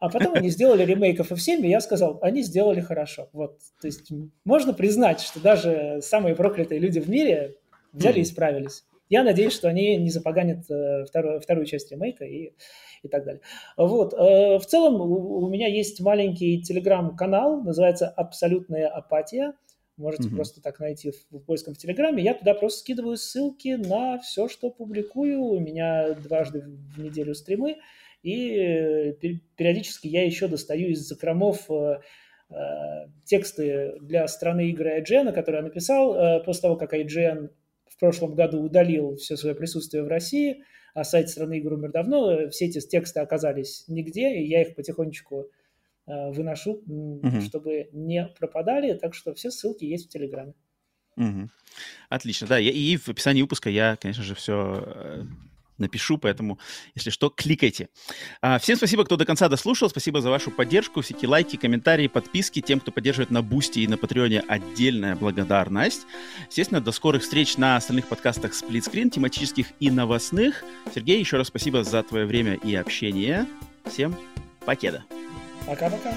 А потом они сделали ремейк FF7, и я сказал, они сделали хорошо. Вот, то есть можно признать, что даже самые проклятые люди в мире взяли и справились. Я надеюсь, что они не запоганят э, вторую, вторую часть ремейка и и так далее. Вот. Э, в целом у меня есть маленький телеграм-канал, называется «Абсолютная апатия». Можете mm-hmm. просто так найти в, в поиском в Телеграме. Я туда просто скидываю ссылки на все, что публикую. У меня дважды в неделю стримы. И э, периодически я еще достаю из закромов э, тексты для страны игры IGN, которые я написал после того, как IGN в прошлом году удалил все свое присутствие в России – а сайт страны игр умер давно, все эти тексты оказались нигде, и я их потихонечку э, выношу, угу. чтобы не пропадали, так что все ссылки есть в Телеграме. Угу. Отлично, да, и в описании выпуска я, конечно же, все э, напишу, поэтому, если что, кликайте. А, всем спасибо, кто до конца дослушал, спасибо за вашу поддержку, всякие лайки, комментарии, подписки, тем, кто поддерживает на Бусти и на Патреоне, отдельная благодарность. Естественно, до скорых встреч на остальных подкастах Сплитскрин, тематических и новостных. Сергей, еще раз спасибо за твое время и общение. Всем покеда. Пока-пока.